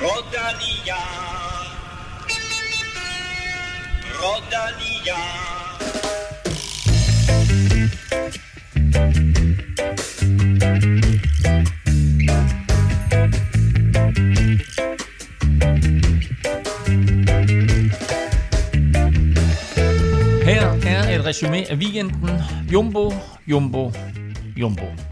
Rodalia. Rodalia. Her er resume af weekenden. Jumbo, Jumbo, Jumbo.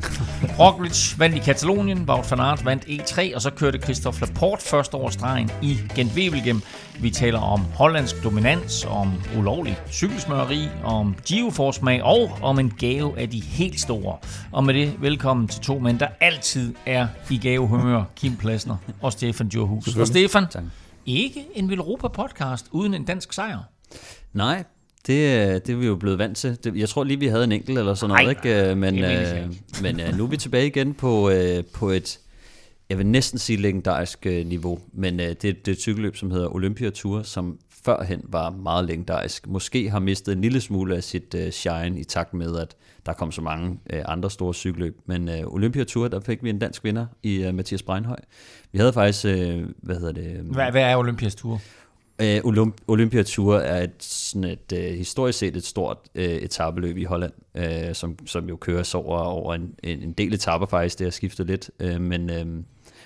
Roglic vandt i Katalonien, Wout van Aert vandt E3, og så kørte Christophe Laporte først over stregen i gent wevelgem Vi taler om hollandsk dominans, om ulovlig cykelsmøreri, om geoforsmag og om en gave af de helt store. Og med det, velkommen til to mænd, der altid er i gavehumør. Kim Plasner og Stefan Djurhus. Og Stefan, ikke en Velropa podcast uden en dansk sejr. Nej, det, det er vi jo blevet vant til. Det, jeg tror lige, vi havde en enkelt eller sådan noget, Nej, ikke? Øh, Men, øh, men øh, nu er vi tilbage igen på, øh, på et, jeg vil næsten sige legendarisk øh, niveau, men øh, det, det er et cykelløb, som hedder Olympia Tour, som førhen var meget legendarisk. Måske har mistet en lille smule af sit øh, shine i takt med, at der kom så mange øh, andre store cykelløb. Men øh, Olympia Tour, der fik vi en dansk vinder i øh, Mathias Breinhøj. Vi havde faktisk, øh, hvad hedder det? Hvad, hvad er Olympias tur? Øh, Olymp- Olympia Tour er et, sådan et, øh, historisk set et stort øh, etabeløb i Holland, øh, som, som jo køres over, over en, en en del etaper faktisk, det har skiftet lidt, øh, men, øh,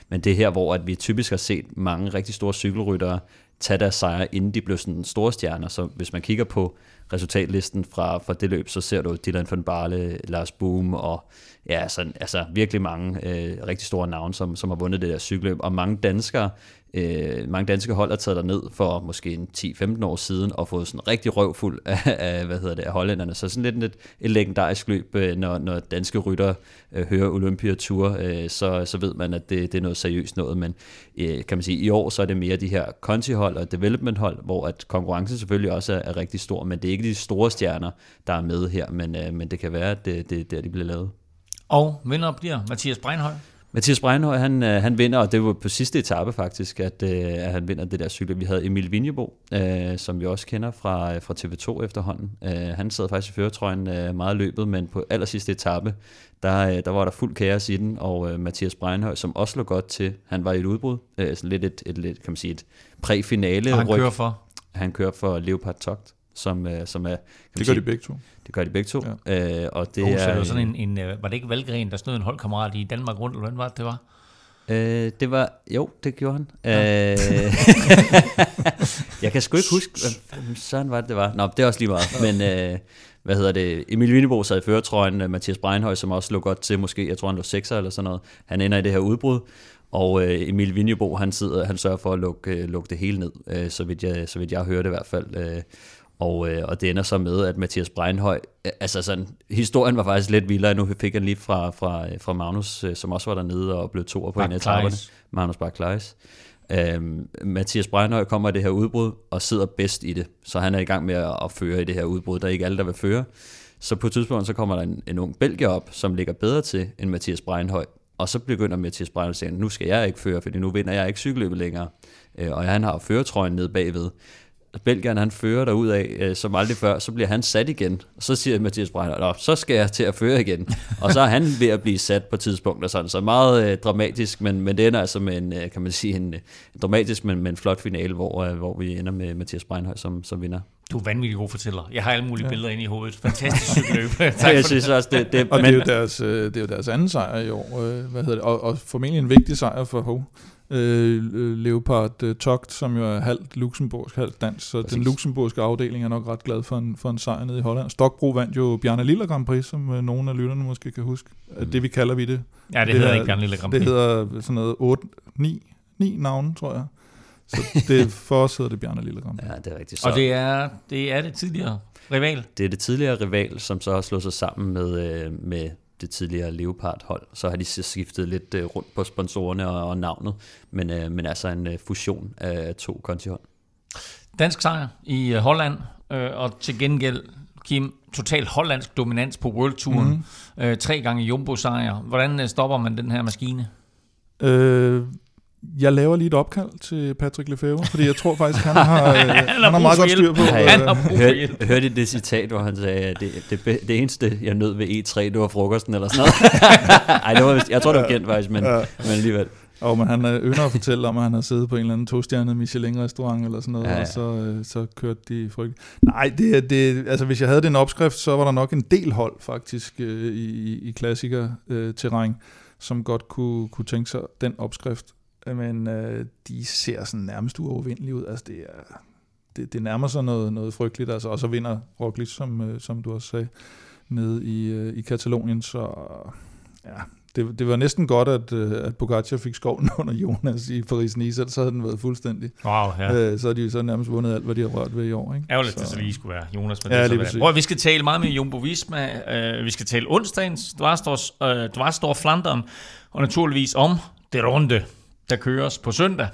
men det er her, hvor at vi typisk har set mange rigtig store cykelryttere tage deres sejre, inden de blev sådan store stjerner, så hvis man kigger på resultatlisten fra, fra det løb, så ser du Dylan van Barle, Lars Boom og ja, sådan, altså virkelig mange øh, rigtig store navne, som, som har vundet det der cykelløb, og mange danskere, øh, mange danske hold har taget der ned for måske en 10-15 år siden og fået sådan rigtig røvfuld af, af, hvad hedder det, af hollænderne. Så sådan lidt et, et legendarisk løb, øh, når, når danske rytter øh, hører Olympia Tour, øh, så, så ved man, at det, det er noget seriøst noget. Men øh, kan man sige, i år så er det mere de her conti-hold og development-hold, hvor at konkurrencen selvfølgelig også er, er rigtig stor, men det er ikke de store stjerner, der er med her, men, øh, men det kan være, at det, det er der, de bliver lavet. Og vinder bliver Mathias Breinhøj. Mathias Breinhøj, han, øh, han vinder, og det var på sidste etape faktisk, at, øh, at han vinder det der cykel. Vi havde Emil Vinjebo, øh, som vi også kender fra, fra TV2 efterhånden. Øh, han sad faktisk i føretrøjen øh, meget løbet, men på aller sidste etape, der, øh, der var der fuld kaos i den, og øh, Mathias Breinhøj, som også lå godt til, han var i et udbrud, øh, sådan lidt et, et, lidt, kan man sige, et præfinale han kører for. Han kører for Leopard Togt, som, øh, som er... Kan Det gør sige, de begge to. Det gør de begge to. Ja. Øh, og det oh, så er, det var sådan en, en, øh, var det ikke Valgren, der snød en holdkammerat i Danmark rundt, eller hvad var det, det var? Øh, det var, jo, det gjorde han. Ja. Øh, jeg kan sgu ikke huske, hvad søren var det, det var. Nå, det er også lige meget. Men øh, hvad hedder det? Emil Vinebo sad i føretrøjen, øh, Mathias Breinhøj, som også lå godt til, måske, jeg tror han lå 6'er eller sådan noget. Han ender i det her udbrud, og øh, Emil Vinjebo, han, sidder, han sørger for at lukke, øh, lukke det hele ned, øh, så, vidt jeg, så vidt jeg hørte i hvert fald. Øh, og, øh, og det ender så med, at Mathias Breinhøj, øh, altså sådan, historien var faktisk lidt vildere, nu fik han lige fra, fra, fra Magnus, øh, som også var dernede og blev toer på en af etaperne. Magnus Bach Klaes. Øhm, Mathias Breinhøj kommer i det her udbrud og sidder bedst i det, så han er i gang med at, at føre i det her udbrud. Der er ikke alle, der vil føre. Så på et tidspunkt, så kommer der en, en ung belgier op, som ligger bedre til end Mathias Breinhøj. Og så begynder Mathias Breinhøj at sige, nu skal jeg ikke føre, fordi nu vinder jeg ikke cykelløbet længere. Øh, og han har føretrøjen nede bagved. Belgieren han fører derud af øh, som aldrig før, så bliver han sat igen. Og så siger Mathias Nå, så skal jeg til at føre igen. og så er han ved at blive sat på tidspunkt og sådan. Så meget øh, dramatisk, men, men det ender altså med en, øh, kan man sige, en, øh, en dramatisk, men, men en flot finale, hvor, øh, hvor vi ender med Mathias Breinholt som, som vinder. Du er vanvittig god fortæller. Jeg har alle mulige ja. billeder inde i hovedet. Fantastisk cykelløb. tak Så jeg for synes også, det, det, Og det er, jo deres, øh, det er jo deres anden sejr i år, øh, hvad hedder det, og, og formentlig en vigtig sejr for Ho. Øh, øh, Leopard øh, Togt, som jo er halvt luxemburgsk, halvt dansk, så Præcis. den luxemburgske afdeling er nok ret glad for en, for en sejr nede i Holland. Stokbro vandt jo Bjarne Lille Grand Prix, som øh, nogle af lytterne måske kan huske. Mm. Det vi kalder vi det. Ja, det, Det hedder er- ikke Bjørn Lille Grand Det Prix. hedder sådan noget 8, 9, 9 navne, tror jeg. Så det, for os hedder det Bjarne Lille Grand Prix. ja, det er rigtigt. Så, Og det er, det er det tidligere rival. det er det tidligere rival, som så har slået sig sammen med, øh, med det tidligere Leopard-hold. Så har de skiftet lidt øh, rundt på sponsorerne og, og navnet, men, øh, men altså en øh, fusion af to kontihold. Dansk sejr i øh, Holland, øh, og til gengæld, Kim, total hollandsk dominans på World Touren. Mhm. Mm. Øh, tre gange Jumbo-sejr. Hvordan øh, stopper man den her maskine? Øh, jeg laver lige et opkald til Patrick Lefebvre, fordi jeg tror faktisk, han har, øh, han har brug meget godt styr på. Han øh, har brug for hjælp. Hør, hørte I det citat, hvor han sagde, at det, det, det eneste, jeg nød ved E3, det var frokosten eller sådan noget? Ej, det var, jeg tror, det var kendt faktisk, men, Ja. men alligevel. Og men han øh, ynder at fortælle om, at han har siddet på en eller anden tostjernet Michelin-restaurant eller sådan noget, Ja, ja, ja. og så, øh, så kørte de frygt. Nej, det, er- det, altså hvis jeg havde den opskrift, så var der nok en del hold faktisk øh, i, i klassiker-terræn, som godt kunne, kunne tænke sig den opskrift. Men øh, de ser sådan nærmest uovervindelige ud. Altså det er... Det, det nærmer sig noget, noget frygteligt, altså, og så vinder Roglic, som, øh, som du også sagde, nede i, øh, i Katalonien, så ja, det, det var næsten godt, at, øh, at Pogacar fik skoven under Jonas i Paris-Nice, så havde den været fuldstændig. Wow, ja. Øh, så har de så nærmest vundet alt, hvad de har rørt ved i år. Ikke? Ærgerligt, at det så lige skulle være Jonas. Men Ja, det så, det. Prøv, vi skal tale meget med Jumbo Visma. Uh, vi skal tale onsdagens Dvarstor Flandern, og naturligvis om det runde, der køres på søndag.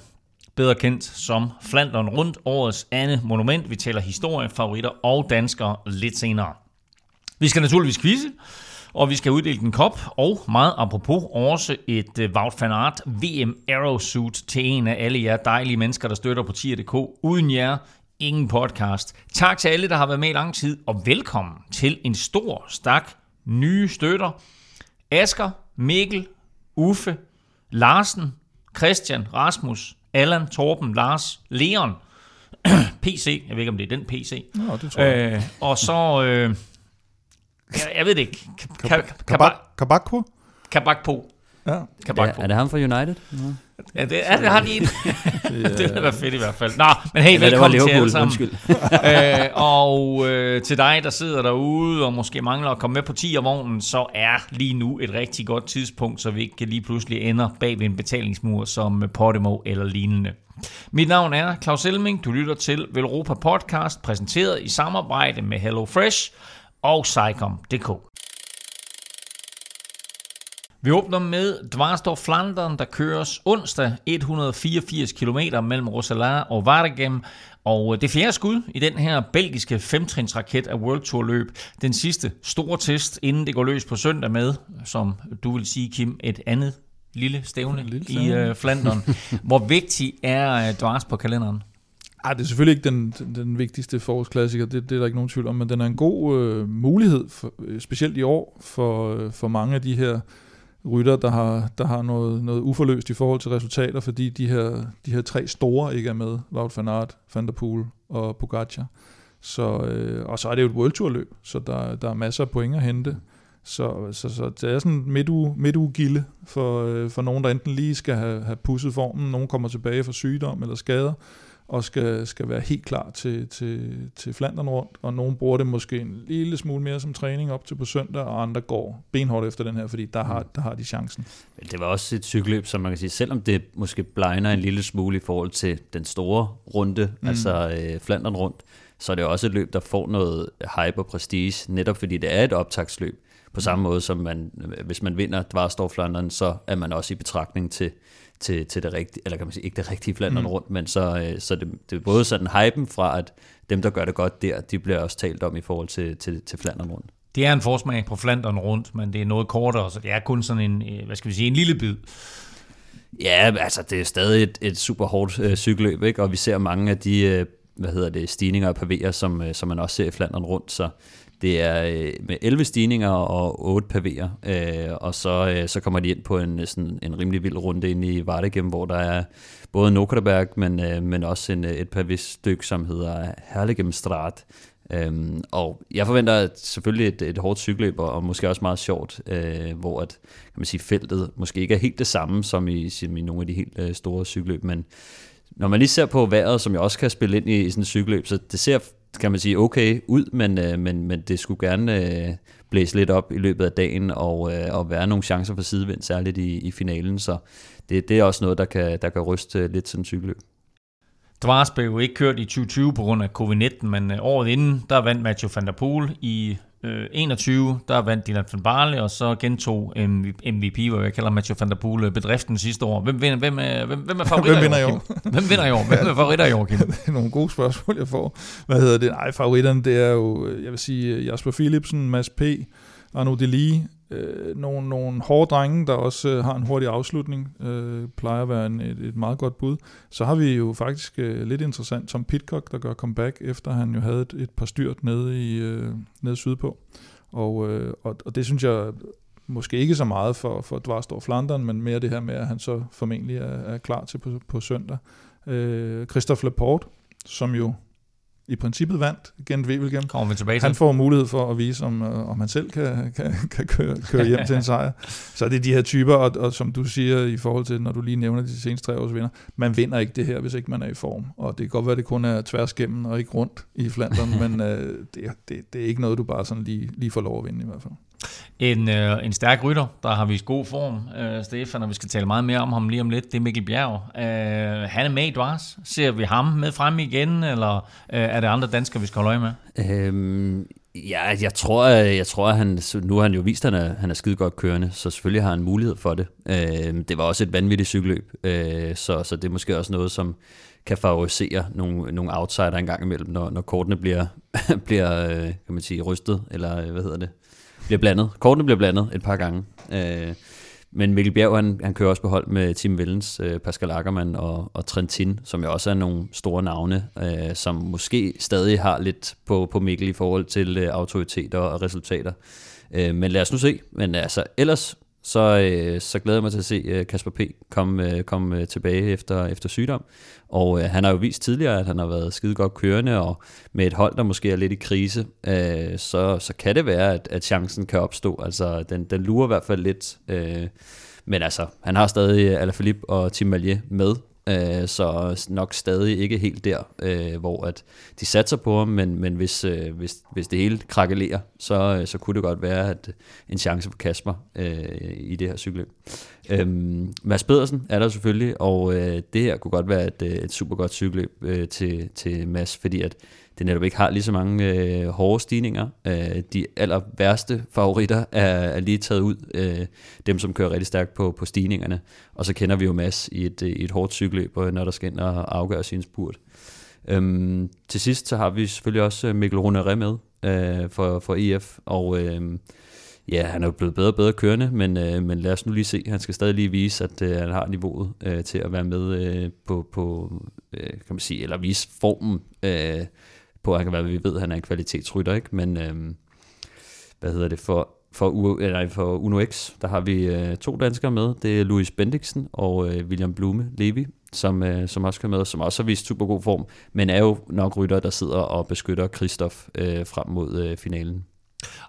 Bedre kendt som Flandern rundt, årets andet monument. Vi taler historie, favoritter og danskere lidt senere. Vi skal naturligvis quizze, og vi skal uddele en kop, og meget apropos også et øh, Wout van Aert VM Aerosuit til en af alle jer dejlige mennesker, der støtter på tier.dk. Uden jer, ingen podcast. Tak til alle, der har været med i lang tid, og velkommen til en stor stak nye støtter. Asker, Mikkel, Uffe, Larsen, Christian, Rasmus, Allan, Torben, Lars, Leon, PC, jeg ved ikke, om det er den PC, Nå, det tror jeg. øh, og så, øh, jeg, jeg ved det ikke, Ka- ka- Kabak, Kabakko? Kabakpo. Ja. Er Kabakpo. det, er det ham fra United? Ja, det, er, det har de en. det ville være fedt i hvert fald. Nå, men hey, Eller det var velkommen til alle sammen. undskyld. øh, og øh, til dig, der sidder derude og måske mangler at komme med på 10'er-vognen, så er lige nu et rigtig godt tidspunkt, så vi ikke lige pludselig ender bag ved en betalingsmur som Podimo eller lignende. Mit navn er Claus Elming. Du lytter til Velropa Podcast, præsenteret i samarbejde med HelloFresh og Sycom.dk. Vi åbner med Dvarstor Flandern, der køres onsdag 184 km mellem Rosala og Waregem. Og det fjerde skud i den her belgiske femtrinsraket af World Tour løb. Den sidste store test, inden det går løs på søndag med, som du vil sige, Kim, et andet lille stævne, lille i stævne. uh, Flandern. Hvor vigtig er uh, Dvars på kalenderen? Ej, det er selvfølgelig ikke den, den, den vigtigste forårsklassiker, det, det er der ikke nogen tvivl om, men den er en god øh, mulighed, for, øh, specielt i år, for, øh, for mange af de her rytter, der har, der har noget, noget uforløst i forhold til resultater, fordi de her, de her tre store ikke er med, Wout van Aert, Van der Poel og Pogacar. Så, øh, og så er det jo et World Tour løb, så der, der er masser af point at hente. Så, så, så det er sådan en midtuge, midtuge gilde for, øh, for nogen, der enten lige skal have, have pusset formen, nogen kommer tilbage fra sygdom eller skader, og skal, skal være helt klar til, til, til Flandern rundt, og nogen bruger det måske en lille smule mere som træning op til på søndag, og andre går benhårdt efter den her, fordi der har, der har de chancen. Men det var også et cykelløb, som man kan sige, selvom det måske blegner en lille smule i forhold til den store runde, mm. altså øh, Flandern rundt, så er det også et løb, der får noget hype og prestige, netop fordi det er et optagsløb. På samme måde som man, hvis man vinder Dvarstor Flandern, så er man også i betragtning til, til, til det rigtige, eller kan man sige, ikke det rigtige Flandern mm. rundt, men så, øh, så det, det er både sådan hypen fra, at dem, der gør det godt der, de bliver også talt om i forhold til, til, til Flandern rundt. Det er en forsmag på Flandern rundt, men det er noget kortere, så det er kun sådan en, øh, hvad skal vi sige, en lille bid. Ja, altså det er stadig et, et super hårdt øh, cykelløb, ikke? og vi ser mange af de øh, hvad hedder det, stigninger og pavéer, som, øh, som man også ser i Flandern rundt, så det er øh, med 11 stigninger og 8 pavéer, øh, og så, øh, så kommer de ind på en, øh, sådan, en rimelig vild runde ind i Vardegem, hvor der er både Nokerberg, men, øh, men også en, øh, et pavé-stykke, som hedder Herlegemstrat, Øhm, og jeg forventer selvfølgelig et, et hårdt cykelløb, og, og måske også meget sjovt, øh, hvor at, kan man sige, feltet måske ikke er helt det samme som i, som i nogle af de helt øh, store cykelløb, men når man lige ser på vejret, som jeg også kan spille ind i, i sådan et cykelløb, så det ser, kan man sige, okay ud, men, øh, men, men det skulle gerne øh, blæse lidt op i løbet af dagen, og, øh, og være nogle chancer for sidevind, særligt i, i finalen, så det, det er også noget, der kan, der kan ryste øh, lidt sådan en cykelløb. Dvars blev jo ikke kørt i 2020 på grund af covid-19, men øh, året inden, der vandt Mathieu van der Poel. I øh, 21, der vandt Dylan van Barle, og så gentog MVP, hvor jeg kalder Mathieu van der Poel øh, bedriften sidste år. Hvem, vinder, hvem, er, hvem, hvem er favoritter Hvem vinder i Kim? Hvem vinder i år? Hvem er favoritter i år, Kim? det er nogle gode spørgsmål, jeg får. Hvad hedder det? Nej, favoritterne, det er jo, jeg vil sige, Jasper Philipsen, Mads P., Arno Deli, øh, nogle, nogle hårde drenge, der også øh, har en hurtig afslutning, øh, plejer at være en, et, et meget godt bud. Så har vi jo faktisk øh, lidt interessant Tom Pitcock, der gør comeback, efter han jo havde et, et par styrt nede, i, øh, nede sydpå. Og, øh, og, og det synes jeg måske ikke så meget for, for Dvarstor Flandern, men mere det her med, at han så formentlig er, er klar til på, på søndag. Øh, Christophe Laporte, som jo i princippet vandt Gent Wevelgem. Kommer vi tilbage til. Han får mulighed for at vise, om, øh, om han selv kan, kan, kan køre, køre hjem til en sejr. Så er det de her typer, og, og som du siger i forhold til, når du lige nævner de seneste tre års vinder, man vinder ikke det her, hvis ikke man er i form. Og det kan godt være, at det kun er tværs gennem og ikke rundt i Flandern, men øh, det, det, det er ikke noget, du bare sådan lige, lige får lov at vinde i hvert fald. En, øh, en stærk rytter, der har vist god form, øh, Stefan, og vi skal tale meget mere om ham lige om lidt, det er Mikkel Bjerg. Øh, han er med i Dwars. Ser vi ham med frem igen, eller øh, er det andre danskere, vi skal holde øje med? Øhm, ja, jeg tror, jeg tror han, nu har han jo vist, at han er, han er skide godt kørende, så selvfølgelig har han mulighed for det. Øh, det var også et vanvittigt cykelløb, øh, så, så det er måske også noget, som kan favorisere nogle, nogle outsider en gang imellem, når, når kortene bliver, bliver øh, kan man sige, rystet, eller øh, hvad hedder det, bliver blandet. Kortene bliver blandet et par gange. Øh, men Mikkel Bjerg, han, han kører også på hold med Tim Vellens, øh, Pascal Ackermann og, og Trentin, som jo også er nogle store navne, øh, som måske stadig har lidt på, på Mikkel i forhold til øh, autoriteter og resultater. Øh, men lad os nu se. Men altså, ellers så, øh, så glæder jeg mig til at se øh, Kasper P. komme øh, kom, øh, tilbage efter, efter sygdom. Og øh, han har jo vist tidligere, at han har været skide godt kørende, og med et hold, der måske er lidt i krise, øh, så, så kan det være, at, at chancen kan opstå. Altså, den, den lurer i hvert fald lidt. Øh, men altså, han har stadig Alaphilippe og Tim Malier med, øh, så nok stadig ikke helt der, øh, hvor at de satser på ham, men, men hvis, øh, hvis, hvis det hele krakelerer, så, øh, så kunne det godt være at øh, en chance for Kasper øh, i det her cykelløb. Øhm, Mads Pedersen er der selvfølgelig, og øh, det her kunne godt være et, øh, et super godt cykelløb øh, til, til Mads, fordi at det netop ikke har lige så mange øh, hårde stigninger. Øh, de aller værste favoritter er, er lige taget ud, øh, dem som kører rigtig stærkt på, på stigningerne. Og så kender vi jo Mads i et, øh, i et hårdt cykelløb, øh, når der skal ind og afgøre sin spurt. Øhm, til sidst så har vi selvfølgelig også øh, Mikkel Runeré med øh, for, for EF, og øh, ja, han er jo blevet bedre og bedre kørende, men, øh, men lad os nu lige se. Han skal stadig lige vise, at øh, han har niveauet øh, til at være med øh, på, på øh, kan man sige, eller vise formen øh, på, han kan være, vi ved, at han er en kvalitetsrytter, ikke? men øh, hvad hedder det, for, for, U, øh, nej, for Uno X, der har vi øh, to danskere med, det er Louis Bendiksen og øh, William Blume Levi, som, øh, som også kan med, som også har vist super god form, men er jo nok rytter, der sidder og beskytter Kristoff øh, frem mod øh, finalen.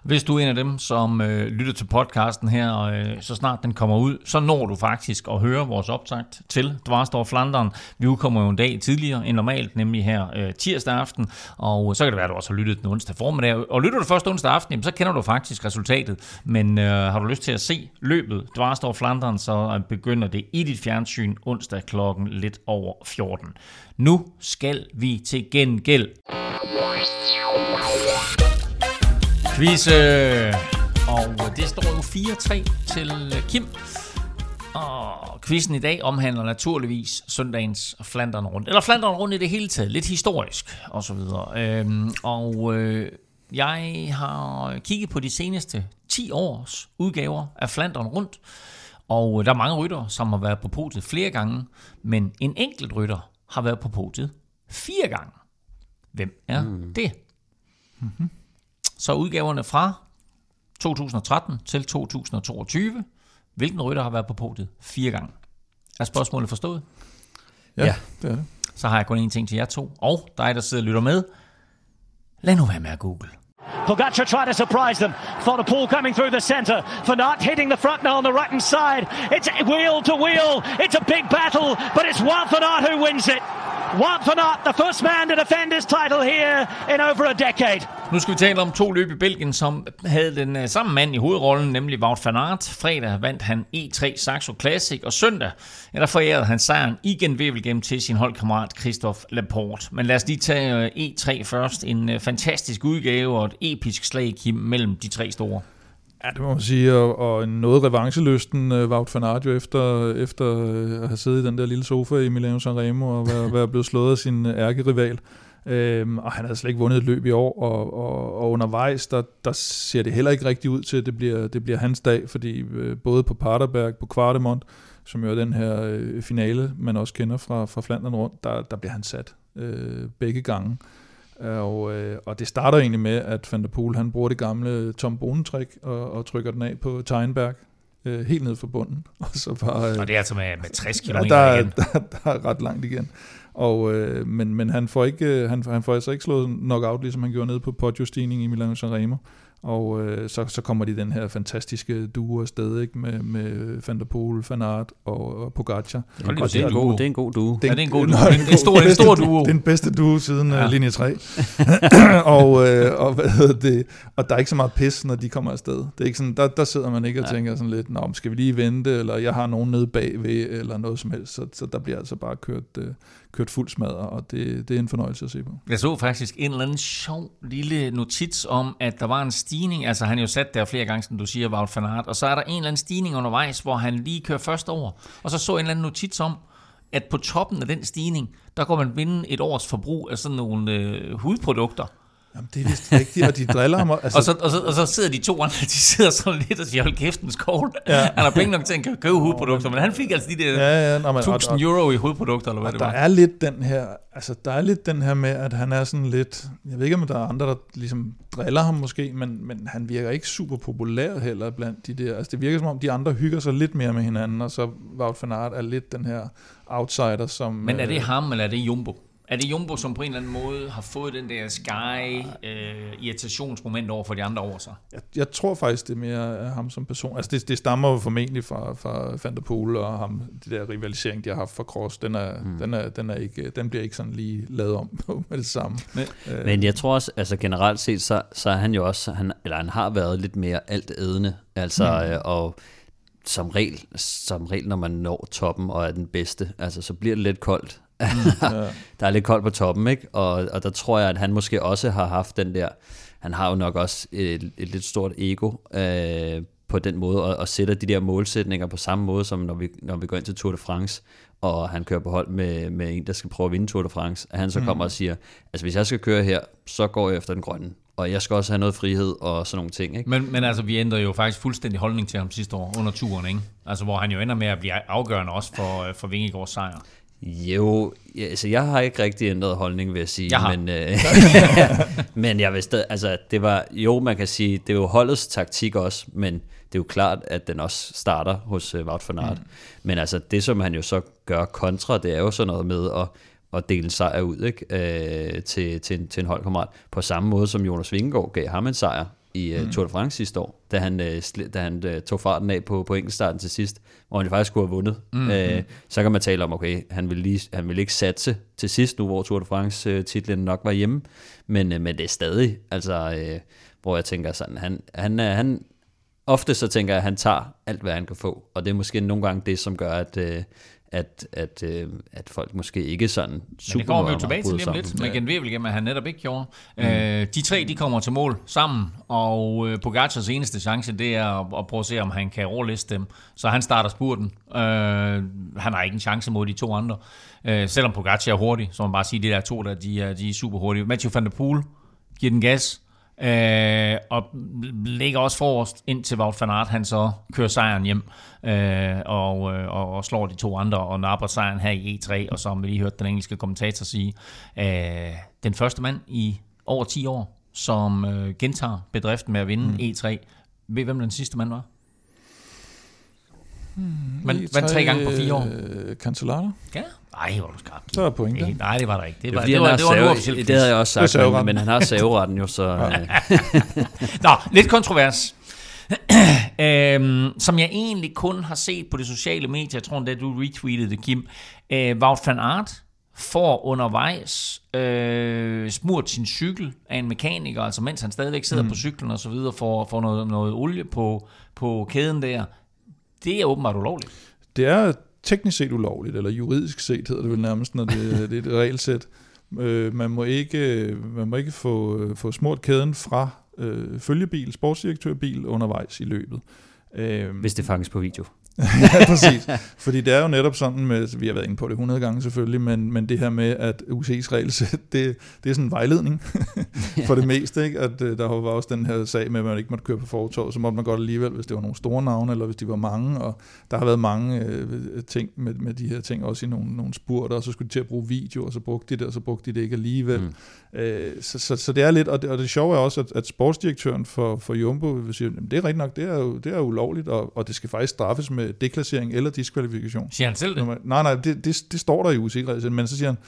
Hvis du er en af dem, som øh, lytter til podcasten her, og øh, så snart den kommer ud, så når du faktisk at høre vores optakt til Dvarstor Flandern. Vi udkommer jo en dag tidligere end normalt, nemlig her øh, tirsdag aften, og så kan det være, at du også har lyttet den onsdag formiddag. Og lytter du først onsdag aften, jamen, så kender du faktisk resultatet. Men øh, har du lyst til at se løbet Dvarstor Flandern, så øh, begynder det i dit fjernsyn onsdag klokken lidt over 14. Nu skal vi til gengæld quiz. Og det står jo 4-3 til øh, Kim. Og quizzen i dag omhandler naturligvis søndagens Flandern rundt. Eller Flandern rundt i det hele taget. Lidt historisk og så videre. Øhm, og øh, jeg har kigget på de seneste 10 års udgaver af Flandern rundt. Og der er mange rytter, som har været på podiet flere gange. Men en enkelt rytter har været på podiet fire gange. Hvem er mm. det? Mm-hmm. Så udgaverne fra 2013 til 2022. Hvilken rytter har været på podiet fire gange? Er spørgsmålet forstået? Ja, ja, det er det. Så har jeg kun en ting til jer to, og dig, der sidder og lytter med. Lad nu være med at google. Pogacar tried to surprise them. Pull coming through the center. For not hitting the front now on the right hand side. It's wheel to wheel. It's a big battle, but it's Wout who wins it. Wout van Aert, the first man to defend his title here in over a decade. Nu skal vi tale om to løb i Belgien, som havde den øh, samme mand i hovedrollen, nemlig Wout van Aert. Fredag vandt han E3 Saxo Classic, og søndag ja, der forærede han sejren igen Wevelgem til sin holdkammerat Christoph Laporte. Men lad os lige tage øh, E3 først. En øh, fantastisk udgave og et episk slag mellem de tre store. Ja, det må man sige, og, og noget revancelysten uh, Wout van Aert jo efter, efter øh, at have siddet i den der lille sofa i Milano Sanremo og være, være blevet slået af sin øh, ærkerival. Øhm, og han havde slet ikke vundet et løb i år, og, og, og undervejs, der, der ser det heller ikke rigtigt ud til, at det bliver, det bliver hans dag, fordi øh, både på Paterberg, på Kvartemont, som jo er den her øh, finale, man også kender fra, fra Flandern rundt, der, der bliver han sat øh, begge gange. Og, øh, og det starter egentlig med, at Van der Poel, han bruger det gamle Tom Bonen-trick og, og trykker den af på Teinberg, øh, helt ned fra bunden. Og, så bare, øh, Og det er altså med, med 60 km ja, der, er- igen. der, der er ret langt igen. Og, øh, men, men han får ikke øh, han, han får altså ikke slået knockout, ligesom han gjorde nede på Poggio-stigningen i Milano Sanremo. Og øh, så, så kommer de den her fantastiske duo afsted, ikke? Med, med Van der Poel, Van Aert og, og Pogacar. Og det er, en god, det er en god duo. Ja, det er en god duo. Det er en stor- en stor duo. Det er den bedste duo siden Ja. ja. linje 3. og, øh, og, hvad hedder det, og der er ikke så meget pis, når de kommer afsted. Det er ikke sådan, der, der sidder man ikke og Ja. tænker sådan lidt, Nå, skal vi lige vente, eller jeg har nogen nede bagved, eller noget som helst. Så, så der bliver altså bare kørt, øh, kørt fuld smadre, og det, det er en fornøjelse at se på. Jeg så faktisk en eller anden sjov lille notits om, at der var en stigning. Altså, han er jo sat der flere gange, som du siger, Wout van Aert. Og så er der en eller anden stigning undervejs, hvor han lige kører først over. Og så så en eller anden notits om, at på toppen af den stigning, der går man vinde et års forbrug af sådan nogle øh, hudprodukter. Jamen, det er vist rigtigt, og de driller ham. Altså, Og så, og, så, og så sidder de to andre, de sidder sådan lidt og siger, hold kæft, en skål. Ja. Han har penge nok til at købe hudprodukter, men han fik altså de der ja, ja, nå, men, og, 1000 euro i hudprodukter, eller hvad Og det der var. er lidt den her, altså der er lidt den her med, at han er sådan lidt, jeg ved ikke om der er andre, der ligesom driller ham måske, men, men han virker ikke super populær heller blandt de der, altså det virker som om de andre hygger sig lidt mere med hinanden, og så Wout van Aert er lidt den her outsider, som... Men er det øh, ham, eller er det Jumbo? Er det Jumbo, som på en eller anden måde har fået den der sky øh, over for de andre over sig? jeg, jeg tror faktisk, det er mere ham som person. Altså det, det stammer jo formentlig fra, fra Van der Poel og ham, de der rivalisering, de har haft for Cross, den, er, mm. den, er, den, er ikke, den bliver ikke sådan lige lavet om med det samme. Men- øh, Men jeg tror også, altså generelt set, så, så er han jo også, han, eller han har været lidt mere alt ædende, altså, mm. øh, og som regel, som regel, når man når toppen og er den bedste, altså så bliver det lidt koldt. ja. der er lidt koldt på toppen, ikke? Og, og der tror jeg, at han måske også har haft den der, han har jo nok også et, et lidt stort ego øh, på den måde, og, og sætter de der målsætninger på samme måde, som når vi, når vi går ind til Tour de France, og han kører på hold med, med en, der skal prøve at vinde Tour de France, at han så kommer og siger, altså hvis jeg skal køre her, så går jeg efter den grønne, og jeg skal også have noget frihed og sådan nogle ting, ikke? Men, men altså, vi ændrede jo faktisk fuldstændig holdning til ham sidste år under turen, ikke? Altså, hvor han jo ender med at blive afgørende også for, øh, for Vingegaards sejr. Jo, altså jeg har ikke rigtig ændret holdning, vil jeg sige. Jeg har. Men, øh, men jeg vil stadig, altså det var, jo man kan sige, det er jo holdets taktik også, men det er jo klart, at den også starter hos uh, Wout van Aert. Mm. Men altså det, som han jo så gør kontra, det er jo sådan noget med at, at dele en sejr ud ikke? Øh, til, til, en, til en holdkammerat. På samme måde som Jonas Vingegaard gav ham en sejr i uh, Tour de France sidste år, da han, uh, sli, da han uh, tog farten af på, på enkeltstarten til sidst, hvor han faktisk skulle have vundet. Mm. Øh, så kan man tale om, okay, han vil, lige, han vil ikke satse til sidst nu, hvor Tour de France-titlen nok var hjemme, men, uh, men det er stadig, altså, uh, hvor jeg tænker sådan, han, han, han, ofte så tænker jeg, at han tager alt, hvad han kan få, og det er måske nogle gange det, som gør, at, øh, at, at, øh, at folk måske ikke sådan super Men det kommer vi jo tilbage til lige lidt med Gen Wevelgem, at han netop ikke gjorde. Mm. Øh, de tre, de kommer til mål sammen, og øh, Pogacars eneste chance, det er at, at prøve at se, om han kan overliste dem. Så han starter spurten. Øh, han har ikke en chance mod de to andre. Øh, selvom Pogacar er hurtig, så man bare sige, at de der to, der, de, er, de er super hurtige. Mathieu van der Poel giver den gas, Øh, og ligger også forrest ind til Wout van Aert, han så kører sejren hjem øh, og, øh, og, og slår de to andre og napper sejren her i E3, og som vi lige hørte den engelske kommentator sige, øh, den første mand i over 10 år, som øh, gentager bedriften med at vinde mm. E3. Ved hvem den sidste mand var? Man vandt tre gange på fire år. Øh. Ja? Ej, hvor du skarp. Så er point der. Det- Nej, det var der ikke. Det, Det, var, er, fordi, det, var, det var save- det quiz. havde jeg også Det sagt, men, men han har saveretten jo, så... øh, Nå, lidt kontrovers. øhm, som jeg egentlig kun har set på de sociale medier, jeg tror endda, du retweetede det, Kim. Øh, Wout van Aert får undervejs øh, smurt sin cykel af en mekaniker, altså mens han stadigvæk sidder mm. på cyklen og så videre, får, får noget, noget olie på, på kæden der. Det er åbenbart ulovligt. Det er teknisk set ulovligt, eller juridisk set hedder det vel nærmest, når det, det er et regelsæt. Øh, man må ikke, man må ikke få, få smurt kæden fra øh, følgebil, sportsdirektørbil undervejs i løbet. Øh, hvis det fanges på video. ja, præcis. Fordi det er jo netop sådan med, vi har været inde på det 100 gange selvfølgelig, men, men det her med, at UC's regelsæt, det, det er sådan en vejledning for det meste. Ikke? At, øh, der var også den her sag med, at man ikke måtte køre på fortog, så måtte man godt alligevel, hvis det var nogle store navne, eller hvis de var mange. Og der har været mange øh, ting med, med de her ting, også i nogle, nogle spurter, og så skulle de til at bruge video, og så brugte de det, og så brugte de det ikke alligevel. Mm. Øh, så, så, så det er lidt, og det, og det sjove er også, at, at sportsdirektøren for, for Jumbo vil sige, det er rigtigt nok, det er jo det er ulovligt, og, og det skal faktisk straffes med deklassering eller diskvalifikation. Siger han selv det? Nej, nej, det, det, det står der i UCI's regelsæt, men så siger han,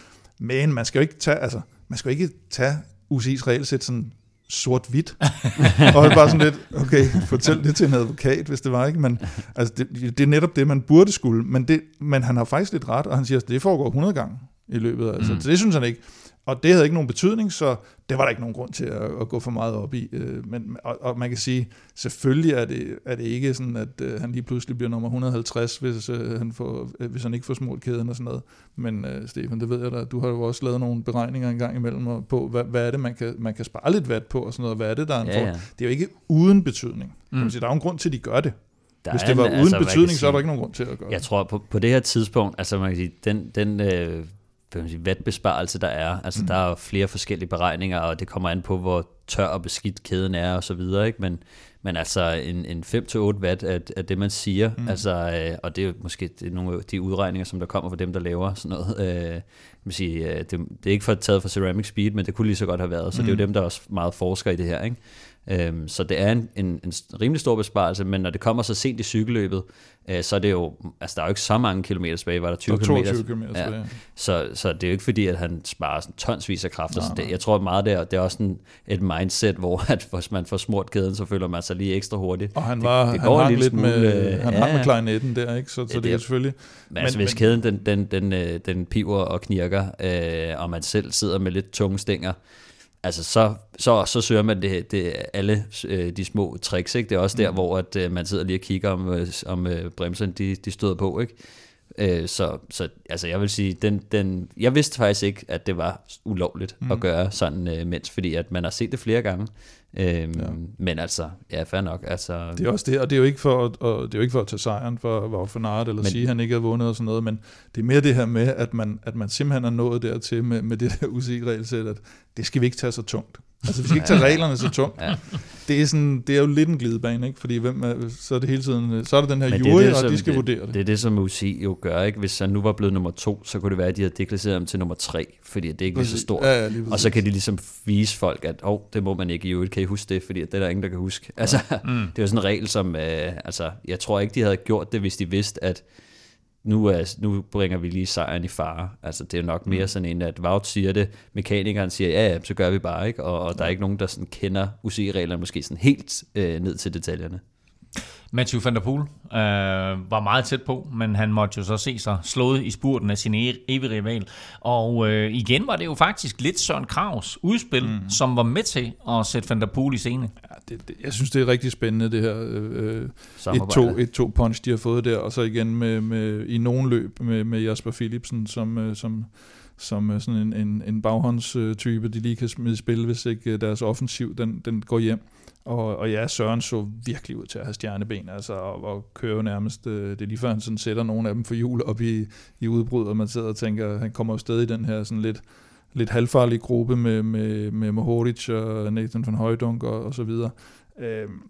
men man skal jo ikke tage, altså, man skal jo ikke tage UCI's regelsæt sådan sort-hvidt. og det bare sådan lidt, okay, fortæl det til en advokat, hvis det var, ikke? Men altså, det, det er netop det, man burde skulle. Men, det, men han har faktisk lidt ret, og han siger, at det foregår 100 gange i løbet af, altså, mm. det synes han ikke. Og det havde ikke nogen betydning, så det var der ikke nogen grund til at, at gå for meget op i. Øh, men, og, og man kan sige, selvfølgelig er det, er det ikke sådan, at uh, han lige pludselig bliver nummer 150, hvis, uh, han, får, hvis han ikke får smurt kæden og sådan noget. Men Stefan, det ved jeg da, du har jo også lavet nogle beregninger en gang imellem på, hvad, hvad er det, man kan, man kan spare lidt vat på og sådan noget. Hvad er det, der er en ja, ja. Det er jo ikke uden betydning. Mm. Kan sige. Der er jo en grund til, at de gør det. Der Hvis det var en, uden altså, betydning, sige, så er der ikke nogen grund til at gøre Jeg det. tror, på, på det her tidspunkt, altså man kan sige, den, den øh, vatbesparelse, der er. Altså, mm. der er flere forskellige beregninger, og det kommer an på, hvor tør og beskidt kæden er, og så videre, ikke? Men, men altså, en, en 5-8 watt er, er det, man siger. Mm. Altså, øh, og det er måske det er nogle af de udregninger, som der kommer fra dem, der laver sådan noget. Øh, man sige, øh, det, det er ikke for taget fra Ceramic Speed, men det kunne lige så godt have været. Så mm. det er jo mm. dem, der også meget forsker i det her, ikke? Øhm, så det er en, en, en rimelig stor besparelse, men når det kommer så sent i cykelløbet, øh, så er det jo, altså der er jo ikke så mange kilometer tilbage, var der 20 kilometer. kilometer ja. så, så det er jo ikke fordi, at han sparer sådan tonsvis af kræfter. Nej, så det, jeg tror meget, det er, det er også en, et mindset, hvor at hvis man får smurt kæden, så føler man sig lige ekstra hurtigt. Og han var, det, det han går lidt smule, med, øh, han ja, med klarinetten der, ikke? Så, så ja, det, det er selvfølgelig... Men, altså, hvis men, kæden den, den, den, den, den piver og knirker, øh, og man selv sidder med lidt tunge stænger, altså så, så, så søger man det, det alle øh, de små tricks. Ikke? Det er også der, mm. hvor at, øh, man sidder lige og kigger, om, øh, om øh, bremserne de, de støder på. Ikke? Øh, så, så altså jeg vil sige, den, den, jeg vidste faktisk ikke, at det var ulovligt mm. at gøre sådan, øh, mens, fordi at man har set det flere gange. Øhm, ja. Men altså, ja, fair nok. Altså, det er også det, og det er jo ikke for, at, og det er jo ikke for at tage sejren for Aert, eller men, sige, at han ikke har vundet og sådan noget, men det er mere det her med, at man, at man simpelthen er nået dertil med, med det der UCI-regelsæt, at det skal vi ikke tage så tungt. Altså, vi skal ikke tage reglerne så tungt. Ja. Det, er sådan, det er jo lidt en glidebane, ikke? Fordi hvem er, så er det hele tiden, så er det den her Men jury, det, og de skal det, vurdere det. Det er det, som UCI jo gør, ikke? Hvis han nu var blevet nummer to, så kunne det være, at de havde deklasseret ham til nummer tre, fordi det er ikke lige så stort. Ja, ja, lige og så kan de ligesom vise folk, at oh, det må man ikke i øvrigt, kan I huske det? Fordi det er der ingen, der kan huske. Altså, mm. det er jo sådan en regel, som, øh, altså, jeg tror ikke, de havde gjort det, hvis de vidste, at nu, er, nu bringer vi lige sejren i fare. Altså, det er nok mere mm. sådan en, at Wout siger det, mekanikeren siger, ja, ja, så gør vi bare, ikke? Og, og der er ikke nogen, der sådan kender UCI-reglerne måske sådan helt øh, ned til detaljerne. Matthew van der Poel øh, var meget tæt på, men han måtte jo så se sig slået i spurten af sin e- evige rival. Og øh, igen var det jo faktisk lidt Søren Kravs udspil, mm. som var med til at sætte van der Poel i scene. Det, det, jeg synes, det er rigtig spændende, det her øh, et, to, et to punch, de har fået der, og så igen med, med, i nogen løb med, med Jasper Philipsen, som, øh, som som sådan en, en, en baghåndstype, de lige kan smide i spil, hvis ikke deres offensiv den, den går hjem. Og, og ja, Søren så virkelig ud til at have stjerneben, altså, og, og køre nærmest, øh, det er lige før han sådan sætter nogle af dem for jul op i, i udbrud, og man sidder og tænker, han kommer jo stadig i den her sådan lidt, lidt halvfarlige gruppe med, med, med Mohoric og Nathan van Højdunk og, og så videre. Øhm,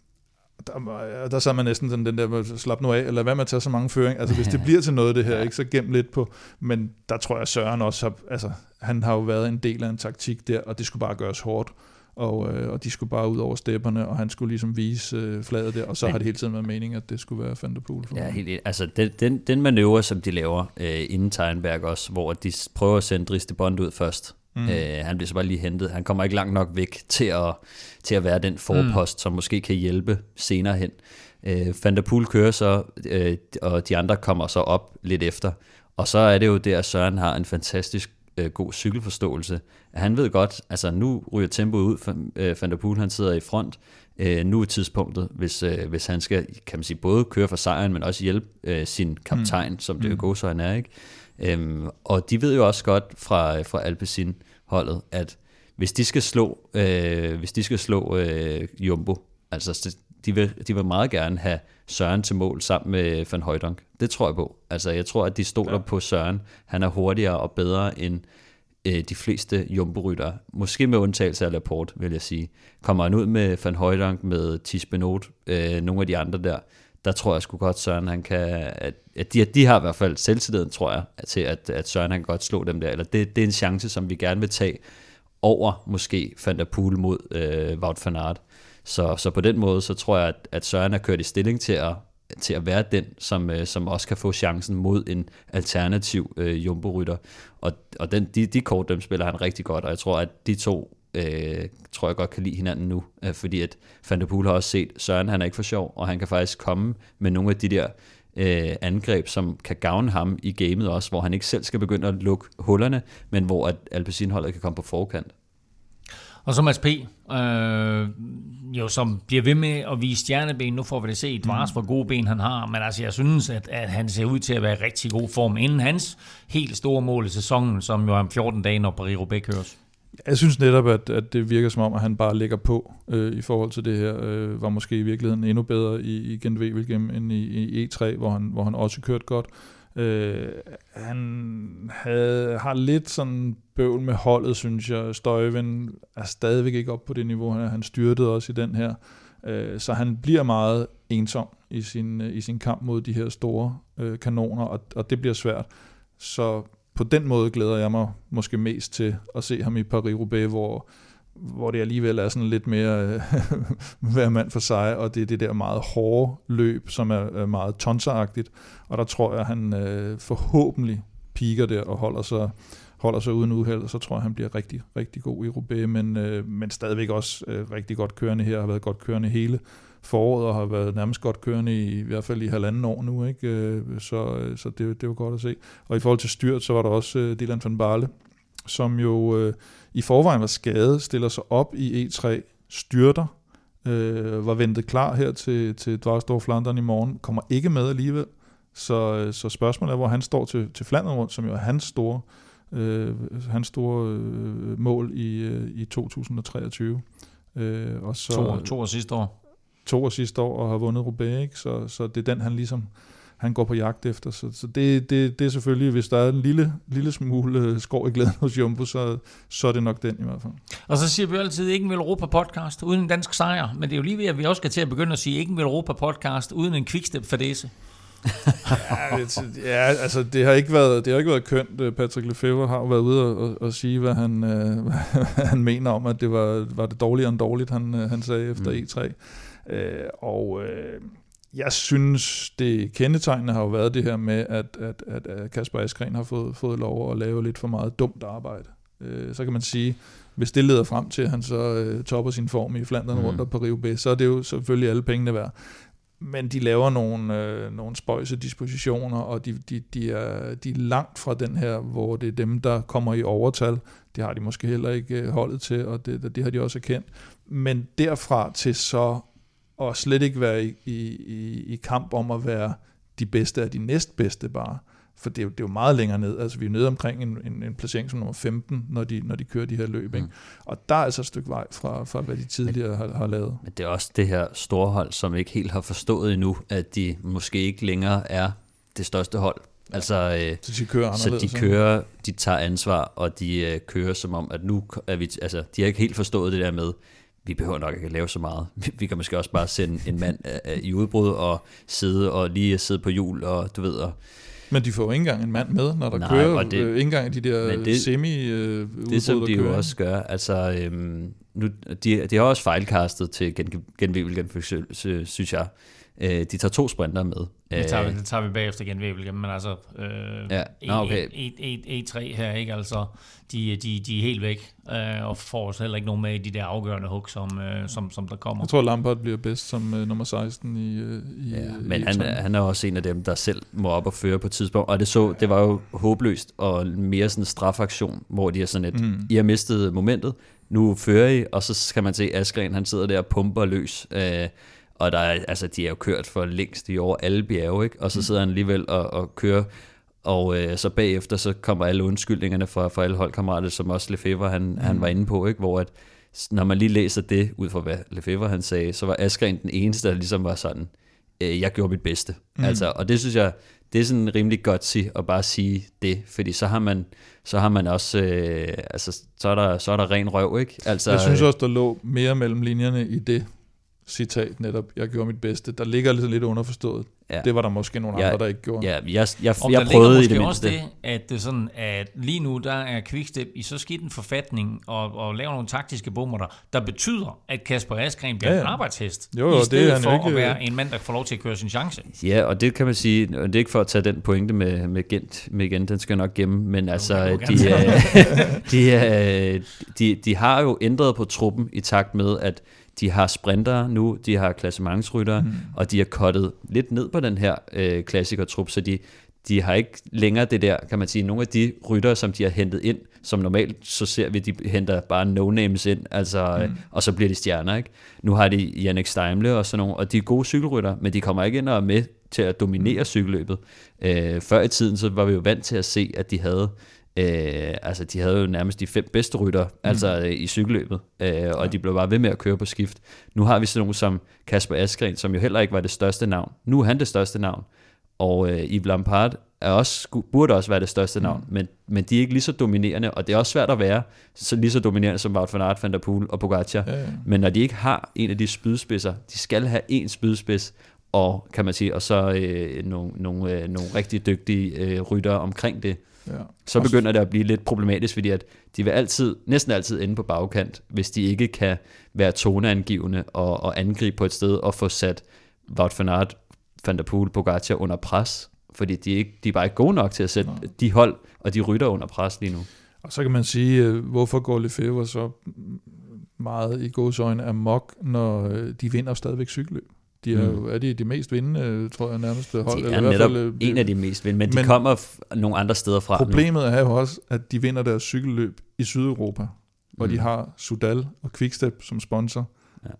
der, der sad man næsten sådan den der, slap nu af, eller hvad med at tage så mange føring. Altså hvis det bliver til noget det her, ikke, så gem lidt på. Men der tror jeg, Søren også har, altså han har jo været en del af en taktik der, og det skulle bare gøres hårdt og, øh, og de skulle bare ud over stepperne, og han skulle ligesom vise øh, fladet der, og så Men, har det hele tiden været meningen, at det skulle være Van der Poel. For ja, helt, altså den, den, den manøvre, som de laver øh, inden Tegnberg også, hvor de prøver at sende Dries de Bond ud først, Mm. Øh, han bliver så bare lige hentet. Han kommer ikke langt nok væk til at, til at være den forpost, mm. som måske kan hjælpe senere hen. Øh, Van der Poel kører så, øh, og de andre kommer så op lidt efter. Og så er det jo der, at Søren har en fantastisk øh, god cykelforståelse. Han ved godt, altså nu ryger tempoet ud, øh, Van der Poel han sidder i front, øh, nu er tidspunktet, hvis, øh, hvis han skal, kan man sige, både køre for sejren, men også hjælpe øh, sin kaptajn, mm. som det jo går så han er, ikke? Øhm, og de ved jo også godt fra, fra Alpecin holdet, at hvis de skal slå, øh, hvis de skal slå øh, Jumbo, Altså, de vil, de vil meget gerne have Søren til mål sammen med Van Højdonk. Det tror jeg på. Altså, jeg tror, at de stoler ja. på Søren. Han er hurtigere og bedre end øh, de fleste jumbo Måske med undtagelse af Laporte, vil jeg sige. Kommer han ud med Van Højdonk, med Tis Benot, øh, nogle af de andre der, der tror jeg sgu godt, Søren han kan, at, at de, de har i hvert fald selvtilliden, tror jeg, til at, at Søren han kan godt slå dem der, eller det, det er en chance, som vi gerne vil tage over måske Van der Poel mod øh, Wout van Aert. Så, så på den måde, så tror jeg, at, at Søren er kørt i stilling til at, til at være den, som, øh, som også kan få chancen mod en alternativ øh, jumbo-rytter. Og, og den, de, de kort, dem spiller han rigtig godt, og jeg tror, at de to øh, tror jeg godt kan lide hinanden nu, øh, fordi at Van der Poel har også set, Søren han er ikke for sjov, og han kan faktisk komme med nogle af de der øh, angreb, som kan gavne ham i gamet også, hvor han ikke selv skal begynde at lukke hullerne, men hvor at Alpecin-holdet kan komme på forkant. Og så Mads P., øh, jo, som bliver ved med at vise stjerneben. Nu får vi det se, Dvars, mm. hvor gode ben han har. Men altså, jeg synes, at, at han ser ud til at være i rigtig god form inden hans helt store mål i sæsonen, som jo er om 14 dage, når Paris-Roubaix køres. Jeg synes netop, at, at det virker som om, at han bare ligger på øh, i forhold til det her. Øh, var måske i virkeligheden endnu bedre i, i Gent Wevelgem end i, i E3, hvor han, hvor han også kørt godt. Øh, han havde, har lidt sådan bøvl med holdet, synes jeg. Støjven er stadigvæk ikke op på det niveau. Han han styrtede også i den her. Øh, så han bliver meget ensom i sin, øh, i sin kamp mod de her store øh, kanoner, og, og det bliver svært. Så på den måde glæder jeg mig måske mest til at se ham i Paris-Roubaix, hvor, hvor det alligevel er sådan lidt mere øh, hver mand for sig, og det er det der meget hårde løb, som er meget tonseragtigt, og der tror jeg, at han øh, forhåbentlig piker der og holder sig, holder sig uden uheld, så tror jeg, han bliver rigtig, rigtig god i Roubaix, men, øh, men stadigvæk også øh, rigtig godt kørende her, har været godt kørende hele foråret og har været nærmest godt kørende i, i hvert fald i halvanden år nu, ikke? Øh, så, øh, så det, det var godt at se. Og i forhold til styrt, så var der også øh, Dylan van Barle, som jo øh, i forvejen var skadet, stiller sig op i E3, styrter, øh, var ventet klar her til, til Dvarsdorf Flandern i morgen, kommer ikke med alligevel. Så, så spørgsmålet er, hvor han står til, til Flandern rundt, som jo er hans store, øh, hans store øh, mål i, øh, i 2023. Øh, og så, to, to år sidste år to år sidste år og har vundet Roubaix, ikke? Så, så det er den, han ligesom han går på jagt efter. Så, så det, det, det er selvfølgelig, hvis der er en lille, lille smule øh, skår i glæden hos Jumbo, så, så er det nok den i hvert fald. Og så siger vi altid, ikke en Europa podcast uden en dansk sejr, men det er jo lige ved, at vi også skal til at begynde at sige, ikke en Europa podcast uden en quickstep for det. ja, ja, altså det har ikke været, det har ikke været kønt. Patrick Lefebvre har været ude og, og, og sige, hvad han, øh, hvad han mener om, at det var, var det dårligere end dårligt, han, øh, han sagde efter mm. E3. Øh, og øh, jeg synes, det kendetegnende har jo været det her med, at, at, at, at Kasper Askren har fået, fået lov at lave lidt for meget dumt arbejde. Øh, så kan man sige, hvis det leder frem til, at han så øh, topper sin form i Flandern mm. rundt og på Rio B, så er det jo selvfølgelig alle pengene værd. Men de laver nogle, øh, nogle spøjse dispositioner, og de, de, de, er, de er langt fra den her, hvor det er dem, der kommer i overtal. Det har de måske heller ikke øh, holdet til, og det, det har de også erkendt. Men derfra til så og slet ikke være i, i, i kamp om at være de bedste af de næstbedste bare. For det er, jo, det er jo meget længere ned. Altså vi er nede omkring en, en, en placering som nummer 15, når de, når de kører de her løb. Ikke? Mm. Og der er altså et stykke vej fra, fra hvad de tidligere men, har, har lavet. Men det er også det her store hold, som ikke helt har forstået endnu, at de måske ikke længere er det største hold. Altså, øh, så de kører så de kører, de tager ansvar, og de øh, kører som om, at nu er vi, altså, de har ikke helt forstået det der med, vi behøver nok ikke at lave så meget. Vi kan måske også bare sende en mand i udbrud og sidde og lige sidde på jul og du ved. Og, men de får jo ikke engang en mand med, når der Nej, kører det, ikke engang de der det, semi øh, Det som de jo også gør, altså øhm, nu, de, de har også fejlkastet til gen, genvivel, synes jeg. Øh, de tager to sprinter med. Det tager, vi, øh, det tager vi bagefter igen, Wevel, men altså øh, ja. Nå, okay. e, e, E3 her, ikke? Altså, de, de, de er helt væk, øh, og får også heller ikke nogen med i de der afgørende hug, som, øh, som, som der kommer. Jeg tror, Lampard bliver bedst som øh, nummer 16 i, øh, i ja, Men i han, han er også en af dem, der selv må op og føre på et tidspunkt, og det, så, det var jo håbløst, og mere sådan en strafaktion, hvor de er sådan et, mm. I har mistet momentet, nu fører I, og så kan man se Askren, han sidder der og pumper løs, øh, og der er, altså, de er jo kørt for længst i over alle bjerge, ikke? og så mm. sidder han alligevel og, og kører, og øh, så bagefter så kommer alle undskyldningerne fra, fra alle holdkammerater, som også Lefebvre han, mm. han var inde på, ikke? hvor at når man lige læser det, ud fra hvad Lefebvre han sagde, så var Askren den eneste, der ligesom var sådan, øh, jeg gjorde mit bedste. Mm. Altså, og det synes jeg, det er sådan rimelig godt at bare sige det, fordi så har man, så har man også, øh, altså, så er, der, så er der ren røv, ikke? Altså, Jeg synes også, der lå mere mellem linjerne i det citat netop, jeg gjorde mit bedste. Der ligger lidt, lidt underforstået. Ja. Det var der måske nogle Ja, andre, der ikke gjorde. Ja, jeg, jeg, Om jeg der prøvede ligger i det måske også mindste. det, at det sådan, at lige nu der er Quickstep i så skidt en forfatning og, og laver nogle taktiske bommer, der betyder, at Kasper Askren bliver Ja, ja, en arbejdshest, Jo, jo, i det er stedet for jo at ikke- være en mand, der får lov til at køre sin chance. Ja, og det kan man sige, og det er ikke for at tage den pointe med, med Gent med igen, den skal jeg nok gemme, men altså, de, er, de, er, de, de har jo ændret på truppen i takt med, at de har sprintere nu, de har klassementsryttere, mm. og de har kottet lidt ned på den her øh, klassikertrup, så de, de har ikke længere det der, kan man sige, nogle af de ryttere, som de har hentet ind, som normalt så ser vi, de henter bare no-names ind, altså, mm. og så bliver de stjerner, ikke? Nu har de Jannik Steimle og sådan nogle, og de er gode cykelrytter, men de kommer ikke ind og er med til at dominere cykelløbet. Øh, før i tiden, så var vi jo vant til at se, at de havde Øh, altså, de havde jo nærmest de fem bedste rytter, mm. altså øh, i cykelløbet, øh, og ja. de blev bare ved med at køre på skift. Nu har vi sådan nogen som Kasper Askren, som jo heller ikke var det største navn. Nu er han det største navn, og øh, Yves Lampard er også, burde også være det største navn, men, men de er ikke lige så dominerende, og det er også svært at være så lige så dominerende som Wout van Aert, Van der Poel og Pogacar. Ja, ja. Men når de ikke har en af de spydspidser, de skal have en spydspids, og kan man sige, og så øh, nogle, nogle, øh, nogle rigtig dygtige øh, ryttere omkring det, Ja. så begynder det at blive lidt problematisk, fordi at de vil altid, næsten altid ende på bagkant, hvis de ikke kan være toneangivende og, og angribe på et sted og få sat Wout van Aert, Van der Poel, Pogacar under pres, fordi de ikke, de er bare ikke gode nok til at sætte Nej. de hold og de rytter under pres lige nu. Og så kan man sige, øh, hvorfor går Lefebvre så meget i godsøjne amok, når øh, de vinder stadigvæk cykelløb. De er, Mm. er de de mest vindende, øh, tror jeg, nærmest hold. De eller er i hvert netop fald, øh, en af de mest vindende, men, men de kommer f- nogle andre steder fra nu. Problemet er jo også, at de vinder deres cykelløb i Sydeuropa, hvor Mm. de har Sudal og Quickstep som sponsor Ja.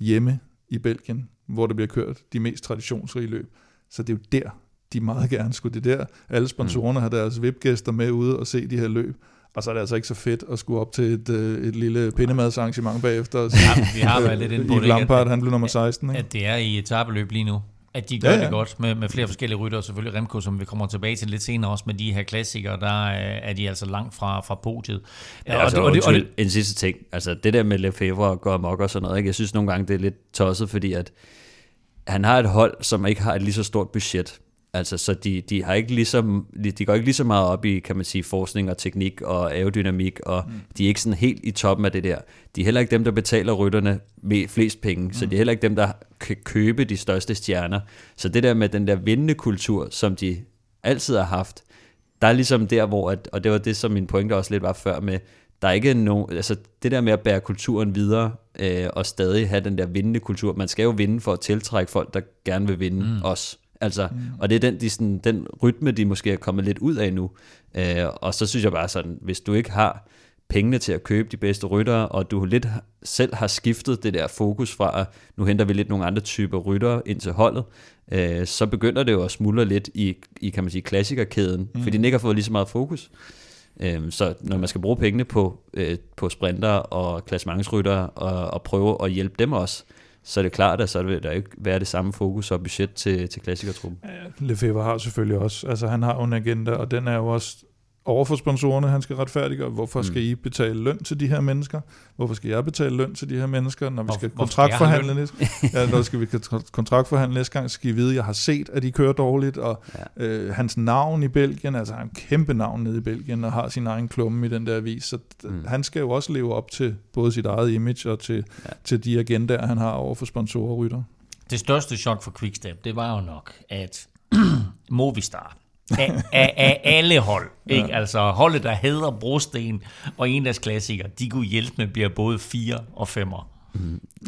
hjemme i Belgien, hvor der bliver kørt de mest traditionsrige løb. Så det er jo der, de meget gerne skulle. Det er der, alle sponsorerne har deres VIP-gæster med ude og se de her løb. Og så er det altså ikke så fedt at skulle op til et, øh, et lille pindemadsarrangement bagefter. Og Ja, vi har været lidt inde på det? Lampard, han blev nummer 16. Ikke? at det er i etabeløb lige nu. At de gør Ja, ja, det godt med, med flere forskellige rytter, og selvfølgelig Remco, som vi kommer tilbage til lidt senere også med de her klassikere, der øh, er de altså langt fra, fra podiet. Ja, altså, og, det, og det, en sidste ting. Altså, det der med Lefebvre og gå amok og sådan noget, ikke? jeg synes nogle gange, det er lidt tosset, fordi at han har et hold, som ikke har et lige så stort budget. Altså, så de, de, har ikke lige så, de, de går ikke lige så meget op i, kan man sige, forskning og teknik og aerodynamik, og mm. de er ikke sådan helt i toppen af det der. De er heller ikke dem, der betaler rytterne med flest penge, mm. så de er heller ikke dem, der kan købe de største stjerner. Så det der med den der vindende kultur, som de altid har haft, der er ligesom der, hvor, at, og det var det, som min pointe også lidt var før med, der er ikke nogen, altså det der med at bære kulturen videre, øh, og stadig have den der vindende kultur, man skal jo vinde for at tiltrække folk, der gerne vil vinde mm. os. Altså, mm. Og det er den, de sådan, den rytme, de måske er kommet lidt ud af nu. Øh, og så synes jeg bare sådan, hvis du ikke har pengene til at købe de bedste ryttere, og du lidt selv har skiftet det der fokus fra, at nu henter vi lidt nogle andre typer ryttere ind til holdet, øh, så begynder det jo at smuldre lidt i, i kan man sige, klassikerkæden, mm. fordi den ikke har fået lige så meget fokus. Øhm, så når man skal bruge pengene på, øh, på sprinter og klassementsryttere og, og prøve at hjælpe dem også, så er det klart, at så vil der ikke være det samme fokus og budget til, til klassikertruppen. Lefebvre har selvfølgelig også, altså han har en agenda, og den er jo også over for sponsorerne, han skal retfærdiggøre. Hvorfor Mm. skal I betale løn til de her mennesker? Hvorfor skal jeg betale løn til de her mennesker, når vi Hvor- skal have kontraktforhandle næste ja, når skal vi kontra- kontraktforhandle næste gang, så skal I vide, at jeg har set, at de kører dårligt, og ja. øh, hans navn i Belgien, altså han har en kæmpe navn nede i Belgien, og har sin egen klumme i den der avis, så mm. Han skal jo også leve op til både sit eget image og til. Ja. til de agendaer, han har over for sponsorer og rytter. Det største chok for Quickstep, det var jo nok, at Movistar, af, af, af alle hold, ikke? altså holdet, der hedder Brosten og en af klassikere, de kunne hjælpe med bliver både 4 og 5'er.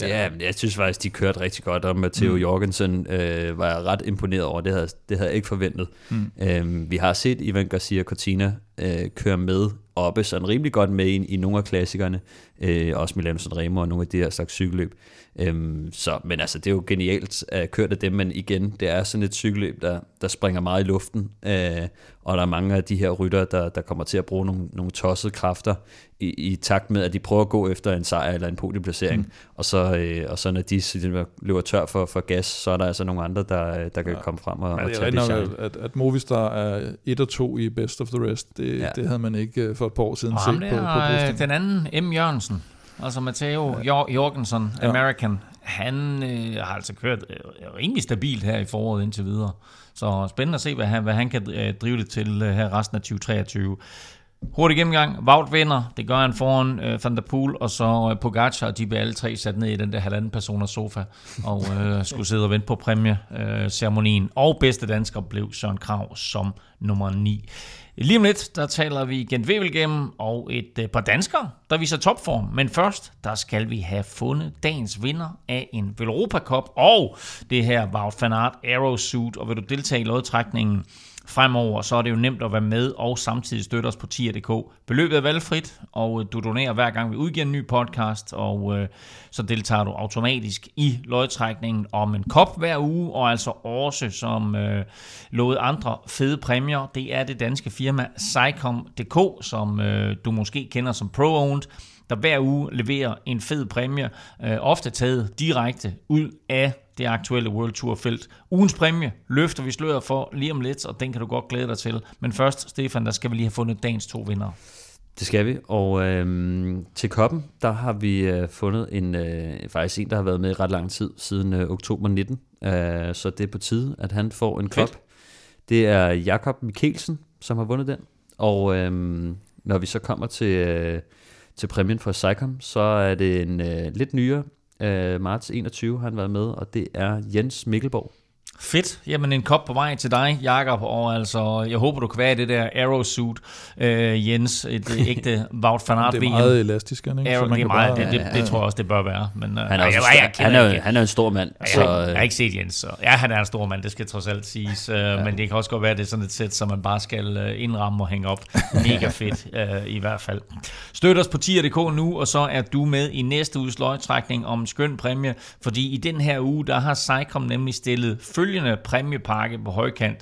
Ja, men jeg synes faktisk, de kørte rigtig godt, og Matteo mm. Jorgensen øh, var jeg ret imponeret over. Det havde, det havde jeg ikke forventet. Mm. Øhm, vi har set Ivan Garcia Cortina øh, kører med oppe, sådan rimelig godt med i, i nogle af klassikerne, øh, også Milano Sanremo og nogle af de her slags cykelløb. Øhm, så, men altså, det er jo genialt at køre det dem, men igen, det er sådan et cykelløb, der, der springer meget i luften, øh, og der er mange af de her rytter, der, der kommer til at bruge nogle, nogle tossede kræfter i, i takt med, at de prøver at gå efter en sejr eller en podieplacering, mm. og, så, øh, og så når de løber tør for, for gas, så er der altså nogle andre, der, der kan ja. komme frem og, og tage det nok, at, at Movistar er et og to i Best of the Rest, det, ja. det havde man ikke øh, for et par år siden og set på, på øh, den anden, M. Jørgensen, Altså Matteo ja. Jorgensen, American, ja. han øh, har altså kørt øh, rimelig stabilt her i foråret indtil videre. Så spændende at se, hvad han, hvad han kan øh, drive det til øh, her resten af 2023. Hurtig gennemgang. Wout vinder. Det gør han foran øh, Van der Poel og så øh, Pogacar. De bliver alle tre sat ned i den der halvanden personers sofa og øh, skulle sidde og vente på præmieceremonien. Øh, og bedste dansker blev Søren Krav som nummer 9. Lige om lidt, der taler vi Gent Wevelgem og et øh, par danskere, der viser topform. Men først, der skal vi have fundet dagens vinder af en Velropa Cup og det her Wout van Aert Aero Suit. Og vil du deltage i lodtrækningen, fremover, så er det jo nemt at være med og samtidig støtte os på tier.dk. Beløbet er valgfrit, og øh, du donerer hver gang vi udgiver en ny podcast, og øh, så deltager du automatisk i lodtrækningen om en kop hver uge, og altså også som øh, lovet andre fede præmier. Det er det danske firma Sycom.dk, som øh, du måske kender som Pro-Owned, der hver uge leverer en fed præmie, øh, ofte taget direkte ud af det aktuelle World Tour felt. Ugens præmie løfter vi sløret for lige om lidt, og den kan du godt glæde dig til. Men først, Stefan, der skal vi lige have fundet dagens to vinder. Det skal vi, og øh, til koppen, der har vi øh, fundet en, øh, faktisk en, der har været med i ret lang tid, siden øh, oktober 19, øh, så det er på tide, at han får en kop. Det er Jakob Mikkelsen, som har vundet den, og øh, når vi så kommer til, øh, til præmien for Sycom, så er det en øh, lidt nyere øh, marts 21 har han været med, og det er Jens Mikkelborg. Fedt. Jamen en kop på vej til dig, Jakob, og altså, jeg håber, du kan være i det der aerosuit, øh, Jens, et øh, ægte Wout van Aert VM. Det er meget elastisk, ikke? Aero, det, meget, det, det, det, tror jeg også, det bør være. Men, øh, han, er, jeg, jeg, jeg, han, er, han er en stor mand. Jeg, så, jeg, jeg har ikke set Jens, så ja, han er en stor mand, det skal trods alt siges. Øh, ja. Men det kan også godt være, at det er sådan et sæt, som man bare skal øh, indramme og hænge op. Mega fedt, øh, i hvert fald. Støt os på tier.dk nu, og så er du med i næste uges løgtrækning om en skøn præmie, fordi i den her uge, der har Sycom nemlig stillet følgende præmiepakke på højkant.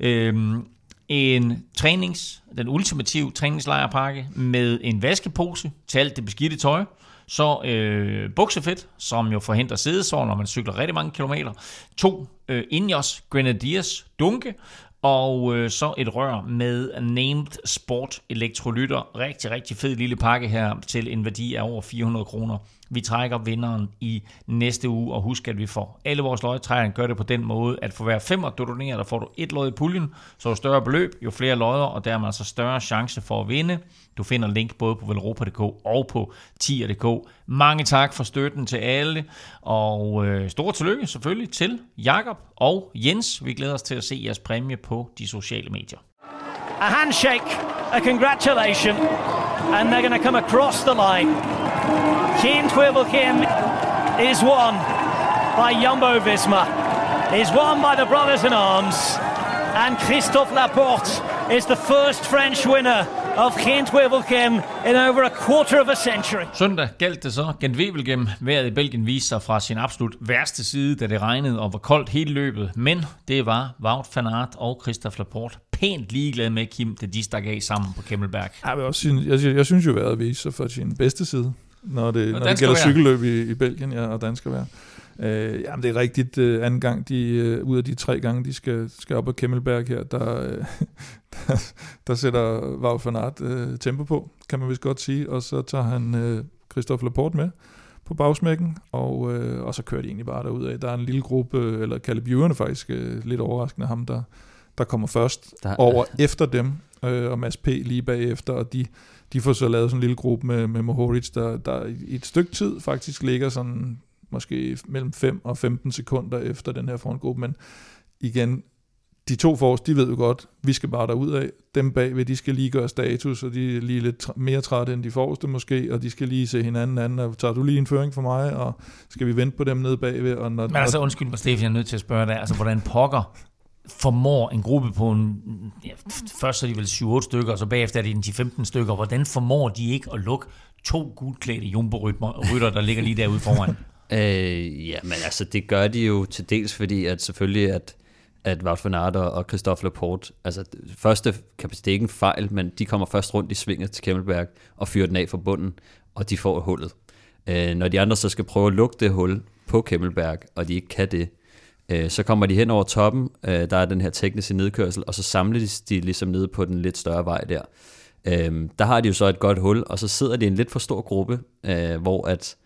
Øhm, en trænings, den ultimative træningslejrpakke med en vaskepose til alt det beskidte tøj, så øh, buksefedt, som jo forhindrer sædesår, når man cykler rigtig mange kilometer, to øh, Ineos Grenadiers dunke, og øh, så et rør med Named Sport elektrolytter. Rigtig, rigtig fed lille pakke her til en værdi af over 400 kroner. Vi trækker vinderen i næste uge, og husk, at vi får alle vores lodtrækninger. gør det på den måde, at for hver femmer, du donerer, der får du et lod i puljen, så jo større beløb, jo flere lodder, og dermed altså større chance for at vinde. Du finder link både på velropa.dk og på tier.dk. Mange tak for støtten til alle, og øh, stort tillykke selvfølgelig til Jakob og Jens. Vi glæder os til at se jeres præmie på de sociale medier. A handshake, a congratulation, and they're going to come across the line. Keen Twivelkin is won by Jumbo Visma, is won by the Brothers in Arms, and Christophe Laporte is the first French winner of Kent Wevelgem in over a quarter of a century. Søndag galt det så. Gent Wevelgem, vejret i Belgien, viste sig fra sin absolut værste side, da det regnede og var koldt hele løbet. Men det var Wout van Aert og Christophe Laporte pænt ligeglade med, Kim, da de stak af sammen på Kemmelberg. Jeg, vil også sige, jeg, jeg synes jo, at vejret viser sig fra sin bedste side når det, når det gælder cykelløb i, i Belgien, ja, og dansk være. Øh, jamen, det er rigtigt øh, anden gang, de, øh, ud af de tre gange, de skal, skal op på Kemmelberg her, der, øh, der, der sætter Wout van Aert øh, tempo på, kan man vist godt sige, og så tager han øh, Christophe Laporte med på bagsmækken, og, øh, og så kører de egentlig bare derud af. Der er en lille gruppe, eller Caleb Ewan faktisk øh, lidt overraskende ham, der, der kommer først der, over øh. efter dem, øh, og Mads P. lige bagefter, og de de får så lavet sådan en lille gruppe med, med Mohoric, der, der i et stykke tid faktisk ligger sådan måske mellem 5 og 15 sekunder efter den her frontgruppe, men igen, de to forrest, de ved jo godt, vi skal bare derud af. Dem bagved, de skal lige gøre status, og de er lige lidt mere trætte end de forreste måske, og de skal lige se hinanden anden, og tager du lige en føring for mig, og skal vi vente på dem nede bagved? Og når, Men altså, undskyld mig, Stefan, jeg er nødt til at spørge dig, altså, hvordan pokker formår en gruppe på en... Ja, først er de vel 7-8 stykker, og så bagefter er det en 10-15 stykker. Hvordan formår de ikke at lukke to gulklædte jumbo-rytter, der ligger lige derude foran? Øh, ja, men altså, det gør de jo til dels, fordi at selvfølgelig, at, at Wout van Aert og Christophe Laporte, altså første kapacitet ikke en fejl, men de kommer først rundt i svinget til Kemmelberg og fyrer den af fra bunden, og de får hullet. Øh, når de andre så skal prøve at lukke det hul på Kemmelberg, og de ikke kan det, øh, så kommer de hen over toppen, øh, der er den her tekniske nedkørsel, og så samles de ligesom nede på den lidt større vej der. Øh, der har de jo så et godt hul, og så sidder de i en lidt for stor gruppe, øh, hvor at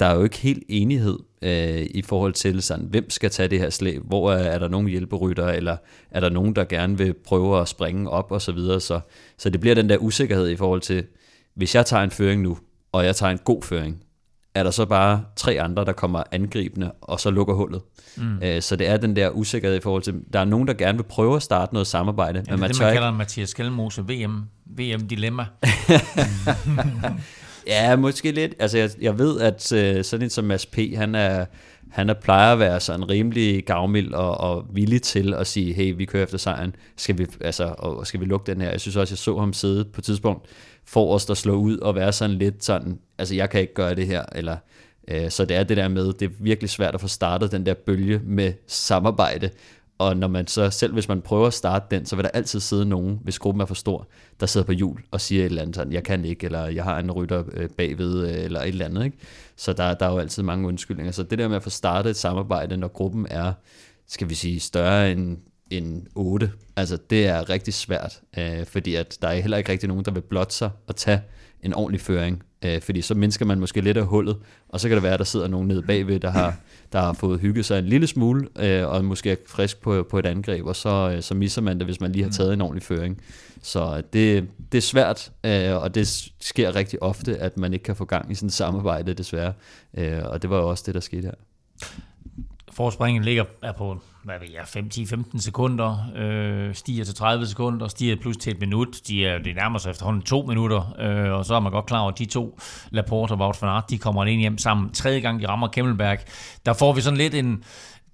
der er jo ikke helt enighed øh, i forhold til, sådan, hvem skal tage det her slæb, hvor er, er der nogen hjælperytter, eller er der nogen, der gerne vil prøve at springe op og så videre. Så, så det bliver den der usikkerhed i forhold til, hvis jeg tager en føring nu, og jeg tager en god føring, er der så bare tre andre, der kommer angribende, og så lukker hullet. Mm. Øh, så det er den der usikkerhed i forhold til, der er nogen, der gerne vil prøve at starte noget samarbejde. Ja, men man det, man kalder ikke... Mathias Skelmose VM, VM-dilemma. Ja, måske lidt. Altså, jeg, jeg ved, at øh, sådan en som Mads P., han er, han er plejer at være sådan rimelig gavmild og, og villig til at sige, hey, vi kører efter sejren, skal vi, altså, og skal vi lukke den her? Jeg synes også, jeg så ham sidde på et tidspunkt for os, der slå ud og være sådan lidt sådan, altså jeg kan ikke gøre det her, eller øh, så det er det der med, det er virkelig svært at få startet den der bølge med samarbejde, og når man så, selv hvis man prøver at starte den, så vil der altid sidde nogen, hvis gruppen er for stor, der sidder på jul og siger et eller andet sådan, jeg kan ikke, eller jeg har en rytter øh, bagved, øh, eller et eller andet. Ikke? Så der, der er jo altid mange undskyldninger. Så det der med at få startet et samarbejde, når gruppen er, skal vi sige, større end, end 8, altså det er rigtig svært, øh, fordi at der er heller ikke rigtig nogen, der vil blotte sig og tage en ordentlig føring, øh, fordi så mindsker man måske lidt af hullet, og så kan det være, at der sidder nogen nede bagved, der har, der har fået hygget sig en lille smule, øh, og måske er frisk på, på et angreb, og så, øh, så misser man det, hvis man lige har taget en ordentlig føring. Så det, det er svært, øh, og det sker rigtig ofte, at man ikke kan få gang i sådan et samarbejde, desværre. Øh, og det var jo også det, der skete her. Forspringen ligger er på hvad ved jeg, 5-10-15 sekunder, øh, stiger til 30 sekunder, stiger plus til et minut. De er, det nærmer sig efterhånden to minutter, øh, og så er man godt klar over, at de to, Laporte og Wout van Aert, de kommer ind hjem sammen. Tredje gang, de rammer Kemmelberg. Der får vi sådan lidt en,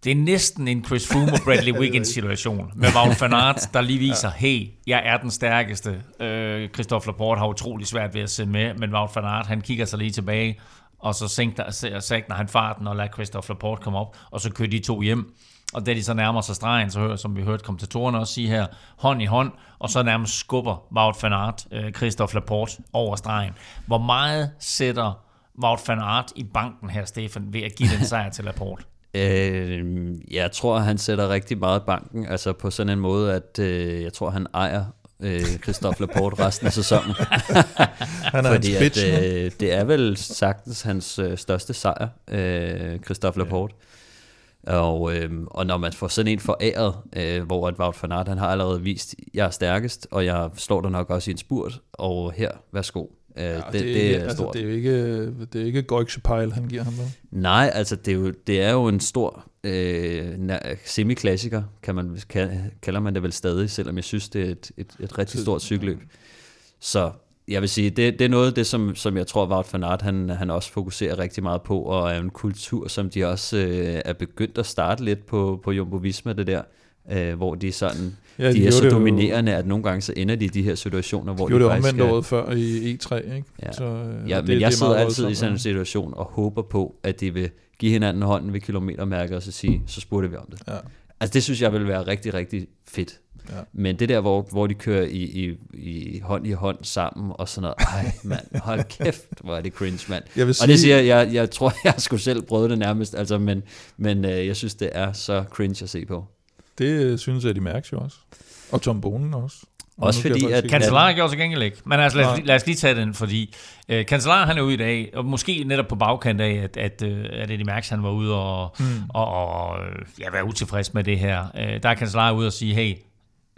det er næsten en Chris Froome og Bradley Wiggins situation med Wout van Aert, der lige viser, hey, jeg er den stærkeste. Øh, Christophe Laporte har utrolig svært ved at se med, men Wout van Aert, han kigger sig lige tilbage, og så sænker, sænker han farten og lader Christophe Laporte komme op, og så kører de to hjem. Og da de så nærmer sig stregen, så hører, som vi hørte kommentatorerne også sige her, hånd i hånd, og så nærmest skubber Wout van Aert, øh, Christophe Laporte over stregen. Hvor meget sætter Wout van Aert i banken her, Stefan, ved at give den sejr til Laporte? Øh, jeg tror, han sætter rigtig meget banken, altså på sådan en måde, at øh, jeg tror, han ejer øh, Christophe Laporte resten af sæsonen. han er Fordi at, øh, det er vel sagtens hans øh, største sejr, øh, Christophe Laporte. Ja. Og, øh, og når man får sådan en foræret, øh, hvor at Wout van Aert, han har allerede vist, jeg er stærkest, og jeg slår dig nok også i en spurt, og her, værsgo. Øh, ja, det, det, det, er altså, stort. det er jo ikke, det er ikke Goikse han giver ham der. Nej, altså det er jo, det er jo en stor øh, semi-klassiker, kan man, kan, kalder man det vel stadig, selvom jeg synes, det er et, et, et rigtig stort cykelløb. Så jeg vil sige, det, det er noget af det, som, som jeg tror, Wout van Aert, han, han også fokuserer rigtig meget på, og er en kultur, som de også øh, er begyndt at starte lidt på, på Jumbo Visma, det der, øh, hvor de, sådan, ja, de, de er så dominerende, jo, at nogle gange så ender de i de her situationer, hvor de, de faktisk... det året før i E3, ikke? Ja, så, øh, ja men det, jeg det sidder altid i sådan en situation og håber på, at de vil give hinanden hånden ved kilometermærket og så sige, så spurgte vi om det. Ja. Altså det synes jeg vil være rigtig, rigtig fedt. Ja. Men det der, hvor, hvor de kører i, i, i hånd i hånd sammen og sådan noget, ej mand, hold kæft, hvor er det cringe, mand. Jeg vil sige, og det siger jeg, jeg tror, jeg skulle selv prøve det nærmest, altså, men, men øh, jeg synes, det er så cringe at se på. Det øh, synes jeg, de mærker jo også. Og Tom Bonen også. Også fordi, at... Cancellara gjorde sig gengæld ikke. Men altså, lad os, lad os lige tage den, fordi uh, Cancellara han er ude i dag, og måske netop på bagkant af, at, at, uh, at Eddie Merckx han var ude og, mm. og, og ja, være utilfreds med det her. Uh, der er Cancellara ude og sige, hey,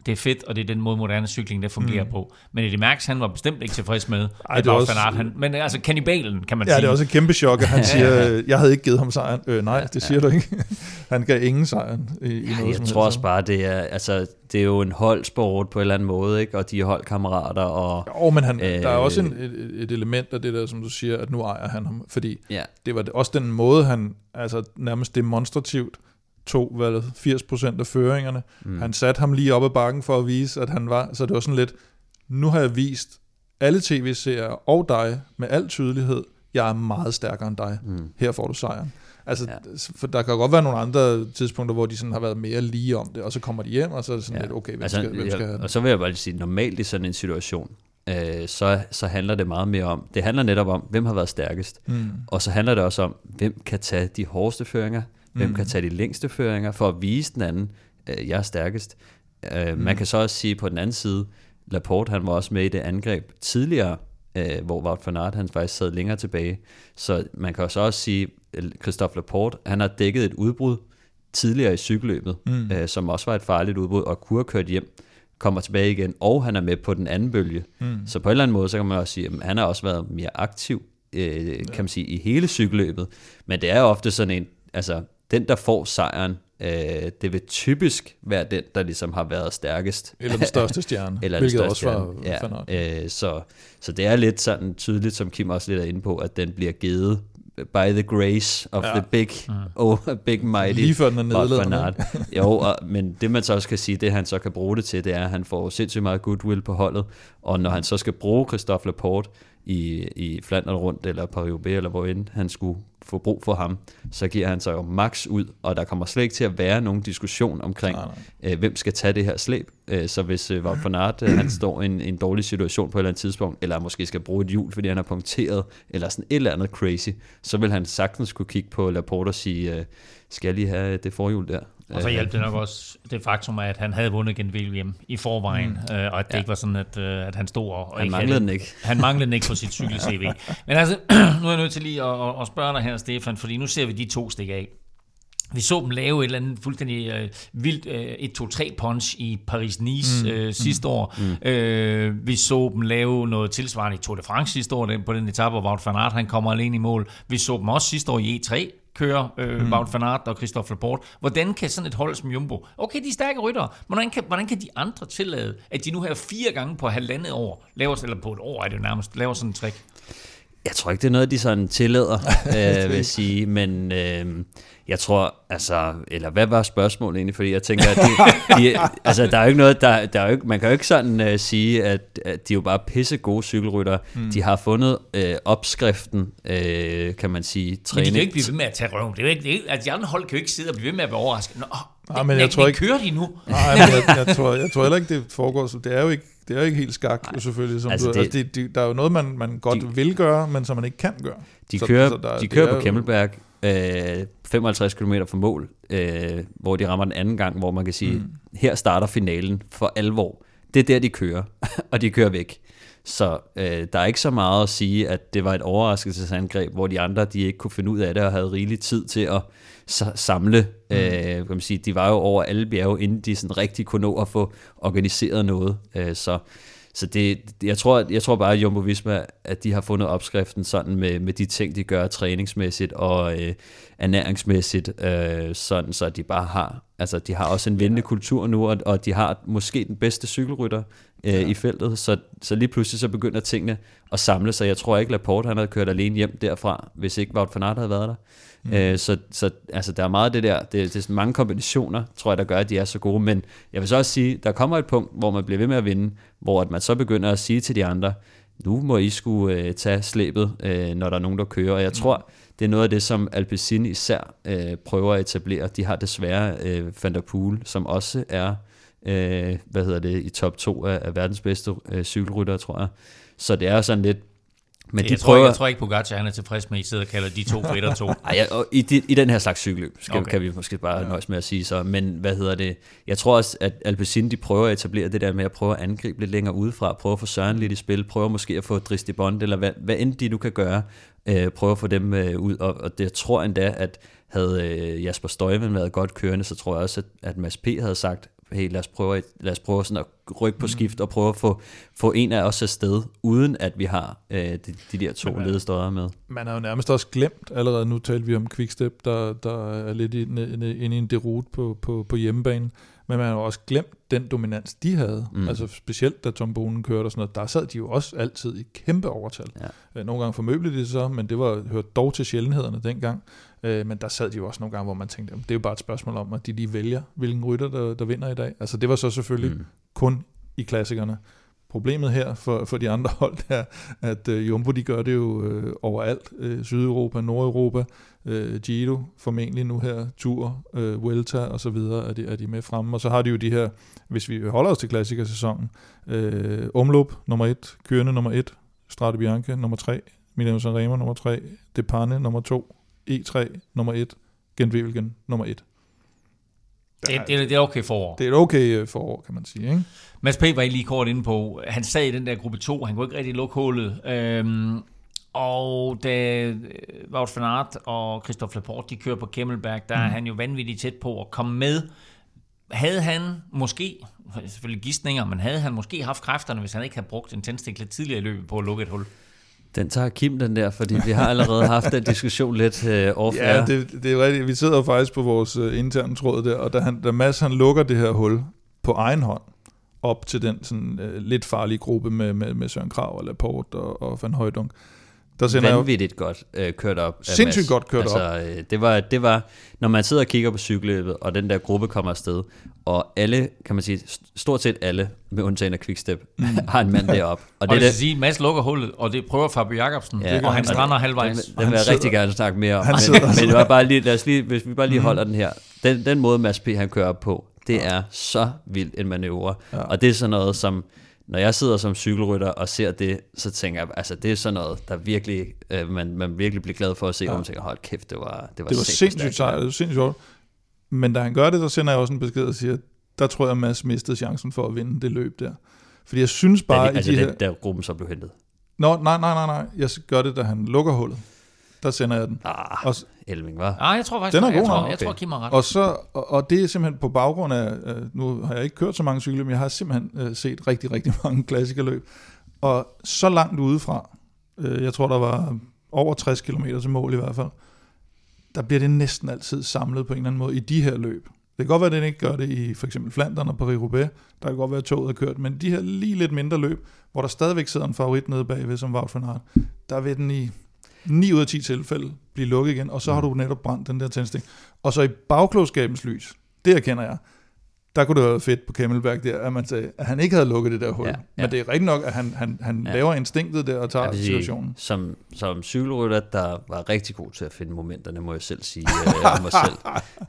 det er fedt, og det er den måde, moderne cykling der fungerer mm. på. Men Eddie Merckx, han var bestemt ikke tilfreds med, Ej, det også, Art, han, men altså kannibalen, kan man ja, sige. Ja, det er også et kæmpe chok, at han siger, jeg havde ikke givet ham sejren. Øh, nej, det siger ja. du ikke. han gav ingen sejren i, i ja, noget Jeg tror også bare, det er, altså, det er jo en holdsport på en eller anden måde, ikke? og de er holdkammerater. Og, jo, men han, øh, der er også en, et, et element af det der, som du siger, at nu ejer han ham. Fordi ja. det var også den måde, han altså, nærmest demonstrativt tog hvad, 80% af føringerne. Mm. Han satte ham lige op ad bakken for at vise, at han var, så det var sådan lidt, nu har jeg vist alle tv-serier og dig med al tydelighed, jeg er meget stærkere end dig. Mm. Her får du sejren. Altså, ja. for der kan godt være nogle andre tidspunkter, hvor de sådan har været mere lige om det, og så kommer de hjem, og så er det sådan ja. lidt, okay, hvem, altså, skal, hvem skal jeg? Og så vil jeg bare lige sige, normalt i sådan en situation, øh, så, så handler det meget mere om, det handler netop om, hvem har været stærkest. Mm. Og så handler det også om, hvem kan tage de hårdeste føringer, hvem mm. kan tage de længste føringer, for at vise den anden, øh, jeg er stærkest. Øh, mm. Man kan så også sige på den anden side, Laporte han var også med i det angreb tidligere, øh, hvor Wout van Aert han faktisk sad længere tilbage. Så man kan så også sige, Christophe Laporte, han har dækket et udbrud tidligere i cykelløbet, mm. øh, som også var et farligt udbrud, og kunne have kørt hjem, kommer tilbage igen, og han er med på den anden bølge. Mm. Så på en eller anden måde, så kan man også sige, at han har også været mere aktiv, øh, kan man sige, i hele cykelløbet. Men det er ofte sådan en, altså den, der får sejren, øh, det vil typisk være den, der ligesom har været stærkest. Eller den største stjerne, Eller hvilket største også var stjerne. ja, ja, øh, så, så det er lidt sådan tydeligt, som Kim også lidt er inde på, at den bliver givet by the grace of Ja. the big, oh, big mighty Lige før den er. Jo, og, men det man så også kan sige, det han så kan bruge det til, det er, at han får sindssygt meget goodwill på holdet, og når han så skal bruge Christophe Laporte i, i Flandern rundt, eller Paris-Roubaix, eller hvor end han skulle få brug for ham, så giver han sig jo max ud, og der kommer slet ikke til at være nogen diskussion omkring, Nej, øh, hvem skal tage det her slæb. Øh, så hvis øh, Wout van Aert, øh, han står i en, en dårlig situation på et eller andet tidspunkt, eller måske skal bruge et hjul, fordi han er punkteret, eller sådan et eller andet crazy, så vil han sagtens kunne kigge på Laporte og sige, øh, skal jeg lige have det forhjul der? Og så hjalp det nok også det faktum, at han havde vundet gen William i forvejen, mm. øh, og at det Ja. ikke var sådan, at, øh, at han stod og, og Han ikke manglede havde, den ikke. Han manglede den ikke på sit cykel-CV. Men altså, nu er jeg nødt til lige at, at- at spørge dig her, Stefan, fordi nu ser vi de to stikke af. Vi så dem lave et eller andet fuldstændig øh, vildt øh, 1-2-3 punch i Paris-Nice mm. øh, sidste mm. år. Mm. Øh, vi så dem lave noget tilsvarende i Tour de France sidste år, den, på den etape, hvor Wout van Aert han kommer alene i mål. Vi så dem også sidste år i E3 køre øh, mm. Wout van Aert og Christophe Laporte. Hvordan kan sådan et hold som Jumbo, okay, de er stærke ryttere, men hvordan kan, hvordan kan de andre tillade, at de nu her fire gange på halvandet år, laver, eller på et år er det nærmest, laver sådan en trick? Jeg tror ikke, det er noget, de sådan tillader, øh, vil jeg sige, men øh, jeg tror, altså, eller hvad var spørgsmålet egentlig, fordi jeg tænker, at de, de, altså, der er jo ikke noget, der, der er jo ikke, man kan jo ikke sådan uh, sige, at, at de er jo bare pisse gode cykelryttere. Mm. De har fundet øh, opskriften, øh, kan man sige, Men de træning. kan ikke blive ved med at tage røven. Det er jo ikke, det er, altså, de andre hold kan jo ikke sidde og blive ved med at være overrasket. Nå, Nej, men jeg tror ikke- kører de nu? Nej, men jeg, jeg, tror, jeg tror heller ikke, det foregår. Så det er jo ikke, det er jo ikke helt skak, jo selvfølgelig. Som altså du, det- altså det, det, der er jo noget, man, man godt De- vil gøre, men som man ikke kan gøre. De Så- kører, så der- de kører er på jo- Kemmelberg, øh, 55 km fra mål, øh, hvor de rammer den anden gang, hvor man kan sige, mm. her starter finalen for alvor. Det er der, de kører, og de kører væk. Så øh, der er ikke så meget at sige, at det var et overraskelsesangreb, hvor de andre de ikke kunne finde ud af det, og havde rigelig tid til at sa- samle. Mm. Øh, kan man sige. De var jo over alle bjerge, inden de sådan rigtig kunne nå at få organiseret noget. Øh, så så det, jeg, tror, jeg tror bare, at Jumbo Visma, at de har fundet opskriften sådan med, med de ting, de gør træningsmæssigt og øh, ernæringsmæssigt, øh, sådan så de bare har, altså de har også en vindende kultur nu, og, og de har måske den bedste cykelrytter øh, ja. i feltet, så, så lige pludselig så begynder tingene at samle sig. Jeg tror ikke, Laporte han havde kørt alene hjem derfra, hvis ikke Wout van Aert havde været der. Mm. Øh, så, så altså, der er meget af det der, det, det er sådan mange kombinationer, tror jeg, der gør, at de er så gode, men jeg vil så også sige, der kommer et punkt, hvor man bliver ved med at vinde, hvor at man så begynder at sige til de andre, nu må I skulle øh, tage slæbet, øh, når der er nogen, der kører, og jeg tror, det er noget af det, som Alpecin især øh, prøver at etablere. De har desværre øh, Van der Poel, som også er øh, hvad hedder det, i top 2 af, af verdens bedste øh, cykelryttere, tror jeg. Så det er sådan lidt, men jeg, de tror, prøver, ikke- jeg tror ikke, Pogacar han er tilfreds med, at I sidder og kalder de to og to. ej, ja, og i, de, i den her slags cykelløb, skal, Okay. kan vi måske bare ja. nøjes med at sige så. Men hvad hedder det? Jeg tror også, at Alpecin, de prøver at etablere det der med at prøve at angribe lidt længere udefra, prøve at få Søren lidt i spil, prøve måske at få Dristi Bond, eller hvad, hvad end de nu kan gøre, øh, prøve at få dem øh, ud. Og, og det jeg tror endda, at havde øh, Jasper Støjven været godt kørende, så tror jeg også, at, at Mads P. havde sagt, hey, lad os prøve, lad os prøve sådan at rykke på skift og prøve at få, få en af os afsted, uden at vi har øh, de, de der to Men, øh, ledestøder med. Man har jo nærmest også glemt, allerede nu talte vi om Quickstep, der, der er lidt inde ind i en derute på, på, på hjemmebane, men man har også glemt den dominans, de havde. Mm. Altså specielt da Tom Bonen kørte og sådan noget, der sad de jo også altid i kæmpe overtal. Ja. Øh, Nogle gange formøblede de det så, men det var hørt dog til sjældenhederne dengang. Øh, men der sad de jo også nogle gange, hvor man tænkte, det er jo bare et spørgsmål om, at de lige vælger, hvilken rytter, der, der vinder i dag. Altså det var så selvfølgelig mm. kun i klassikerne. Problemet her for, for de andre hold er, at øh, Jumbo de gør det jo øh, overalt. Øh, Sydeuropa, Nordeuropa, øh, Giro formentlig nu her, Tour, øh, Vuelta og så videre er de, er de med fremme. Og så har de jo de her, hvis vi holder os til klassikersæsonen, øh, Omlop nummer 1, Kørende nummer 1, Strade Bianca nummer 3, Milano Sanremo nummer 3, Depane nummer 2, E3 nummer 1, Gent nummer 1. Det, det, det er okay forår. Det er et okay øh, forår, kan man sige. Ikke? Mads P. var I lige kort inde på. Han sad i den der gruppe 2. Han kunne ikke rigtig lukke hullet. Øhm, og da øh, Wout van Aert og Christophe Laporte de kører på Kemmelberg, der mm. er han jo vanvittigt tæt på at komme med. Havde han måske, selvfølgelig gidsninger, men havde han måske haft kræfterne, hvis han ikke havde brugt en tændstik lidt tidligere i løbet på at lukke et hul? Den tager Kim den der, fordi vi har allerede haft den diskussion lidt uh, off Ja, det, det er rigtigt. Vi sidder jo faktisk på vores uh, interne tråd der, og da, han, da Mads han lukker det her hul på egen hånd, op til den sådan, uh, lidt farlige gruppe med, med, med Søren Krav og Laporte og, og Van Højdung, der sender Vanvittigt jo, godt øh, kørt op. Sindssygt godt kørt altså, op. Øh, det, var, det var, når man sidder og kigger på cykelløbet, og den der gruppe kommer afsted, og alle, kan man sige, stort set alle, med undtagen af Quickstep, mm. har en mand deroppe. Og, og det, det sige, Mads lukker hullet, og det prøver Fabio Jacobsen, ja, og han strander halvvejs. Det, det vil jeg rigtig gerne snakke mere om. Men, men det var bare lige, lad os lige, hvis vi bare lige mm. holder den her. Den, den måde, Mads P. han kører op på, det ja. er så vild en manøvre. Ja. Og det er sådan noget, som når jeg sidder som cykelrytter og ser det, så tænker jeg, altså det er sådan noget, der virkelig, øh, man, man virkelig bliver glad for at se, ja. og man tænker, hold kæft, det var Det var, det var sindssygt sejt, det var sindssygt. Men da han gør det, så sender jeg også en besked og siger, der tror jeg, Mads mistede chancen for at vinde det løb der. Fordi jeg synes bare... Da, altså i de her... der gruppen så blev hentet? Nå, nej, nej, nej, nej. Jeg gør det, da han lukker hullet. Der sender jeg den. Ah, og, Elming, var. Ah, jeg tror faktisk, den er god jeg, tror, okay. jeg tror, Kim har ret. Og, så, og, og det er simpelthen på baggrund af, nu har jeg ikke kørt så mange cykler, men jeg har simpelthen uh, set rigtig, rigtig mange klassikerløb. Og så langt udefra, uh, jeg tror, der var over 60 km til mål i hvert fald, der bliver det næsten altid samlet på en eller anden måde i de her løb. Det kan godt være, at den ikke gør det i for eksempel Flandern og Paris-Roubaix. Der kan godt være, at toget er kørt. Men de her lige lidt mindre løb, hvor der stadigvæk sidder en favorit nede bagved, som Wout van Aert, der vil den i 9 ud af 10 tilfælde blive lukket igen, og så har du netop brændt den der tændstik. Og så i bagklogskabens lys, det erkender jeg, der kunne det være fedt på Kemmelberg der, at man sagde, at han ikke havde lukket det der hul. Ja, ja. Men det er rigtigt nok, at han, han, han ja. laver instinktet der og tager sige, situationen. Som, som cykelrytter, der var rigtig god til at finde momenterne, må jeg selv sige øh, mig selv.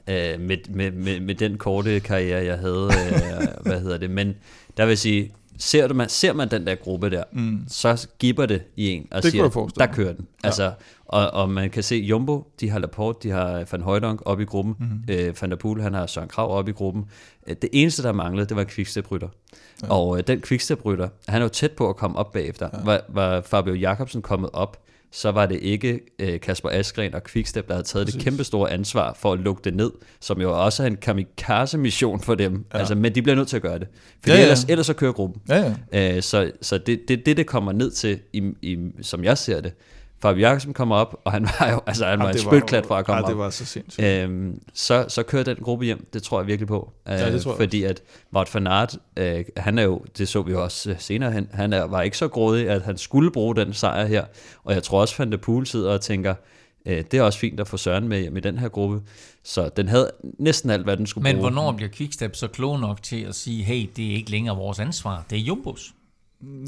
øh, med, med, med, med den korte karriere, jeg havde. Øh, hvad hedder det? Men der vil sige, ser, man, ser man den der gruppe der, mm. så giver det i en og det siger, der kører den. Ja. Altså, og, og man kan se Jumbo, de har Laporte, de har Van Højdonk op i gruppen, mm. øh, Van der Poel, han har Søren Krav op i gruppen. Øh, det eneste, der manglede, det var en quickstep-rytter. Ja. Og øh, den quickstep-rytter, han er jo tæt på at komme op bagefter. Ja. Var, var Fabio Jacobsen kommet op, så var det ikke øh, Kasper Askren og Quickstep, der havde taget Præcis. det kæmpe store ansvar for at lukke det ned, som jo også er en kamikaze-mission for dem. Ja. Altså, men de bliver nødt til at gøre det. For ja, ja. Ellers, ellers så kører gruppen. Ja, ja. Øh, så så det, det, det, det kommer ned til, i, i, som jeg ser det, Fabio Jacobsen kommer op, og han var jo altså, han var en spytklat fra at komme ja, det var så sindssygt. Øhm, så, så kører den gruppe hjem, det tror jeg virkelig på. Øh, ja, det tror jeg. Fordi at Wout van Aert, øh, han er jo, det så vi jo også øh, senere hen, han er, var ikke så grådig, at han skulle bruge den sejr her. Og jeg tror også, Van der Poel sidder og tænker, øh, det er også fint at få Søren med hjem i den her gruppe. Så den havde næsten alt, hvad den skulle Men bruge. Men hvornår bliver Quickstep så klog nok til at sige, hey, det er ikke længere vores ansvar, det er Jumbos?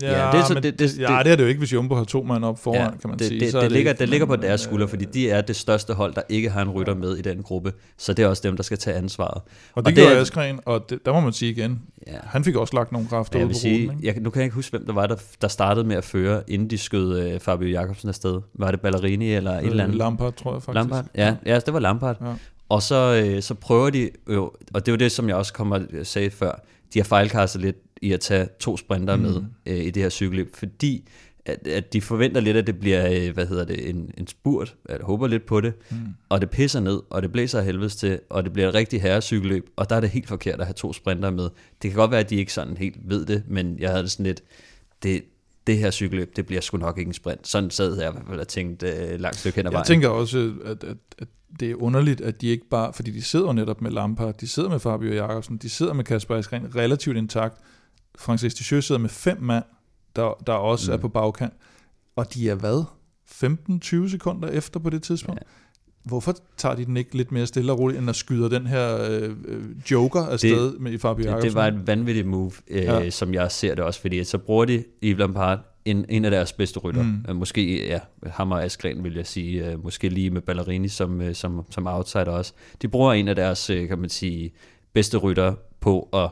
Ja, ja, det, er så, men, det, det, ja, det er det jo ikke, hvis Jumbo har to mand op foran, ja, kan man det, sige. Det, så det, det, ligger, det ligger på deres skulder, fordi de er det største hold, der ikke har en rytter ja. med i den gruppe. Så det er også dem, der skal tage ansvaret. Og det, og det gjorde Askren, og det, der må man sige igen, ja. han fik også lagt nogle kræfter ud på sige, ruten. Jeg, nu kan jeg ikke huske, hvem der var, der, der startede med at føre, inden de skød uh, Fabio Jacobsen afsted. Var det Ballerini eller øh, et eller andet? Lampard, tror jeg faktisk. Lampard, ja, ja det var Lampard. Ja. Og så, øh, så prøver de jo, og det var det, som jeg også kommer sagde før, de har fejlkastet lidt i at tage to sprinter mm. med øh, i det her cykelløb, fordi at, at de forventer lidt, at det bliver, øh, hvad hedder det, en, en spurt, jeg håber lidt på det, mm. og det pisser ned, og det blæser helvedes til, og det bliver et rigtig herrecykelløb, og der er det helt forkert at have to sprinter med. Det kan godt være, at de ikke sådan helt ved det, men jeg havde det sådan lidt, det, det her cykelløb, det bliver sgu nok ikke en sprint. Sådan sad jeg i hvert fald og tænkte øh, langt stykke hen ad vejen. Jeg tænker også, at, at, at det er underligt, at de ikke bare, fordi de sidder netop med Lampard, de sidder med Fabio Jakobsen, de sidder med Kasper Askren relativt intakt. Francis Ticheux sidder med fem mand, der, der også mm. er på bagkant. Og de er hvad? 15-20 sekunder efter på det tidspunkt? Ja. hvorfor tager de den ikke lidt mere stille og roligt, end at skyde den her øh, øh, joker afsted det, med Fabio det, Jacobsen? det var et vanvittigt move, øh, Ja. som jeg ser det også, fordi så bruger de Yves Lampard, en, en af deres bedste rytter. Mm. Mm. Måske, ja, ham og Askren vil jeg sige, øh, måske lige med Ballerini som, øh, som, som outsider også. De bruger en af deres, øh, kan man sige, bedste rytter på at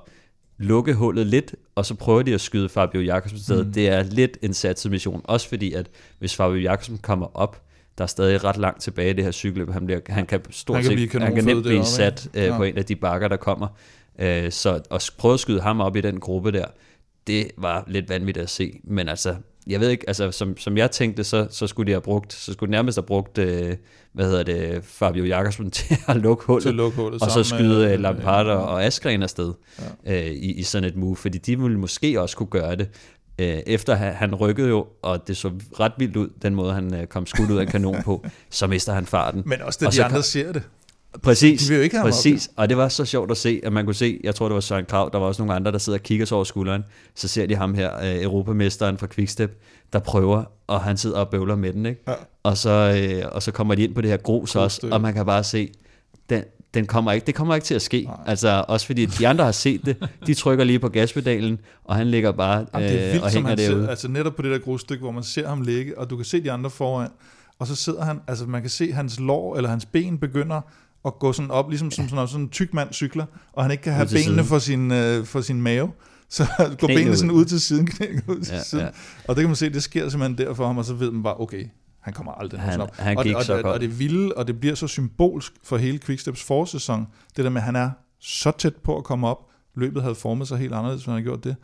lukke hullet lidt, og så prøver de at skyde Fabio Jakobsen sted. Mm. Det er lidt en satset mission, også fordi, at hvis Fabio Jakobsen kommer op, der er stadig ret langt tilbage i det her cykelløb. Han, bliver, han kan stort Han kan set, han kan nemt blive deroppe, sat øh, Ja. på en af de bakker, der kommer. Øh, så at prøve at skyde ham op i den gruppe der, det var lidt vanvittigt at se. Men altså, jeg ved ikke, altså som, som jeg tænkte, så, så skulle de have brugt, så skulle de nærmest have brugt, øh, hvad hedder det, Fabio Jakobsen til at lukke hullet. til at lukke hullet og så skyde med- øh, Lampard og, og Askren afsted Ja. øh, i, i sådan et move, fordi de ville måske også kunne gøre det. Øh, efter han, rykkede jo, og det så ret vildt ud, den måde han øh, kom skudt ud af kanon på, så mister han farten. Men også da Og de andre kom- ser det. Præcis, De vil jo ikke have ham op, præcis. Og det var så sjovt at se, at man kunne se, jeg tror det var Søren Krav, der var også nogle andre, der sidder og kigger sig over skulderen. Så ser de ham her, øh, europamesteren fra Quickstep, der prøver, og han sidder og bøvler med den, ikke? Ja. Og, så, øh, og så kommer de ind på det her grus også, og man kan bare se, den, den kommer ikke, det kommer ikke til at ske. Nej. Altså også fordi de andre har set det, de trykker lige på gaspedalen, og han ligger bare Jamen, det er øh, vildt, og hænger derude. sidder, altså netop på det der grusstykke, hvor man ser ham ligge, og du kan se de andre foran, og så sidder han, altså man kan se hans lår eller hans ben begynder at gå sådan op, ligesom som sådan, sådan en tyk mand cykler, og han ikke kan have benene siden. for sin, øh, for sin mave, så går benene ud. sådan ud til siden, knæene ud til Ja, siden. ja. Og det kan man se, det sker simpelthen der for ham, og så ved man bare, okay, han kommer aldrig Han- op. han og, gik og, og, og det vilde, og det bliver så symbolsk for hele Quicksteps forsæson, det der med, at han er så tæt på at komme op, løbet havde formet sig helt anderledes, hvis han havde gjort det.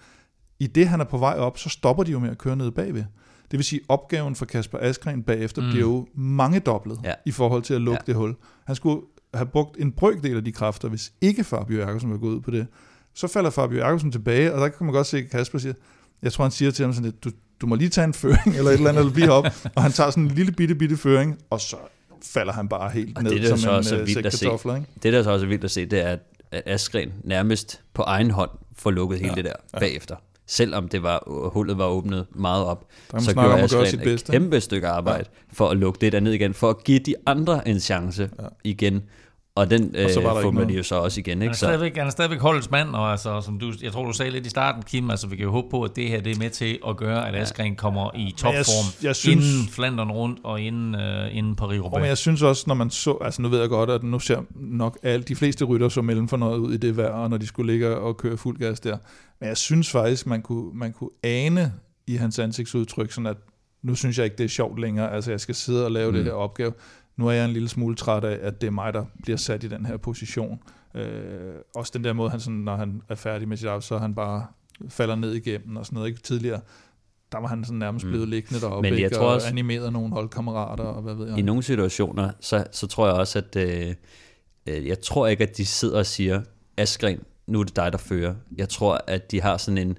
I det, han er på vej op, så stopper de jo med at køre ned bagved. Det vil sige, opgaven for Kasper Askren bagefter mm. bliver jo mange dobblet Ja. i forhold til at lukke ja. det hul. Han skulle have brugt en brøkdel af de kræfter, hvis ikke Fabio Jakobsen var gået ud på det. Så falder Fabio Jakobsen tilbage, og der kan man godt se, at Kasper siger, jeg tror, han siger til ham sådan lidt, du, du må lige tage en føring, eller et eller andet, eller blive op, og han tager sådan en lille bitte, bitte føring, og så falder han bare helt Og ned det er da som så en også øh, vildt sæk at se. ikke? Det, der så også er vildt at se, det er, at Askren nærmest på egen hånd får lukket hele Ja, det der ja. bagefter. Selvom det var, hullet var åbnet meget op, så gjorde sit et kæmpe stykke arbejde for at lukke det der ned igen, for at give de andre en chance Ja. igen. Og den Og så var der øh, ikke fumler de noget. jo så også igen. Han er, Ikke? Så, stadigvæk, han er stadigvæk holdets mand, og altså, som du, jeg tror, du sagde lidt i starten, Kim, altså vi kan jo håbe på, at det her det er med til at gøre, at Askren kommer i topform jeg synes- inden Flandern rundt og inden, uh, inden Og men Paris-Roubaix. jeg synes også, når man så, altså nu ved jeg godt, at nu ser nok alle de fleste rytter så mellemfornøjet ud i det vejr, når de skulle ligge og køre fuld gas der. Men jeg synes faktisk, man kunne, man kunne ane i hans ansigtsudtryk, sådan at nu synes jeg ikke, det er sjovt længere. Altså jeg skal sidde og lave mm. det her opgave. Nu er jeg en lille smule træt af, at det er mig, der bliver sat i den her position. Øh, også den der måde, han sådan, når han er færdig med sit arbejde, så han bare falder ned igennem og sådan noget. Ikke tidligere, der var han sådan nærmest Mm. blevet liggende deroppe, Men jeg ikke? tror og også- animeret nogle holdkammerater, og hvad ved jeg. I nogle situationer, så, så tror jeg også, at øh, øh, jeg tror ikke, at de sidder og siger, Askren, nu er det dig, der fører. Jeg tror, at de har sådan en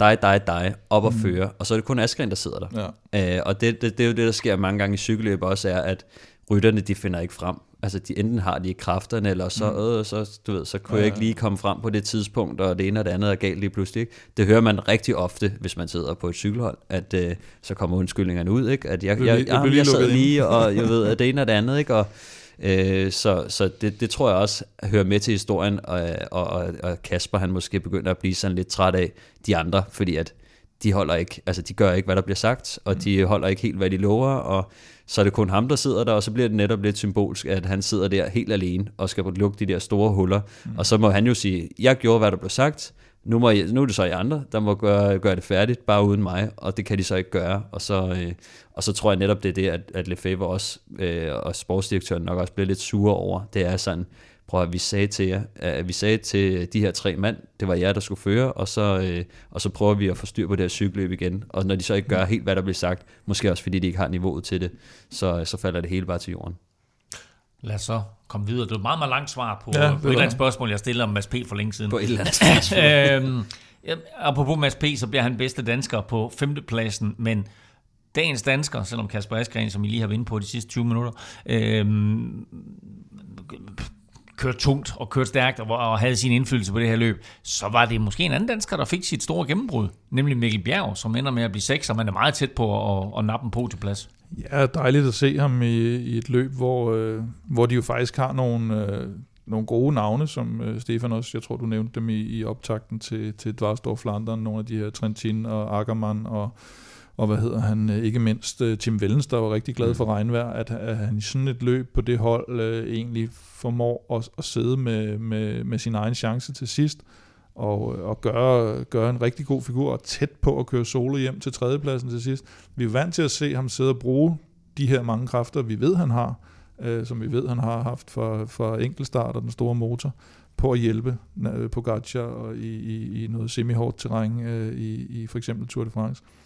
dig, dig, dig op at føre, og så er det kun Askren, der sidder der. Ja. Øh, og det, det, det er jo det, der sker mange gange i cykelløb også, er, at rytterne, de finder ikke frem. Altså, de, enten har de kræfterne, eller så, mm. øh, så, du ved, så kunne Ja, jeg ikke lige komme frem på det tidspunkt, og det ene og det andet er galt lige pludselig. Ikke? Det hører man rigtig ofte, hvis man sidder på et cykelhold, at øh, så kommer undskyldningerne ud, ikke? At jeg, jeg, jeg, jeg jeg, lige jeg sad lige, og jeg ved, at det ene og det andet, ikke? Og, øh, så så det, det tror jeg også hører med til historien, og, og, og, og Kasper, han måske begynder at blive sådan lidt træt af de andre, fordi at de holder ikke, altså de gør ikke, hvad der bliver sagt, og de holder ikke helt, hvad de lover, og så er det kun ham, der sidder der, og så bliver det netop lidt symbolsk, at han sidder der helt alene, og skal lukke de der store huller, mm. og så må han jo sige, jeg gjorde, hvad der blev sagt, nu, må jeg, nu er det så I andre, der må gøre, gøre det færdigt, bare uden mig, og det kan de så ikke gøre, og så, øh, og så tror jeg netop, det er det, at, at Lefebvre også, øh, og sportsdirektøren nok også bliver lidt sure over, det er sådan, prøv at vi sagde til jer, at vi sagde til de her tre mand, det var jer, der skulle føre, og så, øh, og så prøver vi at få styr på det her cykelløb igen. Og når de så ikke gør helt, hvad der bliver sagt, måske også fordi de ikke har niveauet til det, så, så falder det hele bare til jorden. Lad os så komme videre. Det er et meget, meget langt svar på, Ja, på et var eller andet det. spørgsmål, jeg stiller om Mads P. for længe siden. På et eller andet sted. øhm, apropos Mads P., så bliver han bedste dansker på femtepladsen, men dagens dansker, selvom Kasper Askren, som I lige har været inde på de sidste 20 minutter, øhm, kørte tungt og kørte stærkt og, og havde sin indflydelse på det her løb, så var det måske en anden dansker, der fik sit store gennembrud, nemlig Mikkel Bjerg, som ender med at blive seks, og man er meget tæt på at, at nappe en podiumplads. Ja, dejligt at se ham i, i et løb, hvor, øh, hvor de jo faktisk har nogle, øh, nogle gode navne, som øh, Stefan også, jeg tror du nævnte dem i, i optakten til, til Dvarsdorf Flandern, nogle af de her Trentin og Ackermann og og hvad hedder han, øh, ikke mindst øh, Tim Vellens, der var rigtig glad for mm. regnvejr, at, at han i sådan et løb på det hold øh, egentlig formår at, at sidde med, med, med sin egen chance til sidst, og, og gøre, gøre en rigtig god figur, og tæt på at køre solo hjem til tredjepladsen til sidst. Vi er vant til at se ham sidde og bruge de her mange kræfter, vi ved, han har, øh, som vi ved, han har haft for, for enkeltstart og den store motor, på at hjælpe øh, Pogacar og i, i, i noget semi-hårdt terræn øh, i, i for eksempel Tour de France. Øh,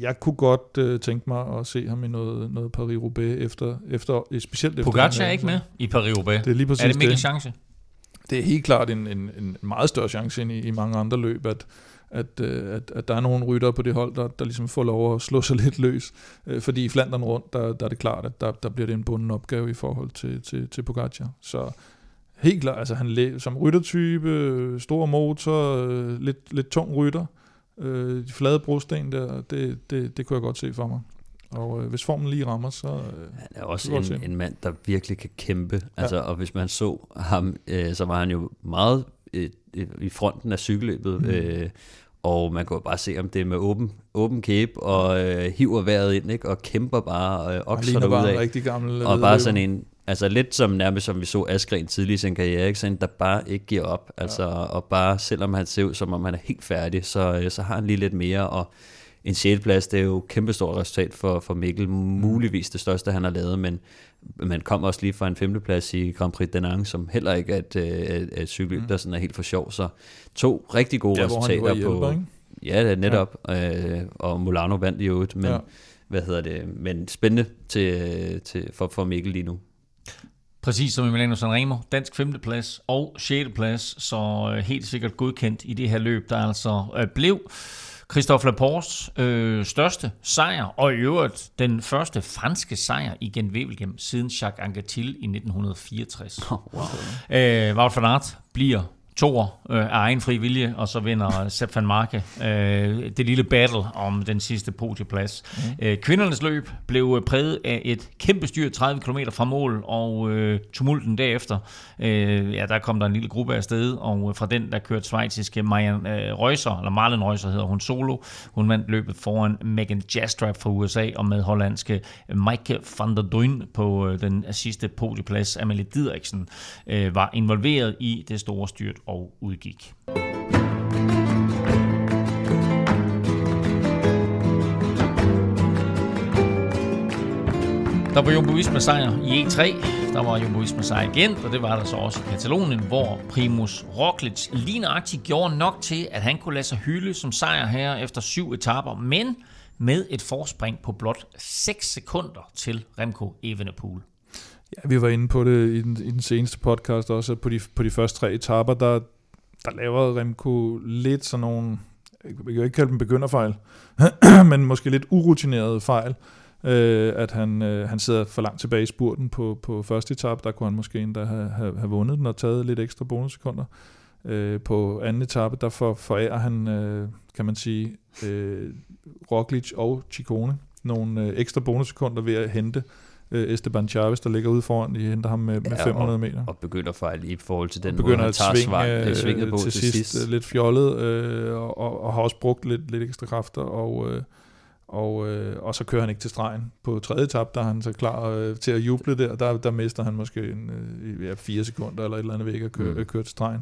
jeg kunne godt øh, tænke mig at se ham i noget, noget Paris-Roubaix efter, efter specielt efter Pogacar er ikke med i Paris-Roubaix. Det er lige præcis Er det Mikkel det. chance? Det er helt klart en, en, en meget større chance end i, i mange andre løb, at, at, øh, at, at der er nogle ryttere på det hold, der, der ligesom får lov at slå sig lidt løs. Øh, fordi i Flandern rundt, der, der er det klart, at der, der bliver det en bunden opgave i forhold til, til, til Pogacar. Så helt klart, altså han som ryttertype, stor motor, øh, lidt, lidt tung rytter, øh, de flade brosten der, det, det, det kunne jeg godt se for mig. Og øh, hvis formen lige rammer, så... Øh, Han er også en, se. en mand, der virkelig kan kæmpe. Altså, og hvis man så ham, øh, så var han jo meget øh, i fronten af cykelløbet. Mm. Øh, og man kan jo bare se ham det med åben, åben kæbe og øh, hiver vejret ind, ikke? og kæmper bare øh, han okser ligner bare en derudad. rigtig gammel Og bare sådan en, altså lidt som nærmest som vi så Askren tidlig i sin karriere, ikke? Sådan der bare ikke giver op. Altså, og bare selvom han ser ud som om han er helt færdig, så, øh, så har han lige lidt mere, og en 6. plads, det er jo et kæmpestort resultat for, for Mikkel, muligvis det største, han har lavet, men man kom også lige fra en 5. plads i Grand Prix Denang, som heller ikke er et, øh, et, et cykelløb, der sådan er helt for sjov, så to rigtig gode Ja, resultater var på... hjælper, ikke? Ja, det er netop, ja. øh, og Molano vandt jo et, men Ja. ja. hvad hedder det, men spændende til, til, for, for Mikkel lige nu. Præcis som Emiliano Sanremo, dansk 5. plads og 6. plads, så øh, helt sikkert godkendt i det her løb, der altså øh, blev Christophe Laportes øh, største sejr, og i øvrigt den første franske sejr i Gent Wevelgem siden Jacques Anquetil i 1964. Oh, wow. Øh, Wout van Aert bliver toer øh, af egen fri vilje, og så vinder Sepp van Marke øh, det lille battle om den sidste podieplads. Mm. Øh, kvindernes løb blev øh, præget af et kæmpe styr 30 km fra mål, og øh, tumulten derefter, øh, ja, der kom der en lille gruppe af sted, og øh, fra den der kørte svejtiske Marian øh, Reusser, eller Marlen Reusser hedder hun solo. Hun vandt løbet foran Megan Jastrap fra USA, og med hollandske Mike van der Duyn på øh, den sidste podieplads. Amalie Didriksen øh, var involveret i det store styrt og udgik. Der var Jumbo Visma sejr i E3. Der var Jumbo Visma sejr igen, og det var der så også i Katalonien, hvor Primus Roglic lige nøjagtigt gjorde nok til, at han kunne lade sig hylde som sejr her efter syv etaper, men med et forspring på blot 6 sekunder til Remco Evenepoel. Ja, vi var inde på det i den, i den seneste podcast også, at på de, på de første tre etaper, der, der laver Remco lidt sådan nogle, jeg kan jo ikke kalde dem begynderfejl, men måske lidt urutinerede fejl. Øh, at han, øh, han sidder for langt tilbage i spurten på, på første etape, der kunne han måske endda have, have, have vundet den og taget lidt ekstra bonussekunder. Øh, på anden etape, der for, forærer han, øh, kan man sige, øh, Roglic og Ciccone nogle øh, ekstra bonussekunder ved at hente øh, Esteban Chavez, der ligger ude foran. De henter ham med, med Ja, 500 meter. Og begynder fejl i forhold til den begynder måde, han tager svinge, svar, øh, øh, svinget på til, sidst, øh, lidt fjollet, øh, og, og, og har også brugt lidt, lidt ekstra kræfter, og, øh, og, øh, og så kører han ikke til stregen. På tredje etape, der er han så klar øh, til at juble der, der, der mister han måske en, øh, ja, fire sekunder eller et eller andet væk at køre, Mm. køre til stregen.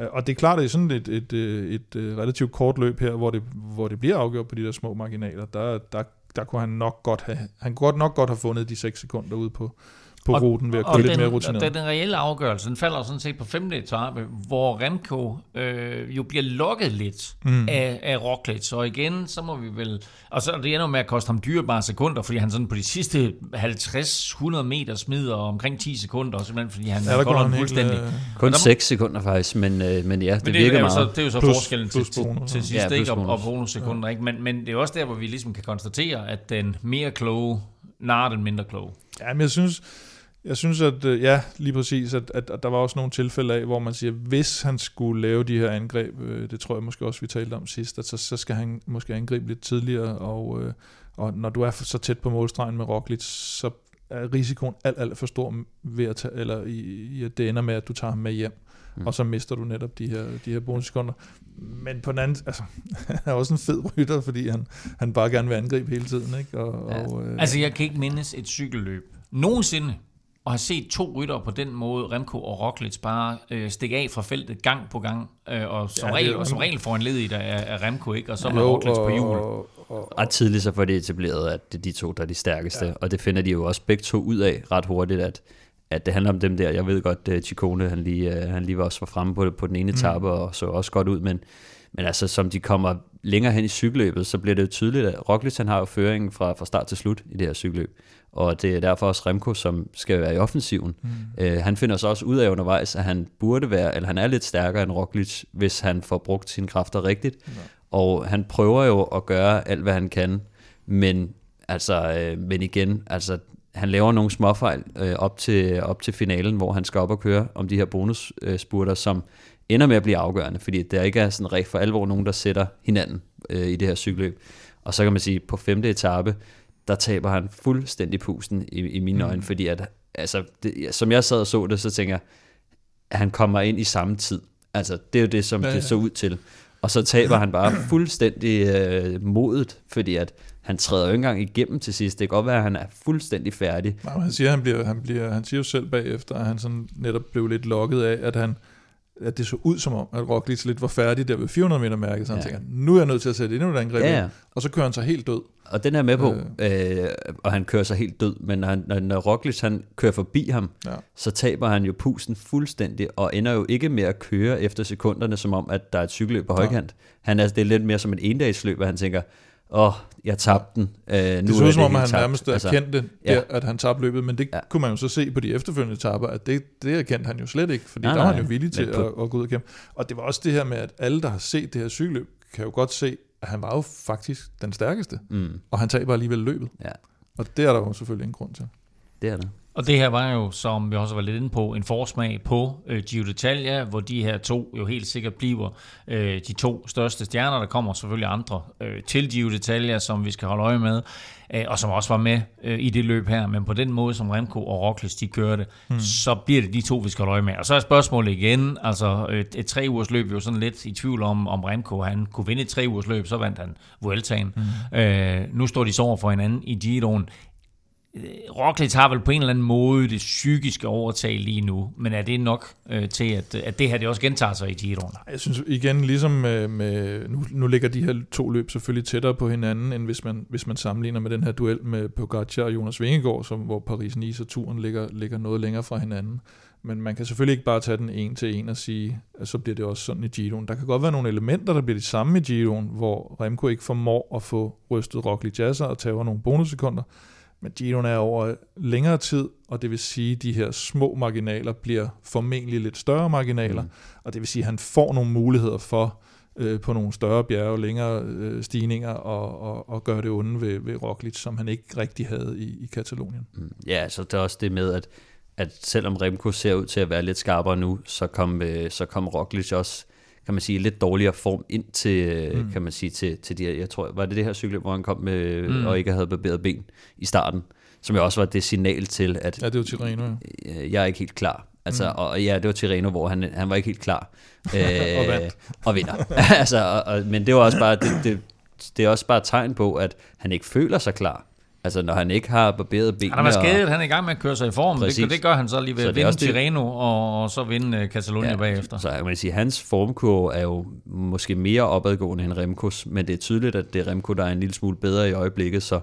Øh, Og det er klart, at i sådan et, et, et, et, et relativt kort løb her, hvor det, hvor det bliver afgjort på de der små marginaler, der, der, der kunne han nok godt have, han kunne godt nok godt have fundet de 6 sekunder ude på, på Og- ruten ved at og køre lidt den, mere og rutineret. Den, den reelle afgørelse, den falder sådan set på femte etape, hvor Remco øh, jo bliver lokket lidt mm. af, af Roglic. Og igen, så må vi vel... Og så det ender med at koste ham dyrebare sekunder, fordi han sådan på de sidste 50-100 meter smider omkring 10 sekunder, simpelthen fordi han Ja, der ja, går han helt, fuldstændig. øh, Kun Og der må- 6 sekunder faktisk, men, øh, men ja, det, Men det virker er meget. Så, det er jo så Plus- forskellen plus til, til, bonus. til sidst, Ja, ja, ikke? Og, og bonus. bonussekunder, ikke? Men, men det er også der, hvor vi ligesom kan konstatere, at den mere kloge narer den mindre kloge. Ja, men jeg synes, Jeg synes, at øh, ja, lige præcis, at, at, at der var også nogle tilfælde af, hvor man siger, hvis han skulle lave de her angreb, øh, det tror jeg måske også, vi talte om sidst, at så, så skal han måske angribe lidt tidligere, og, øh, og når du er så tæt på målstregen med Roglic, så er risikoen alt, alt for stor ved at tage, eller i, i at det ender med, at du tager ham med hjem, mm. og så mister du netop de her, de her bonussekunder. Men på den anden, altså, han er også en fed rytter, fordi han, han bare gerne vil angribe hele tiden, ikke? Og, ja. og, øh, Altså, jeg kan ikke mindes et cykelløb nogensinde, og har set to rytter på den måde, Remco og Roglic, bare øh, stikke af fra feltet gang på gang, øh, og som, Ja, regel, og som regel får en led i der af, af Remco, ikke? og så med Roglic på hjul. Og, og, Ret tidligt så får det etableret, at det er de to, der er de stærkeste, ja. og det finder de jo også begge to ud af ret hurtigt, at, at det handler om dem der. Jeg ved godt, at Chicone, han lige, øh, han lige var også var fremme på, på den ene etape, mm. og så også godt ud, men, men altså, som de kommer længere hen i cykelløbet, så bliver det jo tydeligt, at Roglic, han har jo føringen fra, fra start til slut i det her cykelløb, og det er derfor også Remco, som skal være i offensiven. Mm. Øh, han finder så også ud af undervejs, at han burde være, eller han er lidt stærkere end Roglic, hvis han får brugt sine kræfter rigtigt, ja. og han prøver jo at gøre alt, hvad han kan, men altså, øh, men igen, altså, han laver nogle småfejl øh, op, til, op til finalen, hvor han skal op og køre om de her bonusspurter, som ender med at blive afgørende, fordi der ikke er sådan rigtig for alvor nogen, der sætter hinanden øh, i det her cykelløb. Og så kan man sige, på femte etape, der taber han fuldstændig pusten i, i mine øjne, fordi at, altså, det, som jeg sad og så det, så tænker jeg, at han kommer ind i samme tid. Altså, det er jo det, som Ja, ja, det så ud til. Og så taber han bare fuldstændig øh, modet, fordi at han træder jo ikke engang igennem til sidst. Det kan godt være, at han er fuldstændig færdig. Nej, han siger, han, bliver, han, bliver, han siger jo selv bagefter, at han sådan netop blev lidt lokket af, at han at det så ud som om, at Roglic lidt var færdig der ved 400 meter mærket, så han Ja. tænker, nu er jeg nødt til at sætte endnu et angreb Ja, ja. og så kører han sig helt død. Og den er med på, øh, og han kører sig helt død, men når, han- når, når Roglic han kører forbi ham, Ja. så taber han jo pusten fuldstændig, og ender jo ikke med at køre efter sekunderne, som om, at der er et cykelløb på højkant. Han er, det er lidt mere som en endagsløb, at han tænker, åh, oh, jeg tabte den. Øh, nu Det så ud som om, han tabt." nærmest Altså, erkendte, ja. der, at han tabte løbet, men det Ja. kunne man jo så se på de efterfølgende etapper, at det, det erkendte han jo slet ikke, fordi Nej, der var han jo villig til at, at gå ud og kæmpe. Og det var også det her med, at alle, der har set det her cykelløb, kan jo godt se, at han var jo faktisk den stærkeste, Mm, og han taber alligevel løbet. ja, Og det er der jo selvfølgelig ingen grund til. det er det. Og det her var jo, som vi også var lidt inde på, en forsmag på øh, Giro d'Italia, hvor de her to jo helt sikkert bliver øh, de to største stjerner. Der kommer selvfølgelig andre øh, til Giro d'Italia, som vi skal holde øje med, øh, og som også var med øh, i det løb her. Men på den måde, som Remco og Roglic de kørte, hmm. så bliver det de to, vi skal holde øje med. Og så er spørgsmålet igen, altså et, et tre ugers løb, vi jo sådan lidt i tvivl om, om Remco han kunne vinde et tre ugers løb, så vandt han Vueltaen. Hmm. Øh, nu står de så over for hinanden i Giroen. Øh, Roglic har vel på en eller anden måde det psykiske overtag lige nu, men er det nok øh, til, at, at det her det også gentager sig i Giroen? Jeg synes igen, ligesom med, med nu, nu ligger de her to løb selvfølgelig tættere på hinanden, end hvis man, hvis man sammenligner med den her duel med Pogacar og Jonas Vingegaard, som, hvor Paris-Nice og turen ligger, ligger noget længere fra hinanden. Men man kan selvfølgelig ikke bare tage den en til en og sige, at så bliver det også sådan i Giroen. Der kan godt være nogle elementer, der bliver de samme i Giroen, hvor Remco ikke formår at få rystet Roglic af sig og tager nogle bonussekunder. Men Giroen er over længere tid, og det vil sige, at de her små marginaler bliver formentlig lidt større marginaler, mm. og det vil sige, at han får nogle muligheder for øh, på nogle større bjerge, længere øh, stigninger, og, og, og gøre det onde ved, ved Roglic, som han ikke rigtig havde i, i Katalonien. Mm, Ja, så det er også det med, at, at selvom Remco ser ud til at være lidt skarpere nu, så kom, øh, så kom Roglic også, kan man sige, lidt dårligere form ind til, mm. kan man sige, til, til de her, jeg tror, var det det her cykel, hvor han kom med, mm. og ikke havde barberet ben i starten, som jo også var det signal til, at Ja, det jo Tirreno, ja. øh, jeg er ikke helt klar. Altså, mm. og ja, det var Tirreno, hvor han, han var ikke helt klar. Øh, Og vandt. Og vinder. altså, og, og, men det var også bare, det, det, det er også bare et tegn på, at han ikke føler sig klar. Altså, når han ikke har barberet benene. Han har været og- skadet, han er i gang med at køre sig i form. Det, Præcis. det gør han så lige ved at det vinde det- Tirreno, og, og så vinde øh, Catalonia ja, bagefter. Så kan man sige, hans formkurve er jo måske mere opadgående end Remkos, men det er tydeligt, at det er Remko, der er en lille smule bedre i øjeblikket, så,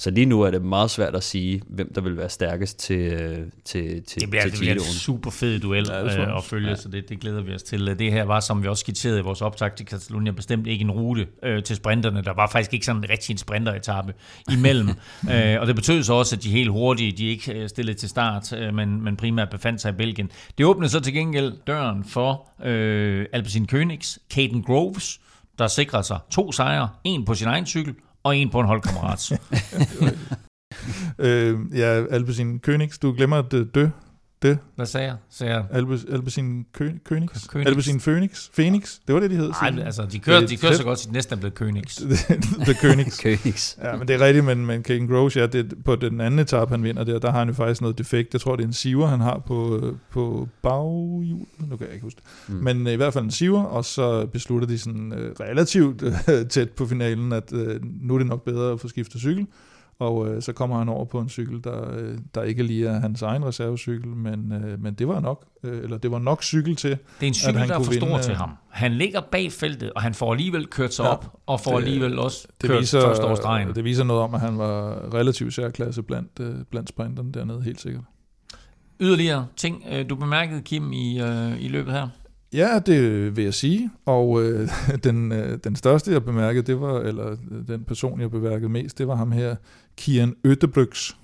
så lige nu er det meget svært at sige, hvem der vil være stærkest til, øh, til, til, Det bliver, til det bliver en super fed duel Ja, øh, at følge, ja. så det, det glæder vi os til. Det her var, som vi også skitserede i vores optag til Catalonia, bestemt ikke en rute øh, til sprinterne. Der var faktisk ikke sådan rigtig en sprinteretappe imellem. øh, og det betød så også, at de helt hurtige, de ikke øh, stillede til start, øh, men, men primært befandt sig i Belgien. Det åbnede så til gengæld døren for øh, Alpecin Königs, Caden Groves, der sikrede sig to sejre, en på sin egen cykel, og en på en holdkammerat. Øh, ja, Alpecin Königs, du glemmer at øh, dø. Det, Hvad sagde jeg? Sagde jeg? Alpe, Alpecin Kø-. Alpecin Phoenix. Phoenix, det var det, de hed. Nej, altså, de kører, Det de er kører så godt, at de næsten er blevet Königs. The Königs. Königs. Ja, men det er rigtigt, men, men Kagan Groves, ja, det, på den anden etape, han vinder der, der har han jo faktisk noget defekt. Jeg tror, det er en siver, han har på, på baghjul. Nu kan jeg ikke huske det. Mm. Men øh, i hvert fald en siver, og så beslutter de sådan øh, relativt tæt på finalen, at øh, nu er det nok bedre at få skiftet cykel. Og øh, så kommer han over på en cykel, der, øh, der ikke lige er hans egen reservecykel, men, øh, men det var nok, øh, eller det var nok cykel til. Det er en cykel, han der er for stor vinde, til øh, ham. Han ligger bag feltet, og han får alligevel kørt sig Ja, op, og får det- alligevel også Det kørt viser, først over stregen. det viser noget om, at han var relativt særklasse blandt, øh, blandt sprinterne dernede, helt sikkert. Yderligere ting, øh, du bemærkede, Kim, i, øh, i løbet her? Ja, det vil jeg sige. Og øh, den, øh, den største, jeg bemærkede, det var, eller øh, den person, jeg bemærkede mest, det var ham her, Kian Øttebrygs,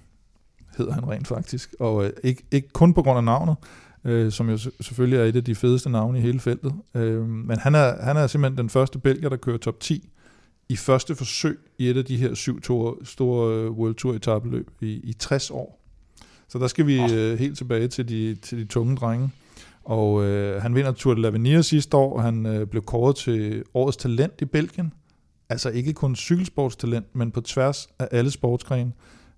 hedder han rent faktisk. Og øh, ikke, ikke kun på grund af navnet, øh, som jo se- selvfølgelig er et af de fedeste navne i hele feltet. Øh, men han er, han er simpelthen den første belgier, der kører top 10 i første forsøg i et af de her syv to, store øh, World Tour etabeløb i, i 60 år. Så der skal vi øh, helt tilbage til de, til de tunge drenge. Og øh, han vinder Tour de l'Avenir sidste år, og han øh, blev kåret til årets talent i Belgien. Altså ikke kun cykelsportstalent, men på tværs af alle sportsgrene.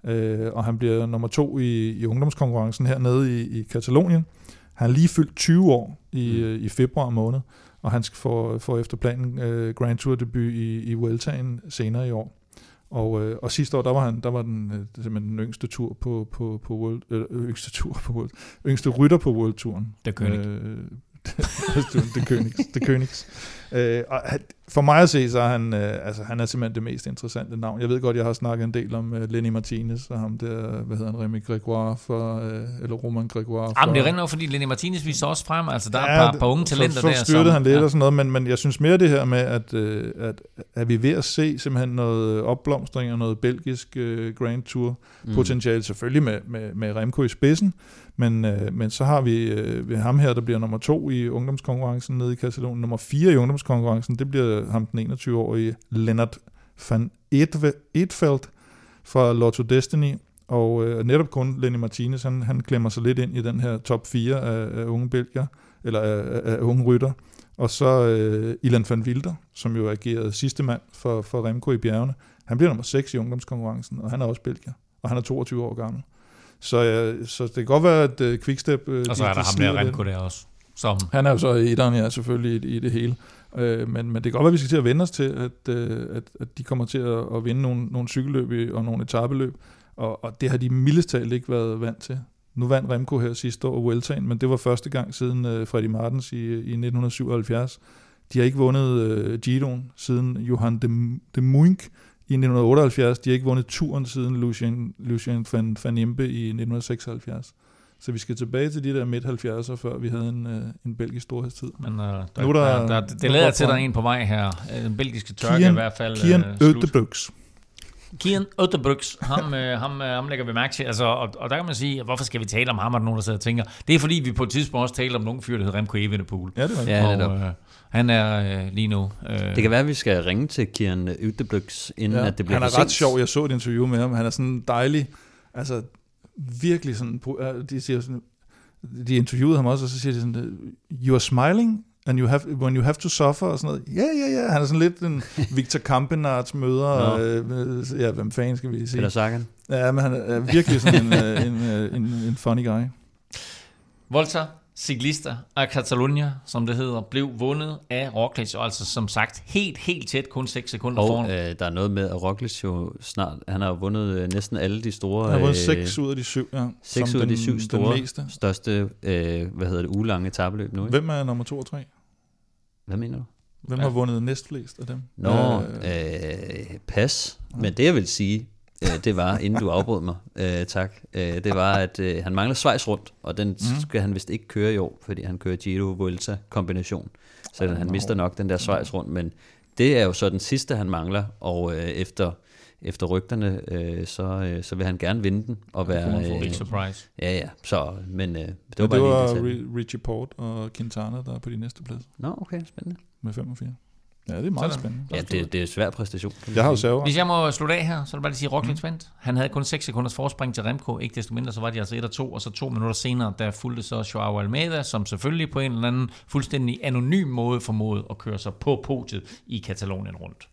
Øh, og han bliver nummer to i, i ungdomskonkurrencen hernede i, i Katalonien. Han er lige fyldt 20 år i, Mm. mm. i februar måned, og han skal få, få efter planen øh, Grand Tour debut i, i Vueltaen senere i år. Og, øh, og sidste år, der var han, der var den øh, simpelthen den yngste tur på, på, på World, øh, yngste tur på World, yngste rytter på World Touren. Der König. Øh, det Königs. Det Königs. Øh, og for mig at se, så er han, øh, altså, han er simpelthen det mest interessante navn. Jeg ved godt, jeg har snakket en del om øh, Lenny Martinez og ham der, hvad hedder han, Remy Gregoire for, øh, eller Roman Gregoire for. Jamen, det er rent fordi Lenny Martinez viser også frem. Altså, der er Ja, et par, par unge talenter så, så der. styrtede han lidt ja. og sådan noget, men, men jeg synes mere det her med, at, øh, at, at vi er ved at se simpelthen noget opblomstring og noget belgisk øh, Grand Tour mm. potentiale, selvfølgelig med, med, med Remco i spidsen, men, øh, men så har vi øh, ved ham her, der bliver nummer to i ungdomskonkurrencen nede i Katalonien, nummer fire i ungdomskonkurrencen, det bliver ham den 21-årige Lennart van Edve- Edfeldt fra Lotto Destiny, og øh, netop kun Lenny Martinez, han, han klemmer sig lidt ind i den her top 4 af, af unge belgier, eller af, af, af unge rytter. Og så øh, Ilan van Wilder, som jo agerede sidste mand for, for Remco i bjergene. Han bliver nummer 6 i ungdomskonkurrencen, og han er også belgier, og han er 22 år gammel. Så, øh, så det kan godt være, at øh, Quickstep... Øh, Og så de- er der de ham der. Remco der også. Som, Han er jo så etteren, ja, selvfølgelig i, i det hele. Øh, men, men det kan godt være, at vi skal til at vende os til, at, øh, at, at de kommer til at, at vinde nogle, nogle cykelløb og nogle etabeløb. Og, og det har de mildest talt ikke været vant til. Nu vandt Remco her sidste år Vueltaen, men det var første gang siden øh, Freddy Martens i, i 1977. De har ikke vundet øh, Giroen siden Johan de, de Muink i 1978. De har ikke vundet turen siden Lucien, Lucien van, van Impe i 1976. Så vi skal tilbage til de der midt-70'er, før vi havde en, øh, en belgisk storhedstid. men uh, der, Nu er der- der, der, det er lader der til, at der er en på vej her. Øh, Den belgiske tørke er i Kian, hvert fald Kian øh. Ødebøks. Kian Ødebrygs, ham, øh, ham, øh, ham lægger vi mærke til. Altså, og, og der kan man sige, hvorfor skal vi tale om ham, er der nogen, der sidder og tænker. Det er fordi, vi på et tidspunkt også talte om nogen fyr, der hedder Remco Evenepoel. Ja, det var Ja, og, netop. øh, han er øh, lige nu... Øh, Det kan være, at vi skal ringe til Kieran Ytterbløks, inden ja. at det bliver Han er ret sent. sjov. Jeg så et interview med ham. Han er sådan dejlig. Altså, virkelig sådan... De siger sådan... De interviewede ham også, og så siger de sådan, you are smiling, and you have, when you have to suffer, og sådan noget. Ja, ja, ja. Han er sådan lidt en Victor Kampenarts møder. Øh, ja, hvem fanden skal vi sige? Peter Sagan. Ja, men han er virkelig sådan en, øh, en, øh, en, en funny guy. Volta Ciclista af Catalunya, som det hedder, blev vundet af Roglic, og altså som sagt helt, helt tæt, kun 6 sekunder Og foran. øh, der er noget med, at Roglic jo snart, han har jo vundet øh, næsten alle de store... Han har vundet øh, 6 ud af de 7, ja. seks som ud af de den- syv den store, meste. største, øh, hvad hedder det, ugelange tabeløb nu, ikke? Hvem er nummer 2 og 3? Hvad mener du? Hvem Ja. har vundet næstflest af dem? Nå, Øh, øh, pas. Men det jeg vil sige, øh, det var, inden du afbrød mig, øh, tak, øh, det var, at øh, han mangler Schweiz rundt, og den Mhm. skal han vist ikke køre i år, fordi han kører Giro Vuelta kombination. Så han mister nok den der Schweiz rundt, men det er jo så den sidste, han mangler, og øh, efter, efter rygterne, øh, så, øh, så vil han gerne vinde den, og være... Big Øh, surprise. ja, ja, så, men øh, det var var, bare det var lige Richie Port og Quintana, der er på de næste plads Nå, okay, spændende. med 5 og 4. Ja, det er meget Sådan. spændende. Ja, det, det er en svær præstation. Jeg har jo server. Hvis jeg må slutte af her, så er det bare lige at sige, Roglic vandt. Han havde kun 6 sekunders forspring til Remco. Ikke desto mindre, så var de altså 1 og 2, og så to minutter senere, der fulgte så Joao Almeida, som selvfølgelig på en eller anden fuldstændig anonym måde formåede at køre sig på podiet i Katalonien rundt.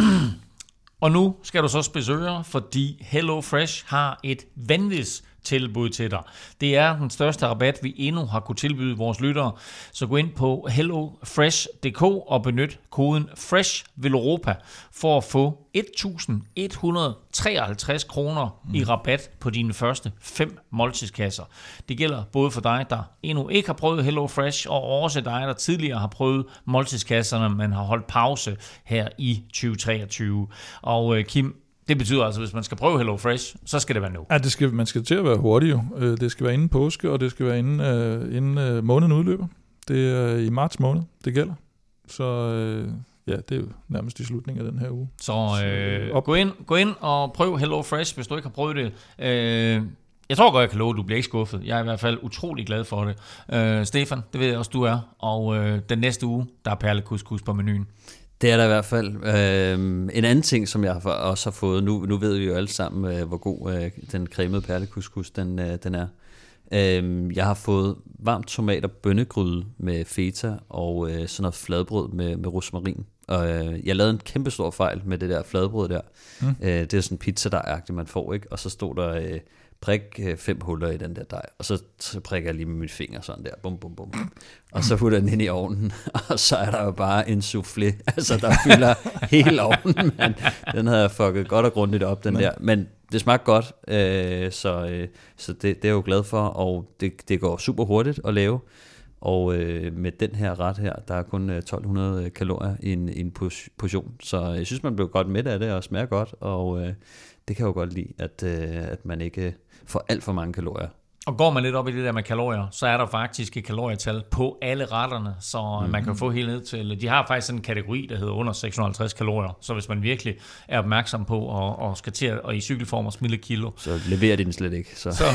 og nu skal du så spidse ører, fordi Hello Fresh har et vanvittigt tilbud til dig. Det er den største rabat, vi endnu har kunne tilbyde vores lyttere. Så gå ind på hellofresh.dk og benyt koden FRESH for at få 1.153 kroner i rabat på dine første fem måltidskasser. Det gælder både for dig, der endnu ikke har prøvet Hello Fresh, og også dig, der tidligere har prøvet måltidskasserne, men har holdt pause her i 2023. Og øh, Kim, det betyder altså, at hvis man skal prøve Hello Fresh, så skal det være nu. Ja, det skal, man skal til at være hurtig jo. Øh, Det skal være inden påske, og det skal være inden, øh, inden øh, måneden udløber. Det er i marts måned, det gælder. Så øh, ja, det er jo nærmest i slutningen af den her uge. Så øh, op. gå, ind, gå ind og prøv Hello Fresh, hvis du ikke har prøvet det. Øh, jeg tror godt, jeg kan love, at du bliver ikke skuffet. Jeg er i hvert fald utrolig glad for det. Øh, Stefan, det ved jeg også, du er. Og øh, den næste uge, der er perlekuskus på menuen. Det er der i hvert fald. Øhm, en anden ting, som jeg også har fået, nu, nu ved vi jo alle sammen, øh, hvor god øh, den cremede perlekuskus den, øh, den er. Øhm, jeg har fået varmt tomat og bønnegryde med feta og øh, sådan noget fladbrød med, med rosmarin. Og øh, jeg lavede en kæmpe stor fejl med det der fladbrød der. Mm. Øh, det er sådan pizza der man får, ikke? Og så stod der øh, prik øh, fem huller i den der dej, og så, så prikker jeg lige med mit finger sådan der, bum bum bum. Og så putter den ind i ovnen, og så er der jo bare en soufflé, altså der fylder hele ovnen, men den havde jeg fucket godt og grundigt op, den der. Men det smagte godt, øh, så, øh, så det, det er jeg jo glad for, og det, det går super hurtigt at lave. Og øh, med den her ret her, der er kun øh, 1200 kalorier i en, i en portion. Så jeg synes, man bliver godt med af det, og smager godt. Og øh, det kan jeg jo godt lide, at, øh, at man ikke for alt for mange kalorier. Og går man lidt op i det der med kalorier, så er der faktisk et kalorietal på alle retterne, så mm-hmm. man kan få helt ned til... De har faktisk sådan en kategori, der hedder under 650 kalorier, så hvis man virkelig er opmærksom på og, og skal til at og i cykelform og smille kilo, Så leverer de den slet ikke. Så. så,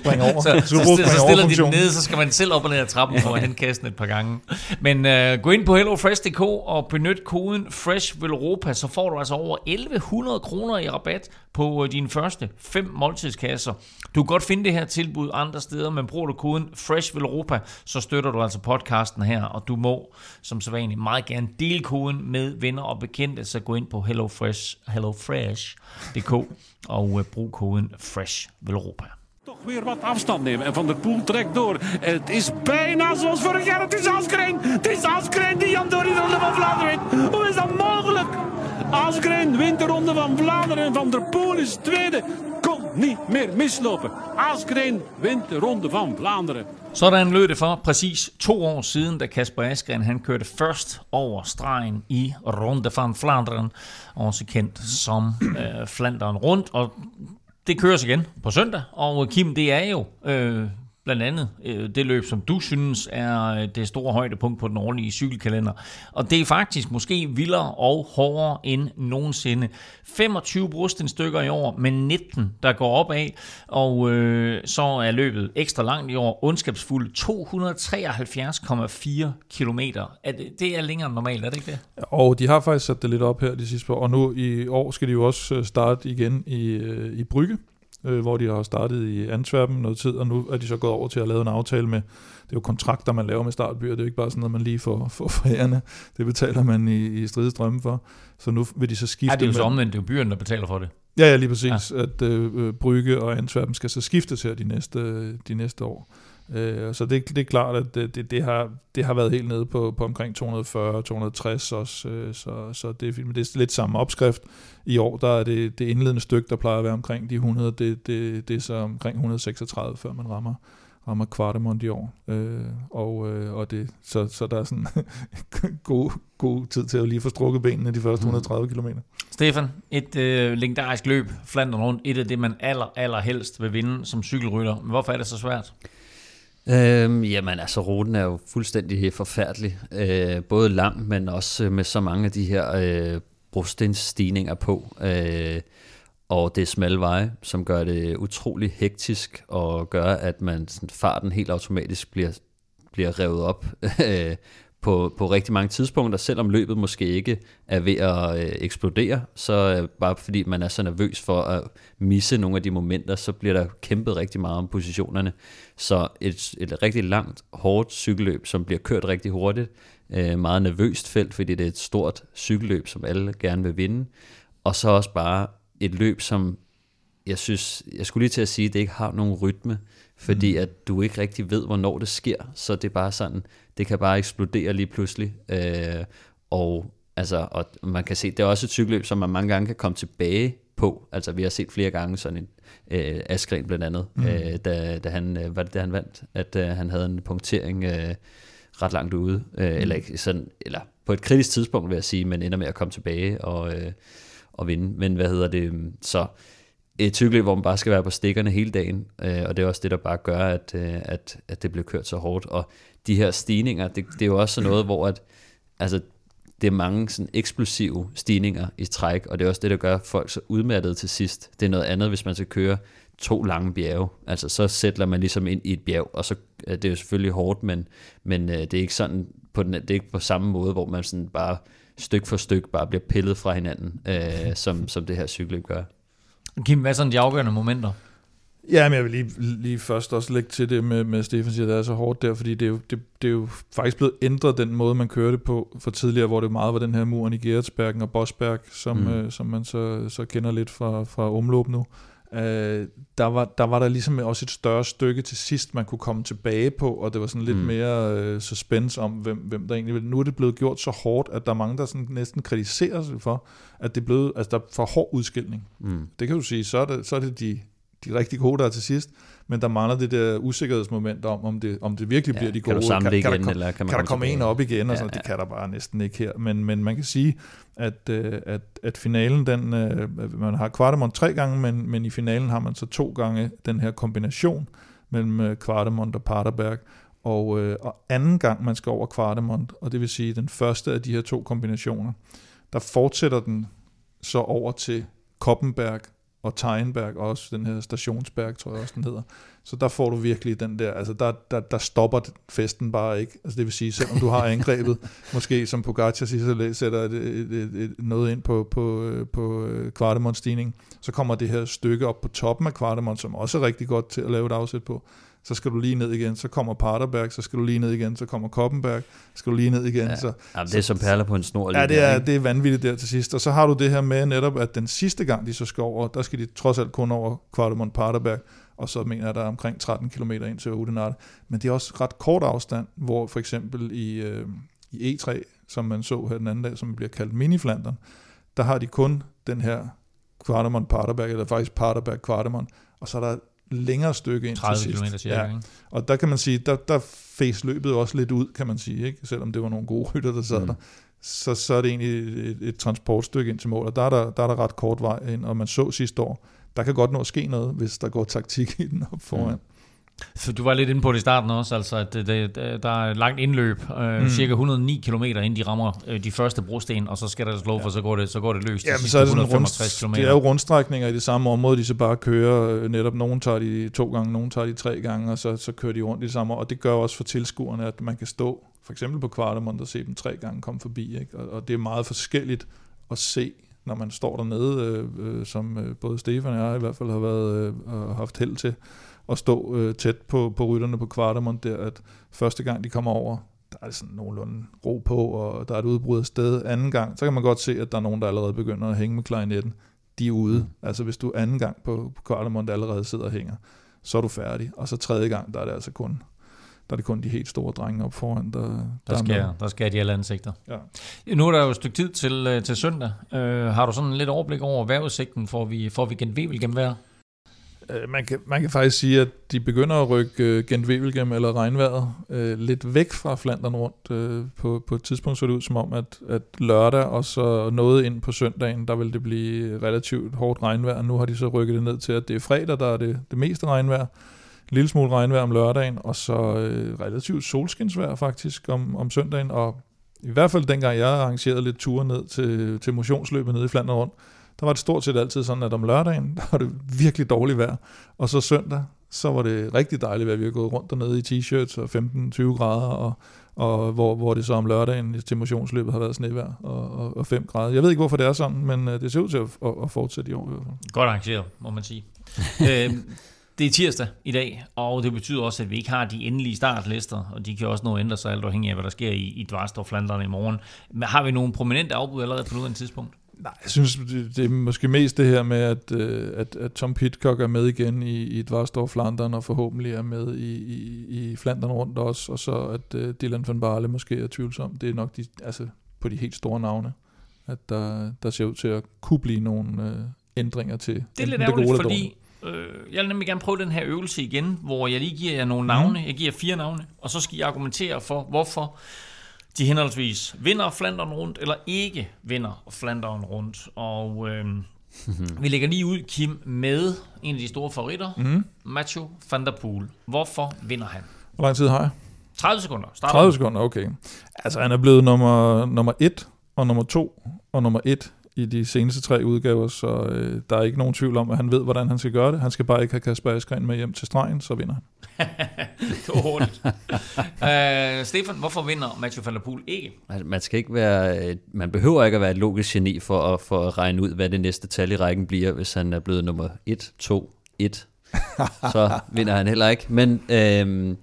Spring over. så, Du så, skal så, så stiller de den ned, så skal man selv op og ned ad trappen for at hente kassen et par gange. Men uh, gå ind på hellofresh.dk og benyt koden Fresh Velropa, så får du altså over 1100 kroner i rabat på uh, dine første fem måltidskasser. Du kan godt finde det her tilbud andre steder, men bruger du koden Fresh Europa, så støtter du altså podcasten her, og du må som sædvanligt meget gerne dele koden med venner og bekendte, så gå ind på HelloFresh, hellofresh.dk og øh, brug koden Fresh Europa. Toch weer wat afstand nemen. En Van der Poel trekt door. En het is bijna zoals vorig jaar. Het is Asgreen. Het is Asgreen die Jan door de Ronde van Vlaanderen wint. Hoe is dat mogelijk? Asgreen wint de Ronde van Vlaanderen. Van der Poel is tweede. Niet meer mislopen. Askren wint de Ronde van Vlaanderen. Sådan lød det for præcis to år siden, da Kasper Askren han kørte først over stregen i Ronde van Vlaanderen, også kendt som øh, Flanderen rundt, og det køres igen på søndag, og Kim, det er jo øh, blandt andet øh, det løb, som du synes er øh, det store højdepunkt på den årlige cykelkalender. Og det er faktisk måske vildere og hårdere end nogensinde. 25 brostenstykker i år, men 19, der går op af, og øh, så er løbet ekstra langt i år, ondskabsfuldt 273,4 km. Er det, det er længere end normalt, er det ikke det? Og de har faktisk sat det lidt op her de sidste par år. Og nu i år skal de jo også øh, starte igen i, øh, i Brygge, øh, hvor de har startet i Antwerpen noget tid, og nu er de så gået over til at lave en aftale med, det er jo kontrakter, man laver med startbyer, det er jo ikke bare sådan noget, man lige får, får forærende. Det betaler man i, i stridestrømme for. Så nu vil de så skifte Ja, det er jo så omvendt, det er jo byerne, der betaler for det. Ja, ja, lige præcis. Ja. At øh, Brygge og Antwerpen skal så skiftes her de næste, de næste år. Øh, så det, det er klart, at det, det, det, har, det har været helt nede på, på omkring 240-260 også, øh, så, så det, er det er lidt samme opskrift. I år der er det, det indledende stykke, der plejer at være omkring de 100, det, det, det er så omkring 136, før man rammer rammer kvartemont i år. Øh, og, øh, og det, så, så der er sådan god, god tid til at lige få strukket benene de første 130 km. Stefan, et øh, legendarisk løb, Flandern rundt, et af det, man aller, aller helst vil vinde som cykelrytter. Men hvorfor er det så svært? Øhm, jamen altså, ruten er jo fuldstændig forfærdelig. Øh, både lang, men også med så mange af de her øh, brostensstigninger på. Øh, og det er smalle veje, som gør det utrolig hektisk og gør, at man sådan, farten helt automatisk bliver, bliver revet op øh, på, på rigtig mange tidspunkter, selvom løbet måske ikke er ved at øh, eksplodere, så øh, bare fordi man er så nervøs for at misse nogle af de momenter, så bliver der kæmpet rigtig meget om positionerne. Så et, et rigtig langt, hårdt cykelløb, som bliver kørt rigtig hurtigt, øh, meget nervøst felt, fordi det er et stort cykelløb, som alle gerne vil vinde, og så også bare et løb, som jeg synes, jeg skulle lige til at sige, at det ikke har nogen rytme, fordi mm. at du ikke rigtig ved, hvornår det sker, så det er bare sådan, det kan bare eksplodere lige pludselig, øh, og, altså, og man kan se, det er også et cykelløb, som man mange gange kan komme tilbage på, altså vi har set flere gange sådan en, øh, Askren blandt andet, mm. øh, da, da han, øh, var det da han vandt, at øh, han havde en punktering øh, ret langt ude, øh, mm. eller, sådan, eller på et kritisk tidspunkt vil jeg sige, men ender med at komme tilbage og, øh, og vinde, men hvad hedder det, så et cykelløb, hvor man bare skal være på stikkerne hele dagen, øh, og det er også det, der bare gør, at, øh, at, at det bliver kørt så hårdt. Og de her stigninger, det, det er jo også sådan noget, hvor at, altså, det er mange sådan eksplosive stigninger i træk, og det er også det, der gør folk så udmattede til sidst. Det er noget andet, hvis man skal køre to lange bjerge. Altså så sætter man ligesom ind i et bjerg, og så øh, det er jo selvfølgelig hårdt, men, men øh, det er ikke sådan på den, det er ikke på samme måde, hvor man sådan bare styk for styk bare bliver pillet fra hinanden, øh, som, som det her cykelløb gør. Kim, hvad er sådan de afgørende momenter? Ja, men jeg vil lige, lige først også lægge til det med, med Stefan siger, at det er så hårdt der, fordi det er, jo, det, det er jo faktisk blevet ændret den måde, man kørte på for tidligere, hvor det meget var den her muren i Geretsbergen og Bosberg, som, mm. øh, som man så, så kender lidt fra, fra omløb nu. Øh, der, var, der var der ligesom også et større stykke til sidst, man kunne komme tilbage på, og det var sådan lidt mm. mere øh, suspense om, hvem, hvem der egentlig vil. Nu er det blevet gjort så hårdt, at der er mange, der sådan næsten kritiserer sig for, at det er blevet, altså der er for hård udskilning. Mm. Det kan du sige, så er det, så er det de, de rigtig gode, der er til sidst, men der mangler det der usikkerhedsmoment om, om det, om det virkelig ja, bliver de gode. Kan du kan, igen, kan der, eller kan man kan der komme en op igen, og sådan, ja, ja. det kan der bare næsten ikke her. Men, men man kan sige, at, øh, at, at finalen, den, øh, man har Kvartemont tre gange, men, men i finalen har man så to gange den her kombination mellem øh, Kvartemont og Paterberg, og, øh, og anden gang man skal over Kvartemont, og det vil sige den første af de her to kombinationer, der fortsætter den så over til Koppenberg og Teinberg også, den her stationsberg, tror jeg også, den hedder. Så der får du virkelig den der, altså der, der, der stopper festen bare ikke. Altså det vil sige, selvom du har angrebet, måske som Pogacar siger, så sætter et, et, et, et, noget ind på, på, på kvartemont så kommer det her stykke op på toppen af kvartemont, som også er rigtig godt til at lave et afsæt på så skal du lige ned igen, så kommer Paterberg, så skal du lige ned igen, så kommer Koppenberg, så skal du lige ned igen. Ja, så, ja, det er som perler på en snor. Ja, det er, det er vanvittigt der til sidst. Og så har du det her med netop, at den sidste gang, de så skal over, der skal de trods alt kun over Kvartemont Paterberg, og så mener jeg, der er omkring 13 km ind til Oudenaarde. Men det er også ret kort afstand, hvor for eksempel i, øh, i E3, som man så her den anden dag, som bliver kaldt Mini-Flandern, der har de kun den her Kvartemont Paterberg, eller faktisk Paterberg Kvartemont, og så er der længere stykke ind 30 til sidst. km cirka, ja. ikke? Og der kan man sige, der, der fæs løbet også lidt ud, kan man sige, ikke? selvom det var nogle gode rytter, der sad mm. der. Så, så er det egentlig et, et transportstykke ind til mål, og der er der, der er der ret kort vej ind, og man så sidste år, der kan godt nå at ske noget, hvis der går taktik i den op foran. Mm. Så du var lidt inde på det i starten også, altså at det, det, der er et langt indløb, øh, mm. cirka 109 km inden de rammer øh, de første brosten, og så skal der slå, ja. for så går det, så går det løst. Ja, men så er det sådan 165 rund, det er jo rundstrækninger i det samme område, de så bare kører, øh, netop nogen tager de to gange, nogen tager de tre gange, og så, så kører de rundt i det samme, og det gør også for tilskuerne, at man kan stå for eksempel på Kvartemont og se dem tre gange komme forbi, ikke? Og, og det er meget forskelligt at se, når man står dernede, øh, øh, som øh, både Stefan og jeg i hvert fald har været øh, haft held til, at stå øh, tæt på, på rytterne på Kvartemont der, at første gang de kommer over, der er sådan nogenlunde ro på, og der er et udbrud af sted. Anden gang, så kan man godt se, at der er nogen, der allerede begynder at hænge med klarinetten. De er ude. Mm. Altså hvis du anden gang på, på Kvartemont allerede sidder og hænger, så er du færdig. Og så tredje gang, der er det altså kun der er det kun de helt store drenge op foran, der, der, der, skal, der skal de alle ansigter. Ja. Nu er der jo et stykke tid til, øh, til søndag. Uh, har du sådan lidt overblik over vejrudsigten? Får vi, får vi Gent Wevelgem vejr? Øh, man kan, man kan faktisk sige, at de begynder at rykke uh, Gent Wevelgem eller regnvejret uh, lidt væk fra Flandern rundt. Uh, på, på et tidspunkt så det ud som om, at, at lørdag og så noget ind på søndagen, der vil det blive relativt hårdt regnvejr. Nu har de så rykket det ned til, at det er fredag, der er det, det meste regnvejr. En lille smule regnvejr om lørdagen, og så øh, relativt solskinsvejr faktisk om, om søndagen. Og i hvert fald dengang jeg arrangerede lidt ture ned til, til motionsløbet nede i Flandern rundt, der var det stort set altid sådan, at om lørdagen, der var det virkelig dårligt vejr, og så søndag, så var det rigtig dejligt, at vi har gået rundt dernede i t-shirts og 15-20 grader, og, og hvor, hvor det så om lørdagen til motionsløbet har været snevejr og, og, og 5 grader. Jeg ved ikke, hvorfor det er sådan, men øh, det ser ud til at, at, at fortsætte i år i hvert fald. Godt arrangeret, må man sige. øh, det er tirsdag i dag, og det betyder også, at vi ikke har de endelige startlister, og de kan også nå at ændre sig alt afhængig af, hvad der sker i, i Dvarstor Flanderne i morgen. Men har vi nogle prominente afbud allerede på nuværende tidspunkt? Nej, jeg synes, det, det er måske mest det her med, at, øh, at, at Tom Pitcock er med igen i, i Dvarstor Flandern, og forhåbentlig er med i, i, i Flandern rundt også, og så at uh, Dylan van Barle måske er tvivlsom. Det er nok de, altså, på de helt store navne, at der, der ser ud til at kunne blive nogle uh, ændringer til Det er lidt ærgerligt, eller fordi øh, jeg vil nemlig gerne prøve den her øvelse igen, hvor jeg lige giver jer nogle navne. Jeg giver fire navne, og så skal I argumentere for, hvorfor de henholdsvis vinder Flandern rundt, eller ikke vinder Flandern rundt. Og øh, vi lægger lige ud, Kim, med en af de store favoritter, mm. Mathieu van der Poel. Hvorfor vinder han? Hvor lang tid har jeg? 30 sekunder. Starter 30 nu. sekunder, okay. Altså, han er blevet nummer, nummer 1 og nummer 2 og nummer 1 i de seneste tre udgaver, så øh, der er ikke nogen tvivl om, at han ved, hvordan han skal gøre det. Han skal bare ikke have Kasper Askren med hjem til stregen, så vinder han. Det var hurtigt. uh, Stefan, hvorfor vinder Mathieu van der Poel ikke? Man, skal ikke være, øh, man behøver ikke at være et logisk geni for at, for at regne ud, hvad det næste tal i rækken bliver, hvis han er blevet nummer 1, 2, 1. Så vinder han heller ikke. Men øhm,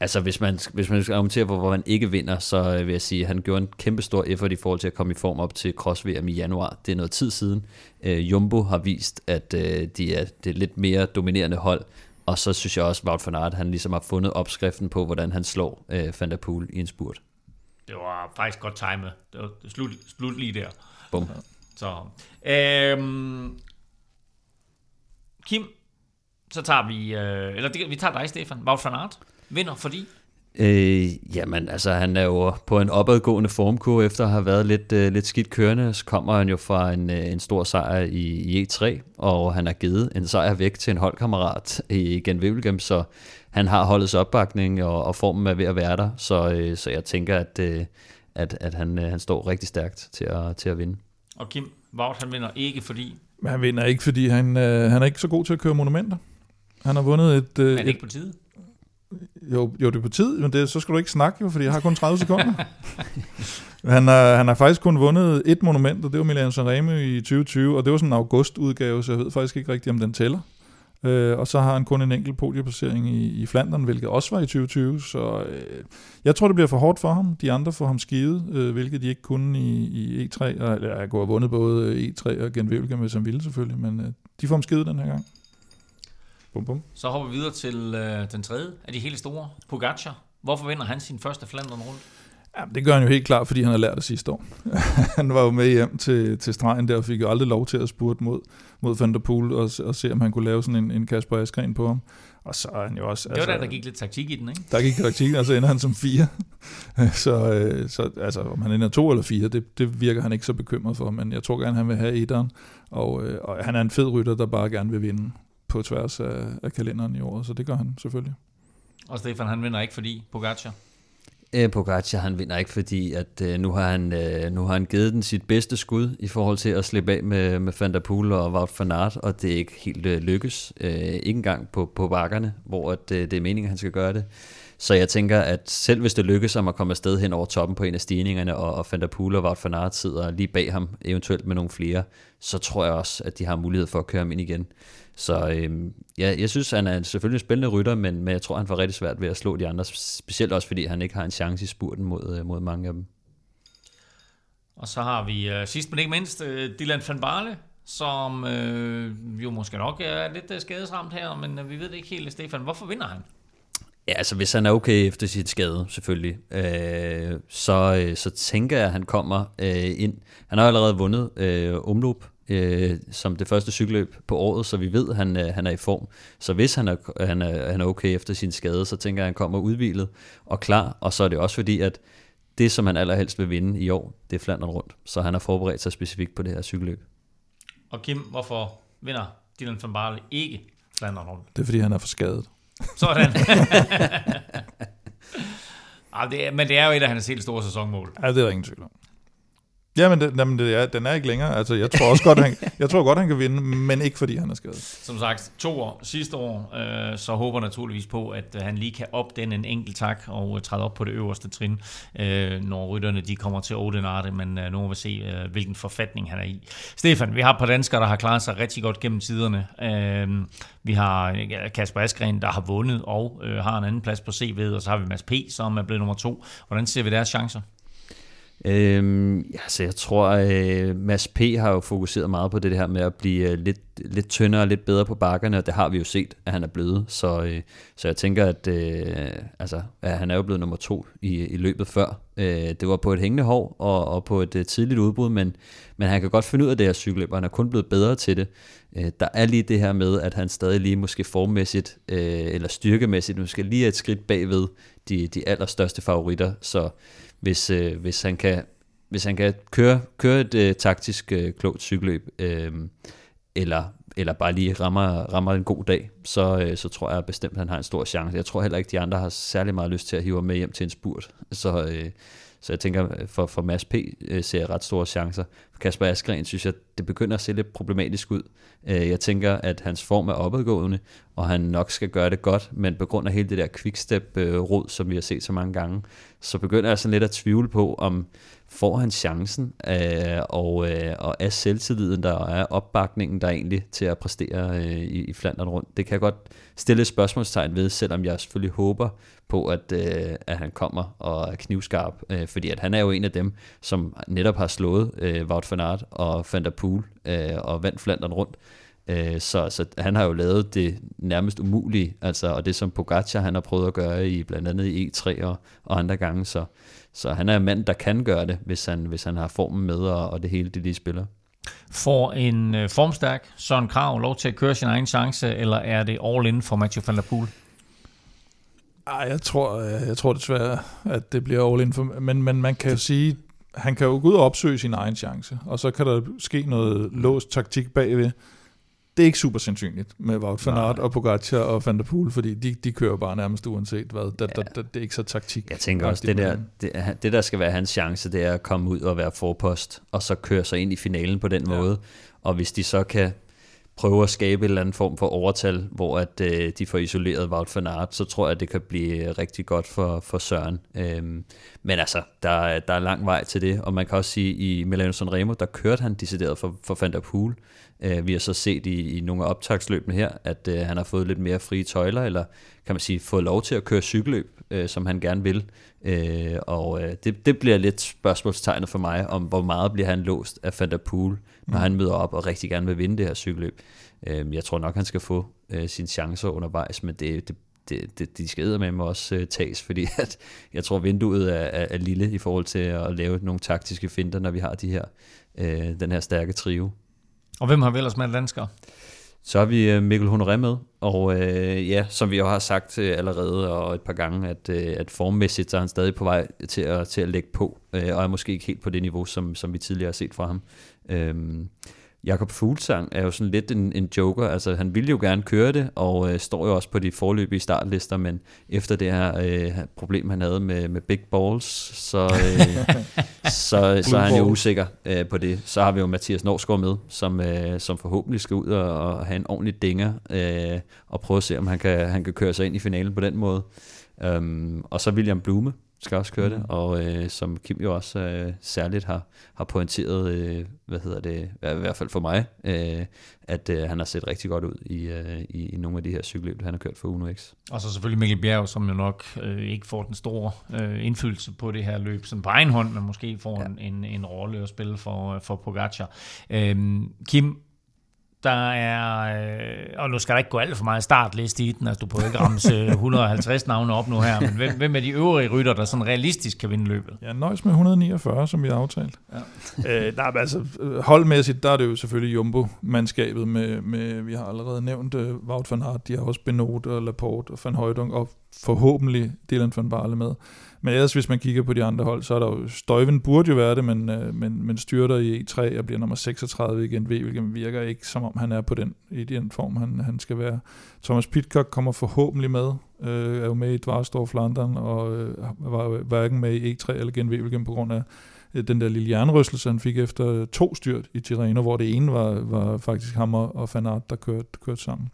altså, hvis man, hvis man skal argumentere for, hvor han ikke vinder, så øh, vil jeg sige, at han gjorde en kæmpe stor effort i forhold til at komme i form op til Cross VM i januar. Det er noget tid siden. Øh, Jumbo har vist, at øh, de er det er lidt mere dominerende hold. Og så synes jeg også, at Wout van Aert, han ligesom har fundet opskriften på, hvordan han slår øh, Van der Poel i en spurt. Det var faktisk godt timet. Det var slut, slut lige der. Bum. Så, øhm, Kim, så tager vi, øh, eller det, vi tager dig, Stefan. Wout van Aert vinder, fordi Øh, jamen, altså han er jo på en opadgående formkurve efter at have været lidt, øh, lidt skidt kørende. Så kommer han jo fra en, øh, en stor sejr i, i E3, og han har givet en sejr væk til en holdkammerat i Gen Wevelgem, så han har holdets opbakning, og, og formen er ved at være der. Så, øh, så jeg tænker, at, øh, at, at han, øh, han står rigtig stærkt til at, til at vinde. Og Kim, Wout han vinder ikke, fordi Men han vinder ikke, fordi han, øh, han er ikke så god til at køre monumenter. Han har vundet et... Øh, han er ikke på tide. Jo, jo, det er på tid, men det, så skal du ikke snakke jo, fordi jeg har kun 30 sekunder. han, har, han har faktisk kun vundet et monument, og det var Milan Sanremo i 2020, og det var sådan en augustudgave, så jeg ved faktisk ikke rigtigt, om den tæller. Øh, og så har han kun en enkelt podieplacering i, i Flandern, hvilket også var i 2020, så øh, jeg tror, det bliver for hårdt for ham. De andre får ham skivet, øh, hvilket de ikke kunne i, i E3, og, eller jeg går og vundet både E3 og Gen med som ville selvfølgelig, men øh, de får ham skivet den her gang. Bum, bum. Så hopper vi videre til øh, den tredje af de helt store, Pogacar. Hvorfor vinder han sin første Flandern rundt? Ja, det gør han jo helt klart, fordi han har lært det sidste år. han var jo med hjem til, til stregen der, og fik jo aldrig lov til at spurte mod, mod Van der Poel, og, og se, om han kunne lave sådan en, en Kasper Askren på ham. Og så er han jo også... Det var der, der gik lidt taktik i den, ikke? Der gik taktik, og så ender han som fire. så, øh, så altså, om han ender to eller fire, det, det virker han ikke så bekymret for, men jeg tror gerne, han vil have etteren. Og, øh, og han er en fed rytter, der bare gerne vil vinde på tværs af, af kalenderen i år, så det gør han selvfølgelig. Og Stefan, han vinder ikke, fordi Pogacar. Øh, Pogacar, han vinder ikke, fordi at øh, nu, har han, øh, nu har han givet den sit bedste skud i forhold til at slippe af med, med Van der Poel og Wout van Aert, og det er ikke helt øh, lykkes. Øh, ikke engang på, på bakkerne, hvor at, øh, det er meningen, at han skal gøre det. Så jeg tænker, at selv hvis det lykkes ham at komme afsted hen over toppen på en af stigningerne, og, og Van der Poel og Wout van Aert sidder lige bag ham, eventuelt med nogle flere, så tror jeg også, at de har mulighed for at køre ham ind igen. Så øhm, ja, jeg synes, han er selvfølgelig en spændende rytter, men, men jeg tror, han får rigtig svært ved at slå de andre, specielt også fordi han ikke har en chance i spurten mod, øh, mod mange af dem. Og så har vi øh, sidst men ikke mindst øh, Dylan van Barle, som øh, jo måske nok er lidt øh, skadesramt her, men øh, vi ved det ikke helt, Stefan. Hvorfor vinder han? Ja, altså hvis han er okay efter sit skade, selvfølgelig, øh, så, øh, så tænker jeg, at han kommer øh, ind. Han har allerede vundet øh, omløb øh, som det første cykelløb på året, så vi ved, at han, øh, han er i form. Så hvis han er, han, er, han er okay efter sin skade, så tænker jeg, at han kommer udvilet og klar. Og så er det også fordi, at det, som han allerhelst vil vinde i år, det er Flandern rundt. Så han har forberedt sig specifikt på det her cykelløb. Og Kim, hvorfor vinder Dylan van Barle ikke Flandern rundt? Det er, fordi han er for skadet. Sådan. Ej, ah, det er, men det er jo et af hans helt store sæsonmål. Ja, det er der ingen tvivl om. Ja, men, den, jamen, det er, den er ikke længere. Altså, jeg tror også godt, han, jeg tror godt, han kan vinde, men ikke fordi han er skadet. Som sagt, to år sidste år, øh, så håber naturligvis på, at øh, han lige kan op den en enkelt tak og øh, træde op på det øverste trin, øh, når rytterne de kommer til Odenarte, men øh, nu må vi se, øh, hvilken forfatning han er i. Stefan, vi har et par danskere, der har klaret sig rigtig godt gennem tiderne. Øh, vi har Kasper Askren, der har vundet og øh, har en anden plads på CV'et, og så har vi Mads P., som er blevet nummer to. Hvordan ser vi deres chancer? Øhm, altså jeg tror, at øh, Mads P. har jo fokuseret meget på det her med at blive øh, lidt, lidt tyndere og lidt bedre på bakkerne, og det har vi jo set, at han er blevet. Så, øh, så jeg tænker, at, øh, altså, at han er jo blevet nummer to i, i løbet før. Øh, det var på et hængende hår og, og på et øh, tidligt udbrud, men, men han kan godt finde ud af det her cykelløb, og han er kun blevet bedre til det. Øh, der er lige det her med, at han stadig lige måske formmæssigt øh, eller styrkemæssigt måske lige er et skridt bagved de, de allerstørste favoritter, så hvis, øh, hvis, han kan, hvis han kan køre, køre et øh, taktisk øh, klogt cykelløb, øh, eller, eller bare lige rammer, rammer en god dag, så, øh, så tror jeg bestemt, at han har en stor chance. Jeg tror heller ikke, de andre har særlig meget lyst til at hive ham med hjem til en spurt. Så, øh, så jeg tænker, for, for Mads P. Øh, ser jeg ret store chancer. For Kasper Askren synes jeg, det begynder at se lidt problematisk ud. Øh, jeg tænker, at hans form er opadgående, og han nok skal gøre det godt, men på grund af hele det der quickstep-rod, øh, som vi har set så mange gange, så begynder jeg sådan lidt at tvivle på, om får han chancen, øh, og, øh, og er selvtilliden der, og er opbakningen der egentlig til at præstere øh, i, i Flandern rundt. Det kan jeg godt stille et spørgsmålstegn ved, selvom jeg selvfølgelig håber på, at, øh, at han kommer og er knivskarp, øh, fordi at han er jo en af dem, som netop har slået øh, Wout van Aert og Van der Poel øh, og vandt Flandern rundt. Øh, så, så han har jo lavet det nærmest umulige, altså, og det som Pogacar han har prøvet at gøre i blandt andet i E3 og, og andre gange, så, så han er en mand, der kan gøre det, hvis han, hvis han har formen med, og, og det hele det, de spiller. Får en øh, formstærk Søren Krav lov til at køre sin egen chance, eller er det all in for Mathieu van der Poel? Ej, jeg tror, jeg, jeg tror desværre, at det bliver all in for, men, men man kan jo sige, han kan jo gå ud og opsøge sin egen chance, og så kan der ske noget låst taktik bagved. Det er ikke super sandsynligt med Wout van Aert og Pogacar og Van der Poel, fordi de, de kører bare nærmest uanset hvad. Det, ja. det, det, det er ikke så taktik. Jeg tænker også, det der, det, det der skal være hans chance, det er at komme ud og være forpost, og så køre sig ind i finalen på den ja. måde. Og hvis de så kan prøve at skabe en eller anden form for overtal, hvor at øh, de får isoleret Wout van Aert, så tror jeg, at det kan blive rigtig godt for, for Søren. Øhm, men altså, der, der er lang vej til det, og man kan også sige, i Milano Sanremo, der kørte han decideret for, for Van der Poel. Øh, vi har så set i, i nogle af optagsløbene her, at øh, han har fået lidt mere frie tøjler, eller kan man sige, fået lov til at køre cykelløb, øh, som han gerne vil. Øh, og øh, det, det bliver lidt spørgsmålstegnet for mig, om hvor meget bliver han låst af Van der Poel, når mm. han møder op og rigtig gerne vil vinde det her cykelløb. Øh, jeg tror nok, han skal få øh, sine chancer undervejs, men det, det, det, det, de skal med mig også øh, tages, fordi at jeg tror, vinduet er, er, er lille i forhold til at lave nogle taktiske finder, når vi har de her, øh, den her stærke trio. Og hvem har vi ellers med danskere? Så har vi øh, Mikkel Honoré med, og øh, ja, som vi jo har sagt øh, allerede og et par gange, at, øh, at formmæssigt så er han stadig på vej til at, til at lægge på, øh, og er måske ikke helt på det niveau, som, som vi tidligere har set fra ham. Øh, Jakob Fuglsang er jo sådan lidt en, en joker, altså han ville jo gerne køre det, og øh, står jo også på de forløbige startlister, men efter det her øh, problem, han havde med, med big balls, så, øh, så, så er han jo usikker øh, på det. Så har vi jo Mathias Norsgaard med, som, øh, som forhåbentlig skal ud og, og have en ordentlig dinger, øh, og prøve at se, om han kan, han kan køre sig ind i finalen på den måde. Um, og så William Blume, skal også køre mm. det, og øh, som Kim jo også øh, særligt har, har pointeret, øh, hvad hedder det, i hvert fald for mig, øh, at øh, han har set rigtig godt ud i, øh, i, i nogle af de her cykelløb, han har kørt for Uno X. Og så selvfølgelig Mikkel Bjerg, som jo nok øh, ikke får den store øh, indflydelse på det her løb, sådan på egen hånd, men måske får ja. en, en, en rolle at spille for, for Pogacar. Øh, Kim, der er, øh, og nu skal der ikke gå alt for meget startliste i den, altså du prøver ikke ramme 150 navne op nu her, men hvem, hvem er de øvrige rytter, der sådan realistisk kan vinde løbet? Ja, nøjes med 149, som vi har aftalt. Ja. øh, nej, altså, holdmæssigt, der er det jo selvfølgelig Jumbo-mandskabet, med, med, vi har allerede nævnt uh, Wout van Aert, de har også Benot og Laporte og Van Højdung, og forhåbentlig Dylan van Barle med. Men ellers, hvis man kigger på de andre hold, så er der jo, Støjven burde jo være det, men, øh, men, men styrter i E3 og bliver nummer 36 igen, hvilket virker ikke, som om han er på den, i den form, han, han skal være. Thomas Pitcock kommer forhåbentlig med, øh, er jo med i Dvarstorf London, og øh, var hverken med i E3 eller Gen hvilket på grund af øh, den der lille jernrystelse, han fik efter to styrt i Tirreno, hvor det ene var, var faktisk ham og, og Fanart, der kørte, kørte sammen.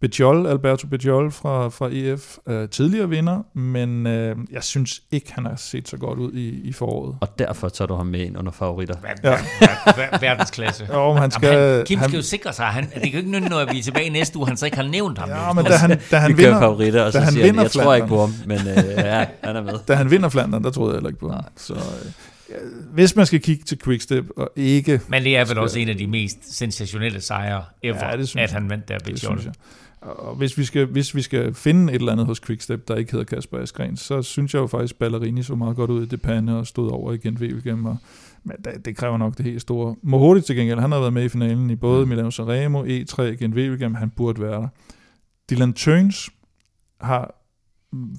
Bejol, Alberto Bejol fra, fra EF, er tidligere vinder, men øh, jeg synes ikke, han har set så godt ud i, i foråret. Og derfor tager du ham med ind under favoritter. Ja. Ver, verdensklasse. Jo, men han skal... Jamen, han, Kim han, skal jo sikre sig, han, det kan jo ikke nytte noget, at vi er tilbage næste uge, han så ikke har nævnt ham. Ja, men da han, da han Vi vinder, favoritter, og da så han siger han, vinder jeg tror ikke Flandern. på ham, men øh, ja, han er med. da han vinder Flandern, der troede jeg heller ikke på ham. Så øh, hvis man skal kigge til Quickstep og ikke... Men det er vel også en af de mest sensationelle sejre ever, Ja, det synes at han vandt der ved Det synes jeg. Og hvis vi, skal, hvis vi skal finde et eller andet hos Quickstep, der ikke hedder Kasper Askren, så synes jeg jo faktisk, Ballerini så meget godt ud i det pande og stod over igen ved igen. Og, men det, det, kræver nok det helt store. Mohodi til gengæld, han har været med i finalen i både Milano Sanremo, E3, igen ved han burde være der. Dylan Tøns har,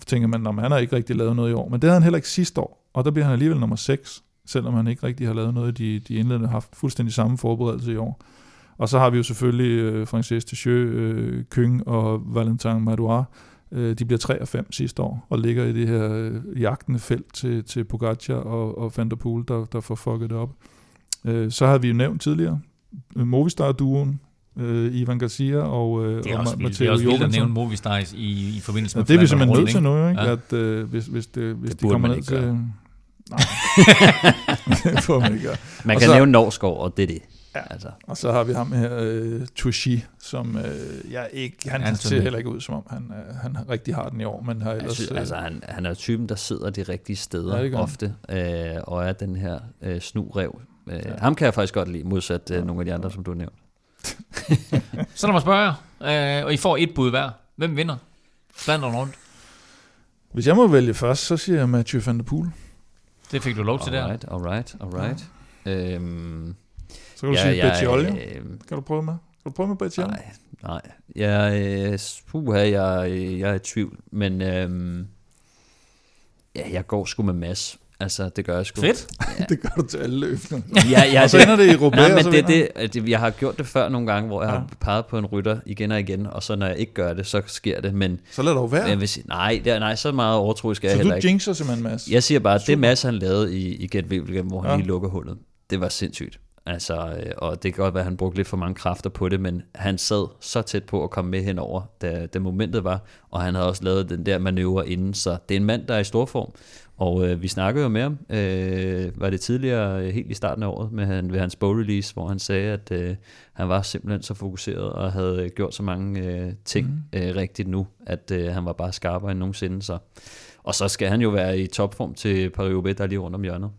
tænker man, om han har ikke rigtig lavet noget i år, men det havde han heller ikke sidste år, og der bliver han alligevel nummer 6, selvom han ikke rigtig har lavet noget, de, de indledende har haft fuldstændig samme forberedelse i år. Og så har vi jo selvfølgelig øh, Frances Ticheux, øh, Kyng og Valentin Madouar. Øh, de bliver 3 og 5 sidste år, og ligger i det her øh, jagtende felt til, til Pogacar og, og Van der Poel, der, der får fucket det op. Øh, så har vi jo nævnt tidligere, øh, Movistar-duoen, øh, Ivan Garcia og, øh, Det er og også Ma- vildt. Det er Matteo også vildt at Jorgensen. nævne Movistar i, i forbindelse Ja, med det er vi simpelthen nødt til nu, ikke? Ja. At, øh, hvis, hvis, det, hvis Det de kommer man ned ikke til... Nej, det får man ikke gøre. Man kan så- nævne Norskov, og det er det. Ja. Altså, Og så har vi ham her, øh, Tushi, som øh, jeg ikke, han Anthony. ser heller ikke ud, som om han, øh, han rigtig har den i år, men har jeg ellers... synes, øh, altså han, han er typen, der sidder de rigtige steder Ja, det ofte, øh, og er den her øh, snurev. Øh, ja. Ham kan jeg faktisk godt lide, modsat øh, nogle af de andre, som du har nævnt. Så lad mig spørge jer, øh, og I får et bud hver. Hvem vinder? Flandern rundt. Hvis jeg må vælge først, så siger jeg Mathieu van der Poel. Det fik du lov til der. Alright, alright, alright. Øhm, Så kan du ja, sige jeg, Bettiol, ja. øh, Kan du prøve med? Kan du prøve med Bettiol? Nej, nej. Jeg, øh, puha, jeg, jeg er i tvivl, men øhm, ja, jeg går sgu med Mads. Altså, det gør jeg sgu. Fedt. Ja. Det gør du til alle løbende. Ja, ja, og så ender det i Roubaix, Nej, men så det, det, at jeg har gjort det før nogle gange, hvor jeg Ja. har peget på en rytter igen og igen, og så når jeg ikke gør det, så sker det. Men Så lad dog være. jeg vil sige, nej, det er, nej, så meget overtroisk er jeg så heller du ikke. jinxer simpelthen, Mads. Jeg siger bare, at det Mads han lavede i, i Gent Wevelgem, hvor han Ja. lige lukker hullet, det var sindssygt. Altså, øh, og det kan godt være, at han brugte lidt for mange kræfter på det, men han sad så tæt på at komme med henover, da, da momentet var, og han havde også lavet den der manøvre inden, så det er en mand, der er i stor form. Og øh, vi snakkede jo med ham, øh, var det tidligere, øh, helt i starten af året, med han, ved hans bow-release, hvor han sagde, at øh, han var simpelthen så fokuseret og havde øh, gjort så mange øh, ting mm. øh, rigtigt nu, at øh, han var bare skarpere end nogensinde. Så. Og så skal han jo være i topform til Paris-Roubaix, der er lige rundt om hjørnet.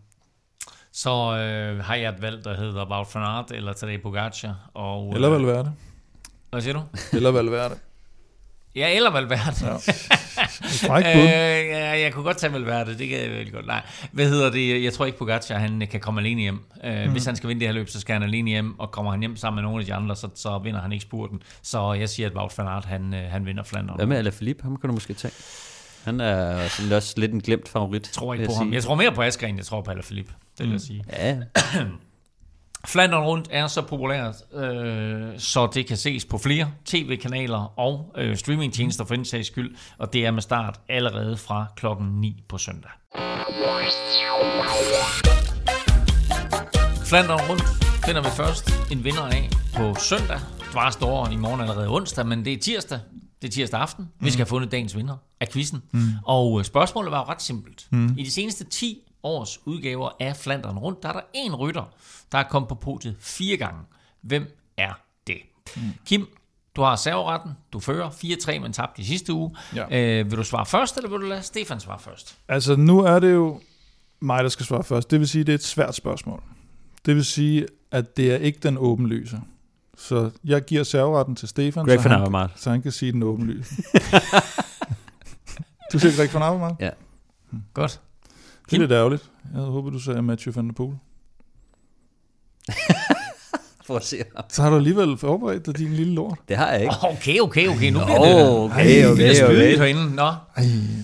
Så øh, har jeg et valg, der hedder Wout van Aert eller Tadej Pogacar. Og, Eller øh, Valverde. Hvad siger du? Eller Valverde. Ja, eller Valverde. Ja. Øh, ja, jeg kunne godt tage Valverde, det kan jeg virkelig godt. Nej, hvad hedder det? Jeg tror ikke, Pogacar han kan komme alene hjem. Øh, mm. Hvis han skal vinde det her løb, så skal han alene hjem, og kommer han hjem sammen med nogle af de andre, så, så vinder han ikke spurten. Så jeg siger, at Wout van Aert, han, øh, han vinder Flandern. Hvad med Alaphilippe? Ham kan du måske tage. Han er sådan også lidt en glemt favorit. Jeg tror ikke på jeg ham. sige. Jeg tror mere på Asger, end jeg tror på Alaphilippe. Det vil jeg sige. Ja, Flandern rundt er så populært, øh, så det kan ses på flere tv-kanaler og øh, streamingtjenester for den sags skyld, og det er med start allerede fra klokken 9 på søndag. Flandern rundt finder vi først en vinder af på søndag. Dvars står i morgen allerede onsdag, men det er tirsdag. Det er tirsdag aften. Vi skal have fundet dagens vinder af quizzen. Mm. Og øh, spørgsmålet var jo ret simpelt. Mm. I de seneste 10 års udgaver af Flandern rundt, der er der en rytter, der er kommet på podiet fire gange. Hvem er det? Mm. Kim, du har serveretten. Du fører 4-3, men tabte i sidste uge. Ja. Øh, vil du svare først, eller vil du lade Stefan svare først? Altså, nu er det jo mig, der skal svare først. Det vil sige, at det er et svært spørgsmål. Det vil sige, at det er ikke den åbenlyse. Så jeg giver serveretten til Stefan, Greg så, han, så han kan sige den åbenlyse. du siger Greg van Avermaet? Ja. Godt. Det er lidt ærgerligt. Jeg havde håbet, du sagde Mathieu van der Poel. For at se ham. Så har du alligevel forberedt dig din lille lort. Det har jeg ikke. Okay, okay, okay. Nu Nå, bliver det... okay, okay, spydigt okay. herinde. Nå,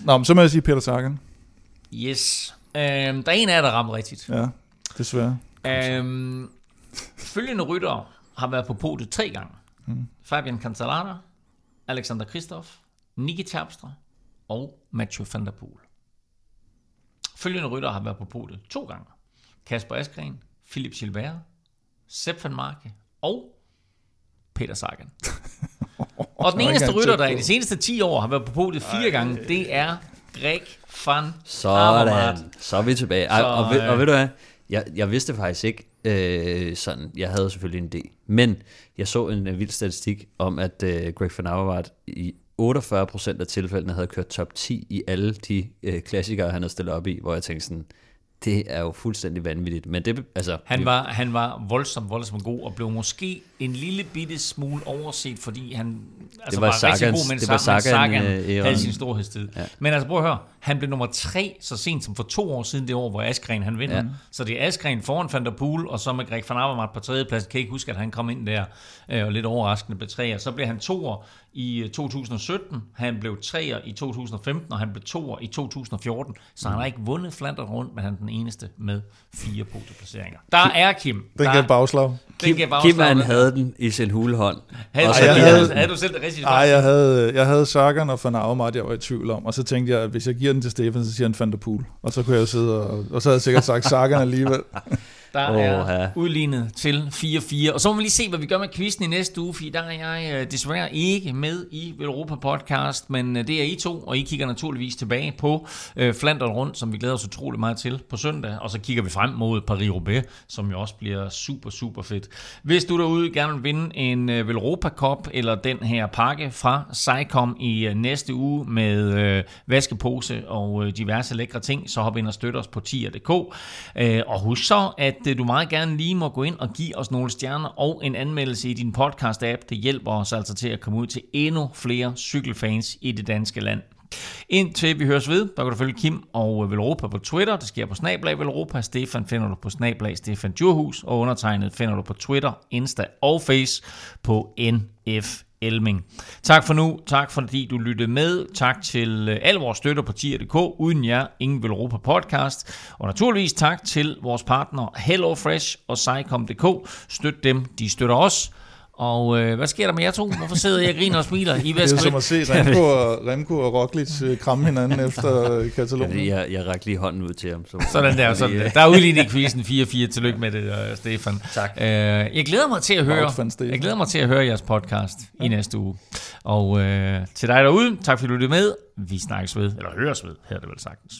Nå, men så må jeg sige Peter Sagan. yes. Øhm, der er en af jer, der rammer rigtigt. Ja, desværre. Øhm, følgende ryttere har været på podiet tre gange. Mm. Fabian Cancellara, Alexander Kristoff, Niki Terpstra og Mathieu van der Poel. Følgende ryttere har været på podiet to gange. Kasper Askren, Philip Gilbert, Sepp van Marke og Peter Sagan. og den eneste rytter, der i de seneste 10 år har været på podiet fire gange, det er Greg van Sådan, Avermaet. så er vi tilbage. Ej, og, ved, og øh, ved du hvad, jeg, jeg vidste faktisk ikke øh, sådan, jeg havde selvfølgelig en idé, men jeg så en, en vild statistik om, at øh, Greg van Avermaet i 48% af tilfældene havde kørt top 10 i alle de øh, klassikere, han havde stillet op i, hvor jeg tænkte sådan, det er jo fuldstændig vanvittigt. Men det, altså, Han var, han var voldsomt, voldsomt god, og blev måske en lille bitte smule overset, fordi han altså var var, rigtig Sagans- god, men det var Sagan, Sagan, øh, havde sin storhedstid. Ja. Men altså prøv at høre, han blev nummer tre så sent som for to år siden det år, hvor Askren han vinder. Ja. Så det er Askren foran Van der Poel, og så med Greg van Avermaet på tredjeplads. Kan ikke huske, at han kom ind der øh, og lidt overraskende blev treer. Så blev han toer i øh, 2017, han blev treer i 2015, og han blev toer i 2014. Så han har ikke vundet Flandern rundt, men han er den eneste med fire podieplaceringer. Der er Kim. Den der, gav bagslag. Kim, han havde den i sin hulehånd. Havde, Og så jeg havde, havde- du selv det rigtige Nej, jeg havde, jeg havde Sagan og Van Avermaet, jeg var i tvivl om. Og så tænkte jeg, at hvis jeg giver den til Stefan, så siger han Van der Poel. Og så kunne jeg jo sidde og... Og så havde jeg sikkert sagt Sagan alligevel. Der Åh, er ja. udlignet til 4-4. Og så må vi lige se, hvad vi gør med quizzen i næste uge, fordi der er jeg øh, desværre ikke med i Europa Podcast, men øh, det er I to, og I kigger naturligvis tilbage på øh, Flandern rundt, som vi glæder os utrolig meget til på søndag, og så kigger vi frem mod Paris-Roubaix, som jo også bliver super, super fedt. Hvis du derude gerne vil vinde en øh, Europa Cup, eller den her pakke fra Sycom i øh, næste uge med øh, vaskepose og øh, diverse lækre ting, så hop ind og støt os på tier.dk. Øh, og husk så, at det, du meget gerne lige må gå ind og give os nogle stjerner og en anmeldelse i din podcast-app. Det hjælper os altså til at komme ud til endnu flere cykelfans i det danske land. Indtil vi høres ved, der kan du følge Kim og øh, Velropa på Twitter. Det sker på Snablag Velropa. Stefan finder du på Snablag Stefan Djurhus. Og undertegnet finder du på Twitter, Insta og Face på NF Elming. Tak for nu. Tak fordi du lyttede med. Tak til øh, alle vores støtter på tier.dk. Uden jer, ingen vil Europa podcast. Og naturligvis tak til vores partner HelloFresh og Sycom.dk. Støt dem, de støtter os. Og øh, hvad sker der med jer to? Hvorfor sidder jeg og griner og smiler? I Det er som at se Remco og, Remco og Roglic øh, kramme hinanden efter øh, Katalonien. Fordi jeg, jeg rakte lige hånden ud til ham. Så, Sådan der, sådan der. Der er udlignet i quizzen 4-4. Tillykke med det, øh, Stefan. Tak. Øh, jeg glæder mig til at høre, jeg glæder mig til at høre jeres podcast ja. i næste uge. Og øh, til dig derude, tak fordi du lyttede med. Vi snakkes ved, eller høres ved, her er det vel sagtens.